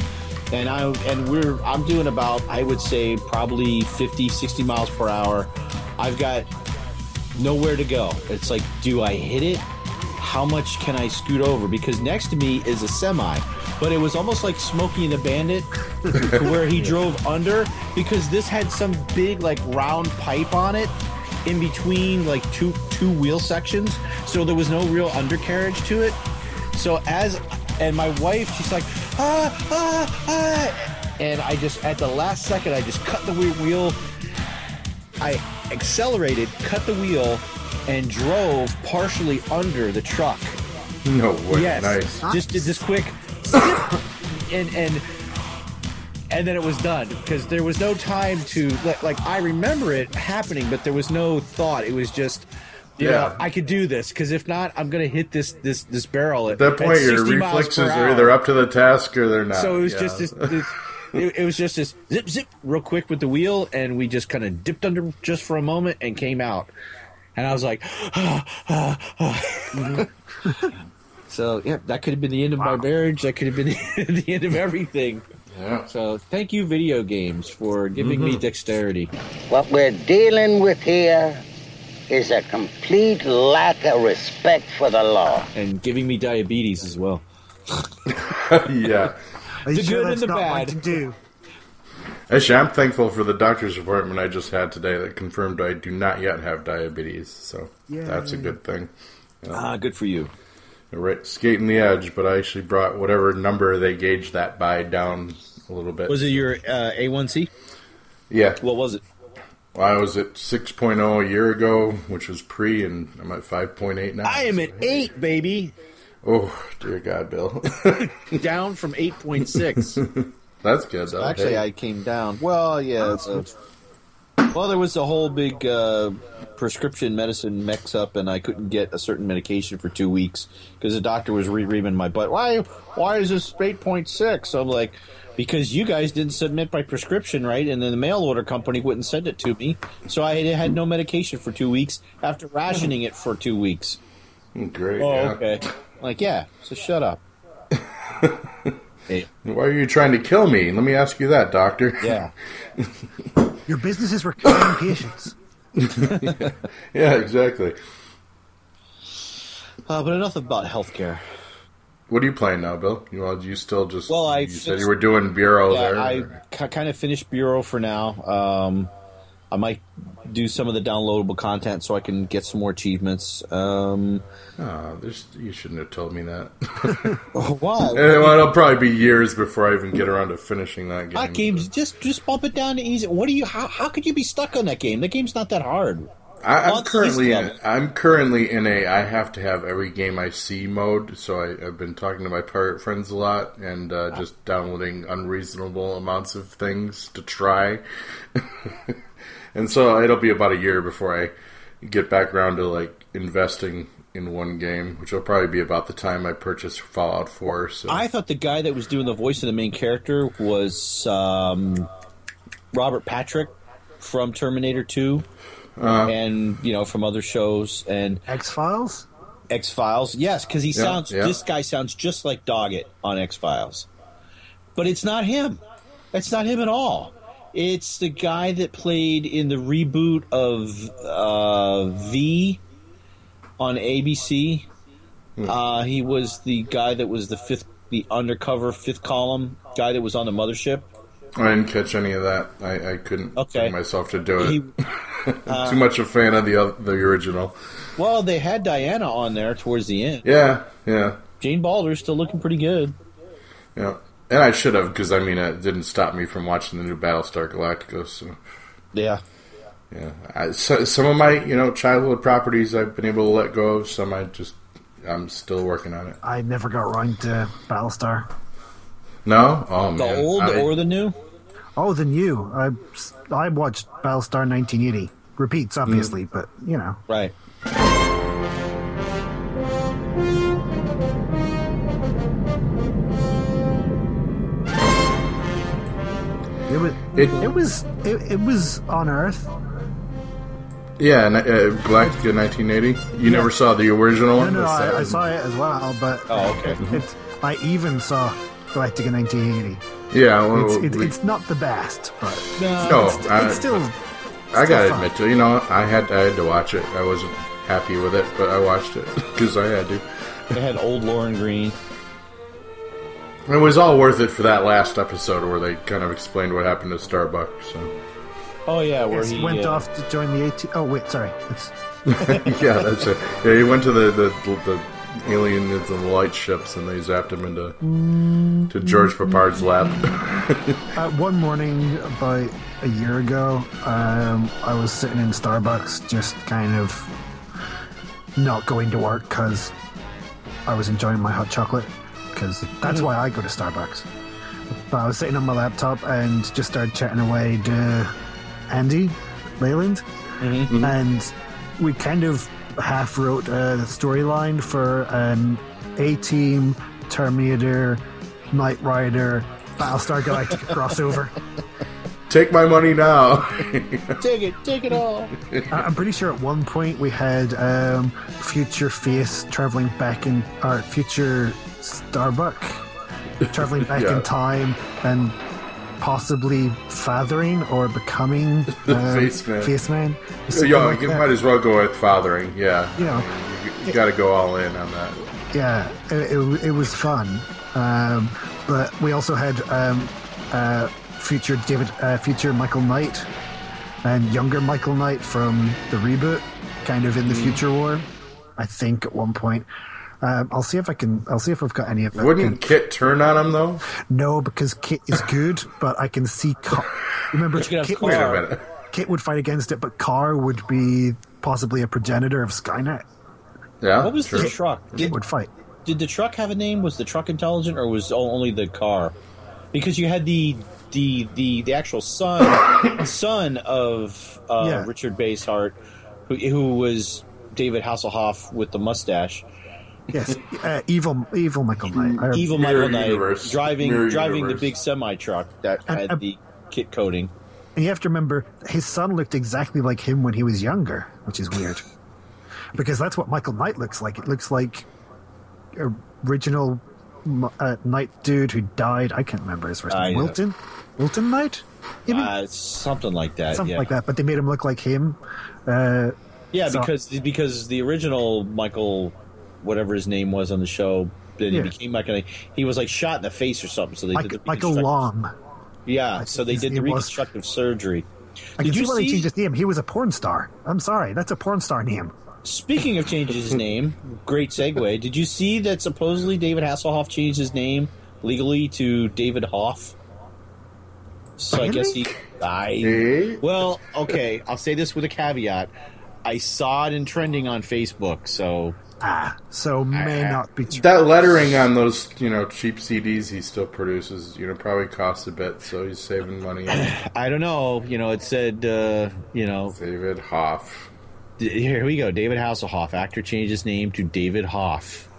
And I and we're I'm doing about I would say probably 50 60 miles per hour. I've got nowhere to go. It's like do I hit it? How much can I scoot over? Because next to me is a semi, but it was almost like Smokey and the Bandit, where he drove under because this had some big like round pipe on it in between like two two wheel sections, so there was no real undercarriage to it. So as and my wife, she's like ah ah ah, and I just at the last second I just cut the wheel. I accelerated, cut the wheel, and drove partially under the truck. No way. Yes. Nice. Just did this quick zip, and and and then it was done because there was no time to like, like I remember it happening, but there was no thought. It was just. You Yeah. know, I could do this because if not, I'm gonna hit this this this barrel at At that point, your 60 miles reflexes are either up to the task or they're not. So it was Yeah. just this. this it, it was just this zip zip real quick with the wheel, and we just kind of dipped under just for a moment and came out. And I was like, so yeah, that could have been the end of my marriage. That could have been the, the end of everything. Yeah. So thank you, video games, for giving me Mhm. dexterity. What we're dealing with here is a complete lack of respect for the law. and giving me diabetes as well. yeah. The sure good and the not bad. Right to do? Actually, I'm thankful for the doctor's appointment I just had today that confirmed I do not yet have diabetes. So that's a good thing. Ah, good for you. Right, skating the edge, but I actually brought whatever number they gauged that by down a little bit. Was it your uh, A1C? Yeah. What was it? Well, I was at 6.0 a year ago, which was pre, and I'm at 5.8 now. I am at eight, baby. Oh, dear God, Bill. Down from eight point six. That's good, though. Actually, Hey. I came down. Well, yeah. A, well, there was a whole big uh, prescription medicine mix up, and I couldn't get a certain medication for two weeks because the doctor was re-reaming my butt. Why? Why is this eight point six? I'm like, because you guys didn't submit my prescription right, and then the mail order company wouldn't send it to me, so I had no medication for two weeks after rationing it for two weeks. Great. Oh, yeah. okay. Like, yeah. So shut up. Hey. Why are you trying to kill me? Let me ask you that, doctor. Yeah. Your business is recurring patients. yeah, exactly. Uh, but enough about healthcare. What are you playing now, Bill? You well, you still just Well, I you said you were doing bureau yeah, there. I or- kind of finished Bureau for now. Um, I might do some of the downloadable content so I can get some more achievements. Um, Oh, there's, you shouldn't have told me that. Why? Eh, well, it'll probably be years before I even get around to finishing that game. that game's just just bump it down to easy. What do you? How, how could you be stuck on that game? That game's not that hard. I, I'm the currently in. I'm currently in a I have to have every game I see mode. So I, I've been talking to my pirate friends a lot and uh, just downloading unreasonable amounts of things to try. and so it'll be about a year before I get back around to like investing in one game, which will probably be about the time I purchase Fallout 4. So I thought the guy that was doing the voice of the main character was um, Robert Patrick from Terminator 2 Uh. and, you know, from other shows and X Files? X Files. Yes, because he Yeah, sounds, yeah. this guy sounds just like Doggett on X Files. But it's not him. It's not him at all. It's the guy that played in the reboot of uh, V on ABC. Hmm. Uh, he was the guy that was the fifth, the undercover fifth column guy that was on the mothership. I didn't catch any of that. I, I couldn't Okay. bring myself to do it. He- uh, Too much a fan of the the original. Well, they had Diana on there towards the end. Yeah, yeah, Jane Badler's still looking pretty good. yeah. And I should have because I mean it didn't stop me from watching the new Battlestar Galactica. So Yeah. yeah, I, so, some of my you know childhood properties I've been able to let go of. Some I just I'm still working on it. I never got around to Battlestar. No, oh The man, old I- or the new? Oh, the new. I I watched Battlestar 1980. Repeats, obviously, but you know. Right. It was It- it, was it, it was on Earth. yeah, and, uh, Galactica 1980. You never saw the original one? no, That's I, I saw it as well, but Oh, okay. it's, I even saw Galactica 1980. Yeah, well, It's, it, we- it's not the best, but No, it's, I- it's still. I gotta fun. admit to you know I had I had to watch it. I wasn't happy with it, but I watched it because I had to. They had old Lorne Greene. It was all worth it for that last episode where they kind of explained what happened to Starbucks. So Oh yeah, where Yes, he went uh, off to join the AT. Oh wait, sorry. It's, yeah, that's it. Yeah, he went to the the, the alien and the light ships, and they zapped him into to George Peppard's lab. uh, one morning, about a year ago, um, I was sitting in Starbucks, just kind of not going to work because I was enjoying my hot chocolate. Because that's why I go to Starbucks. But I was sitting on my laptop and just started chatting away to Andy Leyland, and we kind of half wrote uh, the storyline for an A Team Terminator Knight Rider Battlestar Galactica crossover. Take my money now. Take it, take it all. I- I'm pretty sure at one point we had um, future face traveling back in, or future Starbuck traveling back Yeah. in time and possibly fathering or becoming uh, Face man. Face man. Yo, like you that. might as well go with fathering. Yeah, You know, you, you got to go all in on that. yeah, it, it, it was fun. Um, but we also had um, uh, future David, uh, future Michael Knight, and younger Michael Knight from the reboot, kind of in the future war. I think at one point. Um, I'll see if I can. I'll see if I've got any of it. Wouldn't KITT turn on him though? No, because KITT is good, but I can see. Car- Remember, But you could have KITT, Wait a KITT would fight against it, but KARR would be possibly a progenitor of Skynet. Yeah, What was sure. the truck? KITT Did, would fight. did the truck have a name? Was the truck intelligent, or was only the car? Because you had the the the, the actual son son of uh, Yeah. Richard Basehart, who, who was David Hasselhoff with the mustache. Yes, uh, evil, evil Michael Knight. I- Evil Michael Knight universe. driving Mirror driving universe. the big semi truck that And- had and- the kit coating. And you have to remember, his son looked exactly like him when he was younger, which is weird. because that's what Michael Knight looks like. It looks like original uh, Knight dude who died. I can't remember his first name. know. Wilton? Wilton Knight? Maybe? Uh, something like that. Something yeah. like that. But they made him look like him. Uh, Yeah, So- because because the original Michael, whatever his name was on the show, then Yeah. he became like a, He was like shot in the face or something. So they Mike, did the Michael reconstructive- Long. Yeah, so they did the name was. reconstructive surgery. I Did can see you why they see? changed his name. He was a porn star. I'm sorry. That's a porn star name. Speaking of changing his name, great segue. Did you see that supposedly David Hasselhoff changed his name legally to David Hoff? So I guess he. I well, okay. I'll say this with a caveat. I saw it in trending on Facebook, so Ah, so may Ah. not be true. That lettering on those, you know, cheap CDs he still produces, you know, probably costs a bit, so he's saving money. I don't know. You know, it said, uh, you know, David Hoff. Here we go. David Hasselhoff. Actor changes name to David Hoff.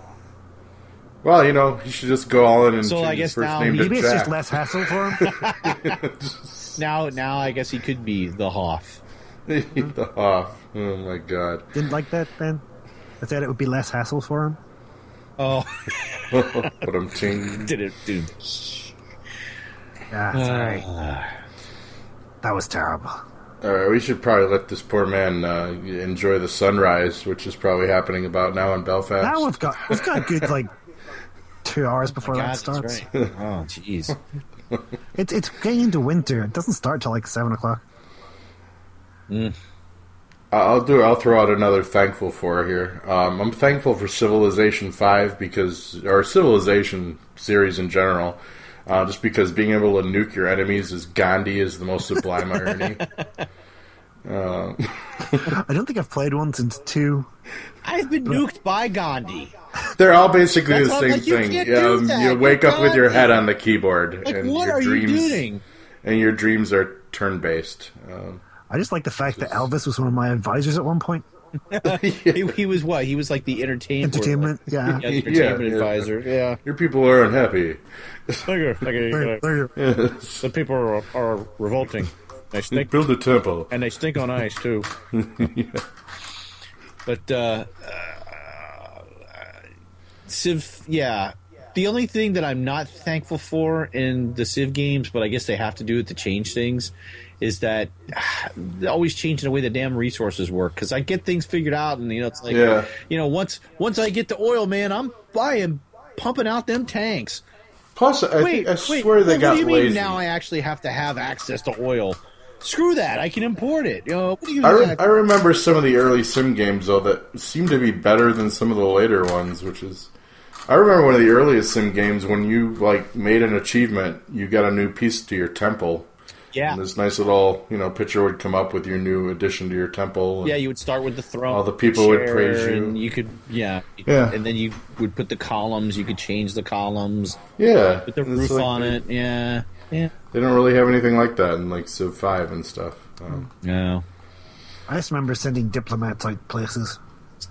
Well, you know, he should just go all in and So change I his guess first now name to Maybe it's just less hassle for him. Now, now I guess he could be the Hoff. the Hoff. Oh my god. Didn't like that, Ben? I said it would be less hassle for him. Oh, but I'm changing. did it, dude? Yeah, sorry. that was terrible. All right, we should probably let this poor man uh, enjoy the sunrise, which is probably happening about now in Belfast. Now we've got we've got a good like two hours before God, that that's starts. right. Oh, jeez. It's it's getting into winter. It doesn't start till like seven o'clock. I'll do. I'll throw out another thankful for here. Um, I'm thankful for Civilization Five because, or Civilization series in general, uh, just because being able to nuke your enemies as Gandhi is the most sublime irony. Um, I don't think I've played one since two. I've been nuked by Gandhi. they're all basically That's the same like, you thing. can't do Um, that. you wake You're up with your head on the keyboard, Like, and what your are you dreams, doing? And your dreams are turn based. Um, I just like the fact that Elvis was one of my advisors at one point. he, he was what? He was like the entertainment. Entertainment, yeah. the entertainment advisor. Yeah. Your people are unhappy. Thank you. Thank you. Thank- thank you. The people are, are revolting. They stink. Build a temple. And they stink on ice too. But uh, uh, Civ, yeah. The only thing that I'm not thankful for in the Civ games, but I guess they have to do it to change things, is that always changing the way the damn resources work. Because I get things figured out, and you know, it's like, Yeah. you know, once once I get the oil, man, I'm buying, pumping out them tanks. Plus, I, wait, I wait, swear they what got do you lazy. mean now I actually have to have access to oil? Screw that! I can import it. You know, what do you I, re- I remember some of the early sim games though that seemed to be better than some of the later ones, which is. I remember one of the earliest sim games when you like made an achievement, you got a new piece to your temple. Yeah. And this nice little you know picture would come up with your new addition to your temple. and Yeah, you would start with the throne. All the people would praise you. And you could, yeah, Yeah. and then you would put the columns. You could change the columns. Yeah, put the it's roof like- on it. Yeah, yeah. They don't really have anything like that in like Civ Five and stuff. Um, No. I just remember sending diplomats out places.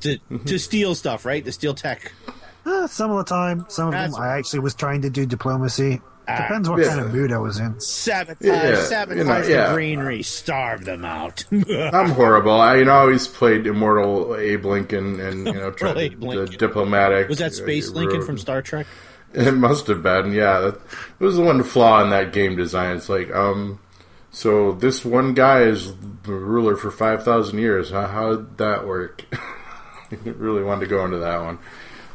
To, to steal stuff, right? To steal tech. Uh, some of the time, some of That's- them I actually was trying to do diplomacy. Ah, Depends what yeah. kind of mood I was in. Sabotage, Yeah, sabotage you know, the yeah. greenery, starve them out. I'm horrible. I you know I always played Immortal Abe Lincoln and you know tried Abe to, the Lincoln. diplomatic. Was that uh, Space Lincoln from Star Trek? It must have been, yeah. That it was the one flaw in that game design. It's like, um, so this one guy is the ruler for five thousand years. How how'd that work? I really wanted to go into that one,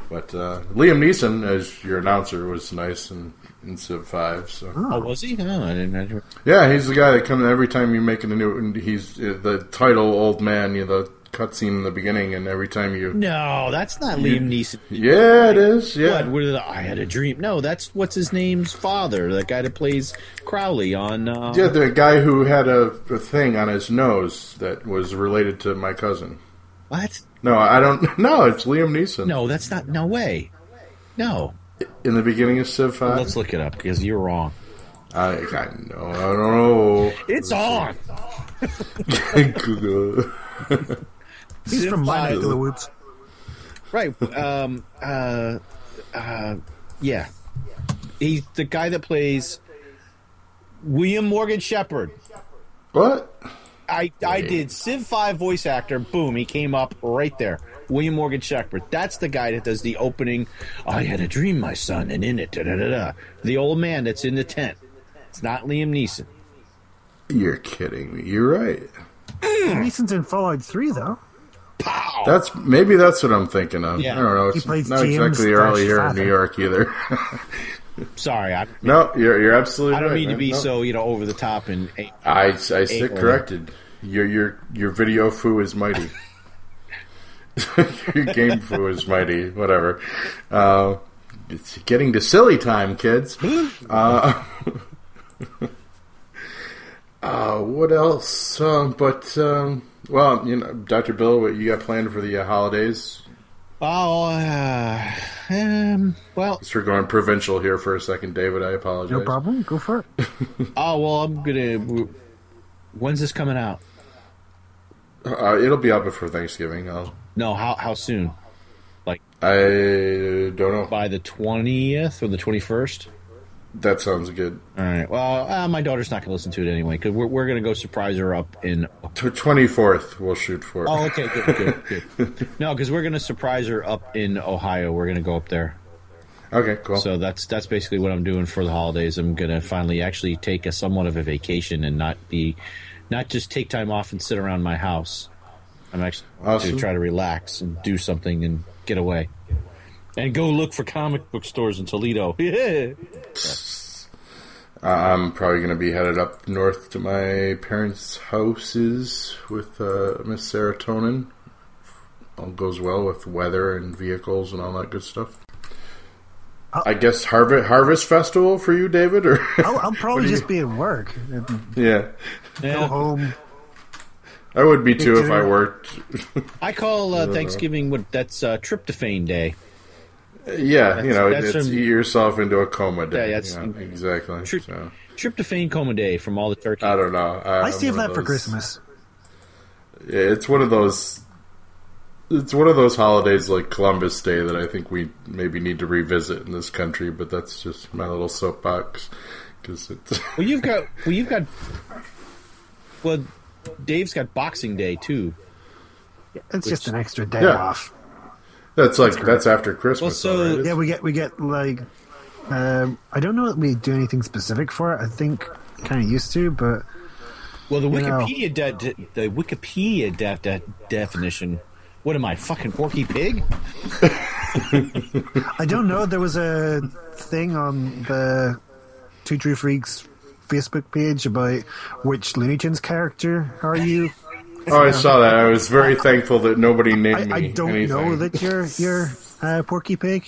but uh, Liam Neeson as your announcer was nice in, in Civ Five. So Oh, was he? No, I didn't. Didn't- yeah, he's the guy that comes every time you make a new. He's uh, the title old man. You know, the cutscene in the beginning, and every time you. No, that's not Liam Neeson. Yeah, it is. Yeah. What? I, I had a dream? No, that's what's his name's father, the guy that plays Crowley on. Uh, Yeah, the guy who had a, a thing on his nose that was related to my cousin. What? No, I don't. No, it's Liam Neeson. No, that's not. No way. No. In the beginning of Civ Five. Let's look it up because you're wrong. I, I know. I don't know. It's on. Google. He's from my neck of the woods. Right. Um. Uh. Uh. Yeah. He's the guy that plays William Morgan Sheppard. What? I I did Civ Five voice actor. Boom, he came up right there. William Morgan Sheppard. That's the guy that does the opening. I had a dream, my son, and in it, da da da da. The old man that's in the tent. It's not Liam Neeson. You're kidding me. You're right. Neeson's in Fallout 3, though. That's maybe that's what I'm thinking of. Yeah. I don't know. He It's plays not James exactly early here in New York either. Sorry, I, no, you're you're absolutely. I don't right, mean to be No. so you know over the top and. I I sit corrected. Your your your video foo is mighty. your game foo is mighty. Whatever. Uh, it's getting to silly time, kids. uh, uh, what else? Um, but um, well, you know, Doctor Bill, what you got planned for the uh, holidays? Oh, uh, um, well, Just for going provincial here for a second, David. I apologize. No problem. Go for it. oh well, I'm gonna. When's this coming out? Uh, it'll be out before Thanksgiving. I'll, No, how how soon? Like I don't know. by the twentieth or the twenty first. That sounds good. All right. Well, uh, my daughter's not going to listen to it anyway because we're we're going to go surprise her up in. Twenty fourth, we'll shoot for. Oh, okay, good, good, good. No, because we're going to surprise her up in Ohio. We're going to go up there. Okay, cool. So that's that's basically what I'm doing for the holidays. I'm going to finally actually take a somewhat of a vacation and not be, not just take time off and sit around my house. I'm actually Awesome. to try to relax and do something and get away, and go look for comic book stores in Toledo. Yeah. Uh, I'm probably going to be headed up north to my parents' houses with uh, Miss Serotonin. All goes well with weather and vehicles and all that good stuff. I guess Harvest Harvest Festival for you, David, or I'll, I'll probably What do you- just be at work. and yeah, Go home. I would be too if I worked. I call uh, Thanksgiving what that's uh, tryptophan day. yeah, you know, it's from- eat yourself into a coma day. Yeah, that's- Yeah, exactly. Tri- so. Tryptophan coma day from all the turkey. I don't know. I, I save that of for Christmas. Yeah, it's one of those. It's one of those holidays like Columbus Day that I think we maybe need to revisit in this country, but that's just my little soapbox because it's Well, you've got well, you've got well, Dave's got Boxing Day too. Yeah, It's just an extra day Yeah. off. that's like that's after Christmas. Well, so- though, right? Yeah, we get we get like um, I don't know that we do anything specific for it. I think kind of used to, but Well, the Wikipedia de- de- the Wikipedia de- de- definition. What am I, fucking Porky Pig? I don't know. There was a thing on the Two True Freaks Facebook page about which Looney Tunes character are you. oh, I saw that. I was very thankful that nobody named I, me. I don't anything. know that you're you're uh, Porky Pig.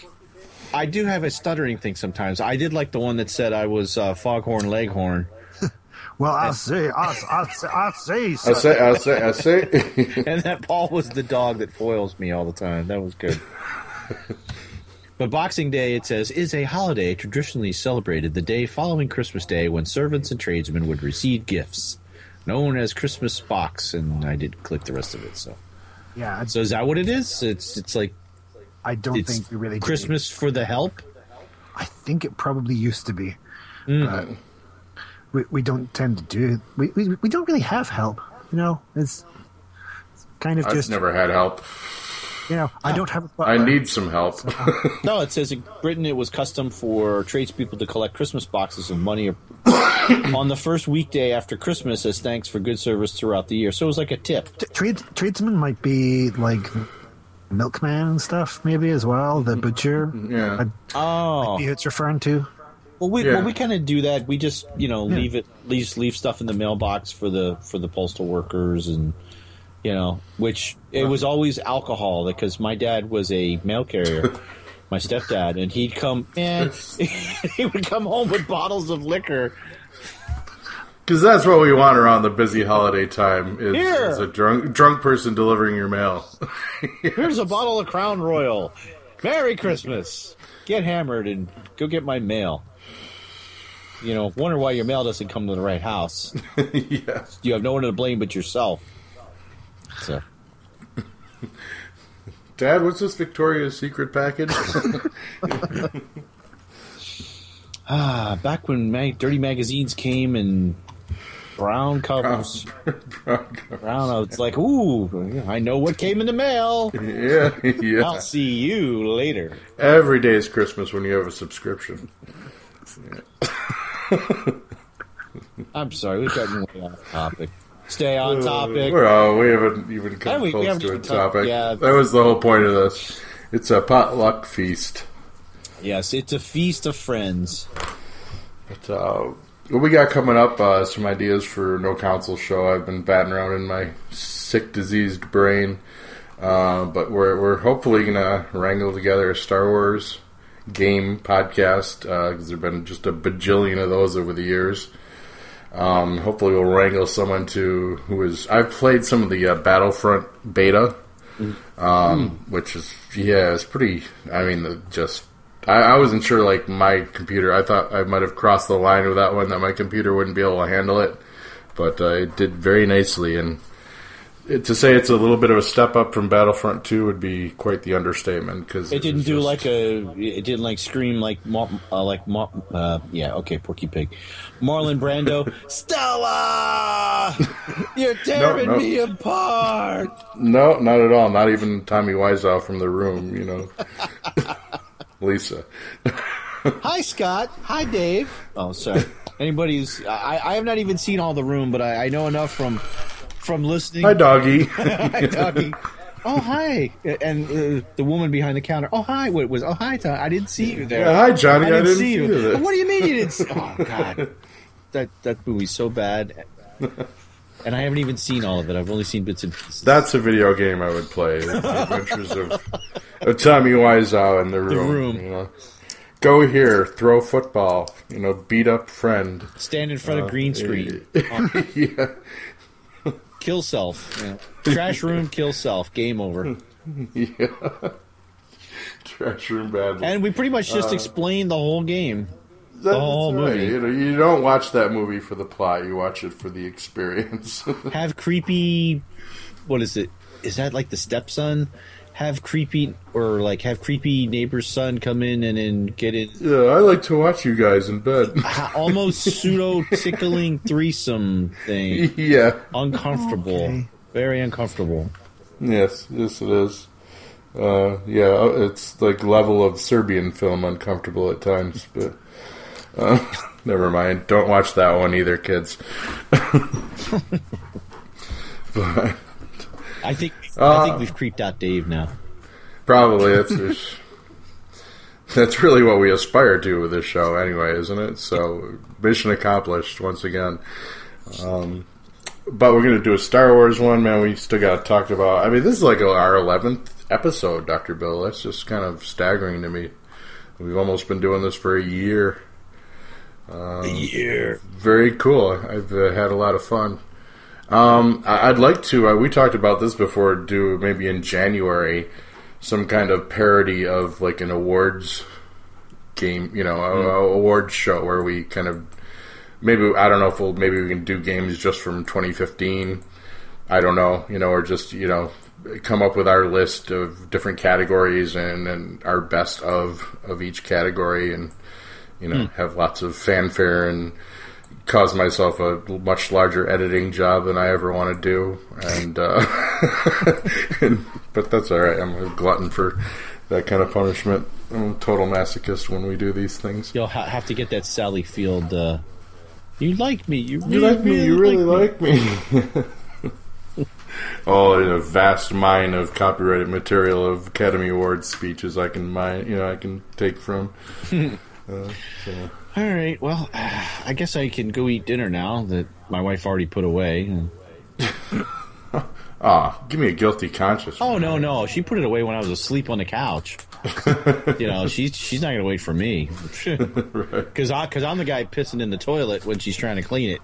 I do have a stuttering thing sometimes. I did like the one that said I was uh, Foghorn Leghorn. Well, I see, I, I, see- I see. I say, I say, I say. and that Paul was the dog that foils me all the time. That was good. But Boxing Day, it says, is a holiday traditionally celebrated the day following Christmas Day when servants and tradesmen would receive gifts, known as Christmas box. And I did click the rest of it. So, Yeah, so is that what it is? It's it's like I don't it's think we really do. Christmas for the help. I think it probably used to be. Mm. But we, we don't tend to do it. We, we, we don't really have help. You know, it's, it's kind of I've just, never had help. You know, I don't have a I need some help. No, it says in Britain it was custom for tradespeople to collect Christmas boxes of money on the first weekday after Christmas as thanks for good service throughout the year. So it was like a tip. T- Trade, tradesmen might be like milkman and stuff, maybe as well. The butcher. yeah. Oh, Maybe it's referring to. well, we Yeah. well we kind of do that. We just you know Yeah. leave it leave leave stuff in the mailbox for the for the postal workers and you know which it was always alcohol because my dad was a mail carrier. My stepdad, and he'd come, eh, and he would come home with bottles of liquor Because that's what we want around the busy holiday time is, Here. is a drunk drunk person delivering your mail. Here's a bottle of Crown Royal. Merry Christmas. Get hammered and go get my mail. You know, wonder why your mail doesn't come to the right house. yeah. You have no one to blame but yourself. So, Dad, what's this Victoria's Secret package? ah, back when mag- dirty magazines came and brown covers, brown, covers. it's like, ooh, I know what came in the mail. yeah, yeah. I'll see you later. Every day is Christmas when you have a subscription. I'm sorry, we've gotten way off topic. Stay on topic. Well, we haven't even come we- we close haven't to a topic. yeah. That was the whole point of this. It's a potluck feast. Yes, it's a feast of friends. But, uh, what we got coming up? Uh, some ideas for No Consoles show. I've been batting around in my sick, diseased brain, uh, but we're we're hopefully gonna wrangle together a Star Wars game podcast because there've been just a bajillion of those over the years. Um, hopefully, we'll wrangle someone to who is. I've played some of the uh, Battlefront beta, um, which is yeah, it's pretty. I mean, the, just I, I wasn't sure. Like my computer, I thought I might have crossed the line with that one that my computer wouldn't be able to handle it, but uh, it did very nicely and. It- to say it's a little bit of a step up from Battlefront 2 would be quite the understatement because It didn't do like a. It didn't like scream like Mar, uh, like Mar, uh, yeah okay Porky Pig, Marlon Brando, Stella, you're tearing no. me apart. No, not at all. Not even Tommy Wiseau from The Room, you know. Lisa. Hi Scott. Hi Dave. Oh sorry. Anybody's. I, I have not even seen all the room, but I, I know enough from from listening. Hi, doggy. hi doggy. Oh hi, and uh, the woman behind the counter. Oh hi, what was? Oh hi, Tom. I didn't see you there. Yeah, hi, Johnny. I didn't, I didn't see see you. What do you mean you didn't? See? Oh God, that that movie's so bad, and I haven't even seen all of it. I've only seen bits and pieces. That's a video game I would play. The Adventures of, of Tommy Wiseau in The Room. Room. You know. Go here, throw football, you know, beat up friend. Stand in front Uh, of green screen. yeah. Kill self. Yeah. Trash room. Kill self. Game over. yeah. Trash room bad. And we pretty much just Uh, explained the whole game. That- the whole right. movie. You know, you don't watch that movie for the plot. You watch it for the experience. have creepy what is it is that like the stepson have creepy or like have creepy neighbor's son come in and then get it yeah, I like to watch you guys in bed. almost pseudo tickling threesome thing yeah. uncomfortable very uncomfortable Yes, yes, it is. Uh, yeah, it's like level of Serbian film uncomfortable at times, but uh, never mind. Don't watch that one either, kids. but i think i Uh, think we've creeped out dave now probably that's that's really what we aspire to with this show, anyway, isn't it? So mission accomplished once again. Um, but we're gonna do a Star Wars one, man. We still got to talk about. I mean, this is like our eleventh episode, Doctor Bill. That's just kind of staggering to me. We've almost been doing this for a year. Um, a year. Very cool. I've uh, had a lot of fun. Um, I'd like to. Uh, we talked about this before. Do maybe in January some kind of parody of like an awards game. You know, a, a awards show where we kind of maybe I don't know if we'll maybe we can do games just from 2015. I don't know, you know, or just you know come up with our list of different categories and, and our best of of each category and you know Hmm. have lots of fanfare and cause myself a much larger editing job than I ever want to do and, uh, and but that's all right. I'm a glutton for that kind of punishment. I'm a total masochist when we do these things. You'll ha- have to get that sally field uh you like me. You, you like me. You really like me. All in a vast mine of copyrighted material of Academy Awards speeches I can mine, you know, I can take from. uh, so. All right well i guess i can go eat dinner now that my wife already put away Ah, give me a guilty conscience. Oh no, no, she put it away when I was asleep on the couch. you know, she's she's not gonna wait for me, because I because I'm the guy pissing in the toilet when she's trying to clean it,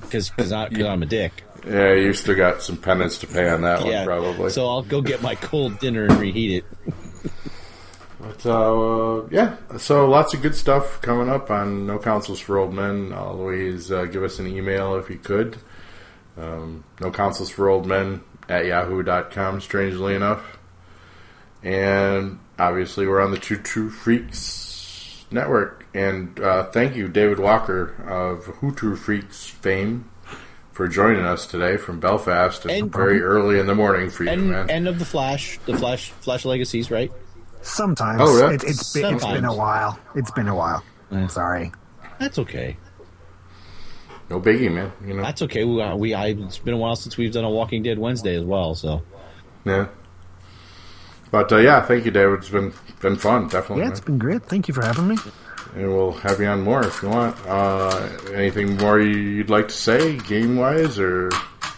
because because I'm a dick. Yeah, you still got some penance to pay on that one, probably. So I'll go get my cold dinner and reheat it. But uh, yeah, so lots of good stuff coming up on No Consoles for Old Men. Always uh, give us an email if you could. Um, no Consoles for Old Men at yahoo.com, strangely enough. And obviously, we're on the Two True Freaks network. And uh, thank you, David Walker of True Freaks fame, for joining us today from Belfast. and And- very early in the morning for you, And man. end of the Flash, the Flash, Flash Legacies, right? Sometimes. Oh, really? It, it's, been, it's been a while. It's been a while. Sorry. That's okay. No biggie, man. You know. That's okay. We, uh, we I, it's been a while since we've done a Walking Dead Wednesday as well. So Yeah. But uh, yeah, thank you, David. It's been been fun, definitely. Yeah, it's been great. Thank you for having me. and we'll have you on more if you want. Uh, anything more you'd like to say, game wise, or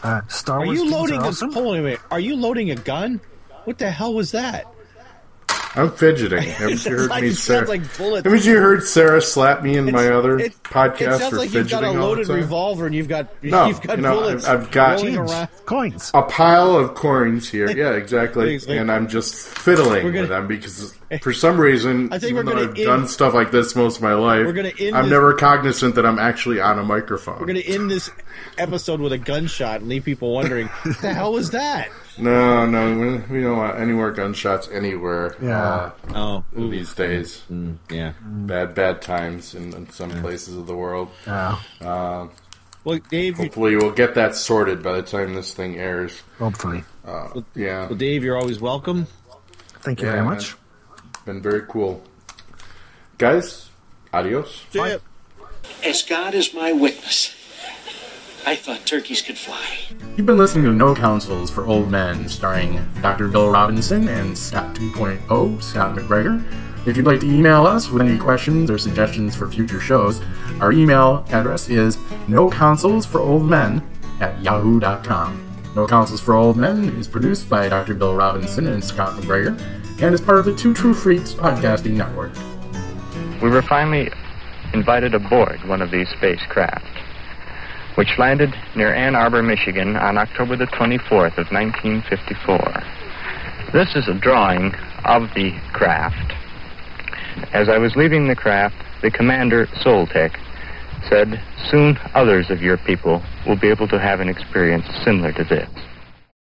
Uh, Star are you loading are a awesome. hold on a minute. Are you loading a gun? What the hell was that? I'm fidgeting. Haven't you heard Like, me, it Sarah? sounds like bullets. Haven't you heard Sarah slap me in my other it- podcast It sounds for like you've got a loaded revolver and you've got No, you've got you know, bullets. I've, I've got rolling coins, a pile of coins here. Yeah, exactly. And I'm just fiddling gonna- with them because for some reason, I think even we're though gonna I've end- done stuff like this most of my life, We're gonna end I'm this- never cognizant that I'm actually on a microphone. We're going to end this episode with a gunshot and leave people wondering, what the hell was that? No, no, we, we don't want any more gunshots anywhere. Yeah. Uh, oh, these days. yeah. Bad, bad times in, in some places of the world. Yeah. Uh, well, Dave, hopefully we'll get that sorted by the time this thing airs. Hopefully. Uh, yeah. Well, Dave, you're always welcome. Thank you Yeah, very man. much. Been very cool, guys. Adios. As God is my witness, I thought turkeys could fly. You've been listening to No Consoles for Old Men, starring Dr. Bill Robinson and Scott 2.0, Scott McGregor. If you'd like to email us with any questions or suggestions for future shows, our email address is no consoles for old men at yahoo.com. No Consoles for Old Men is produced by Dr. Bill Robinson and Scott McGregor and is part of the Two True Freaks podcasting network. We were finally invited aboard one of these spacecraft, which landed near Ann Arbor, Michigan on October the 24th of 1954. This is a drawing of the craft. As I was leaving the craft, the commander, Soltec, said, Soon others of your people will be able to have an experience similar to this.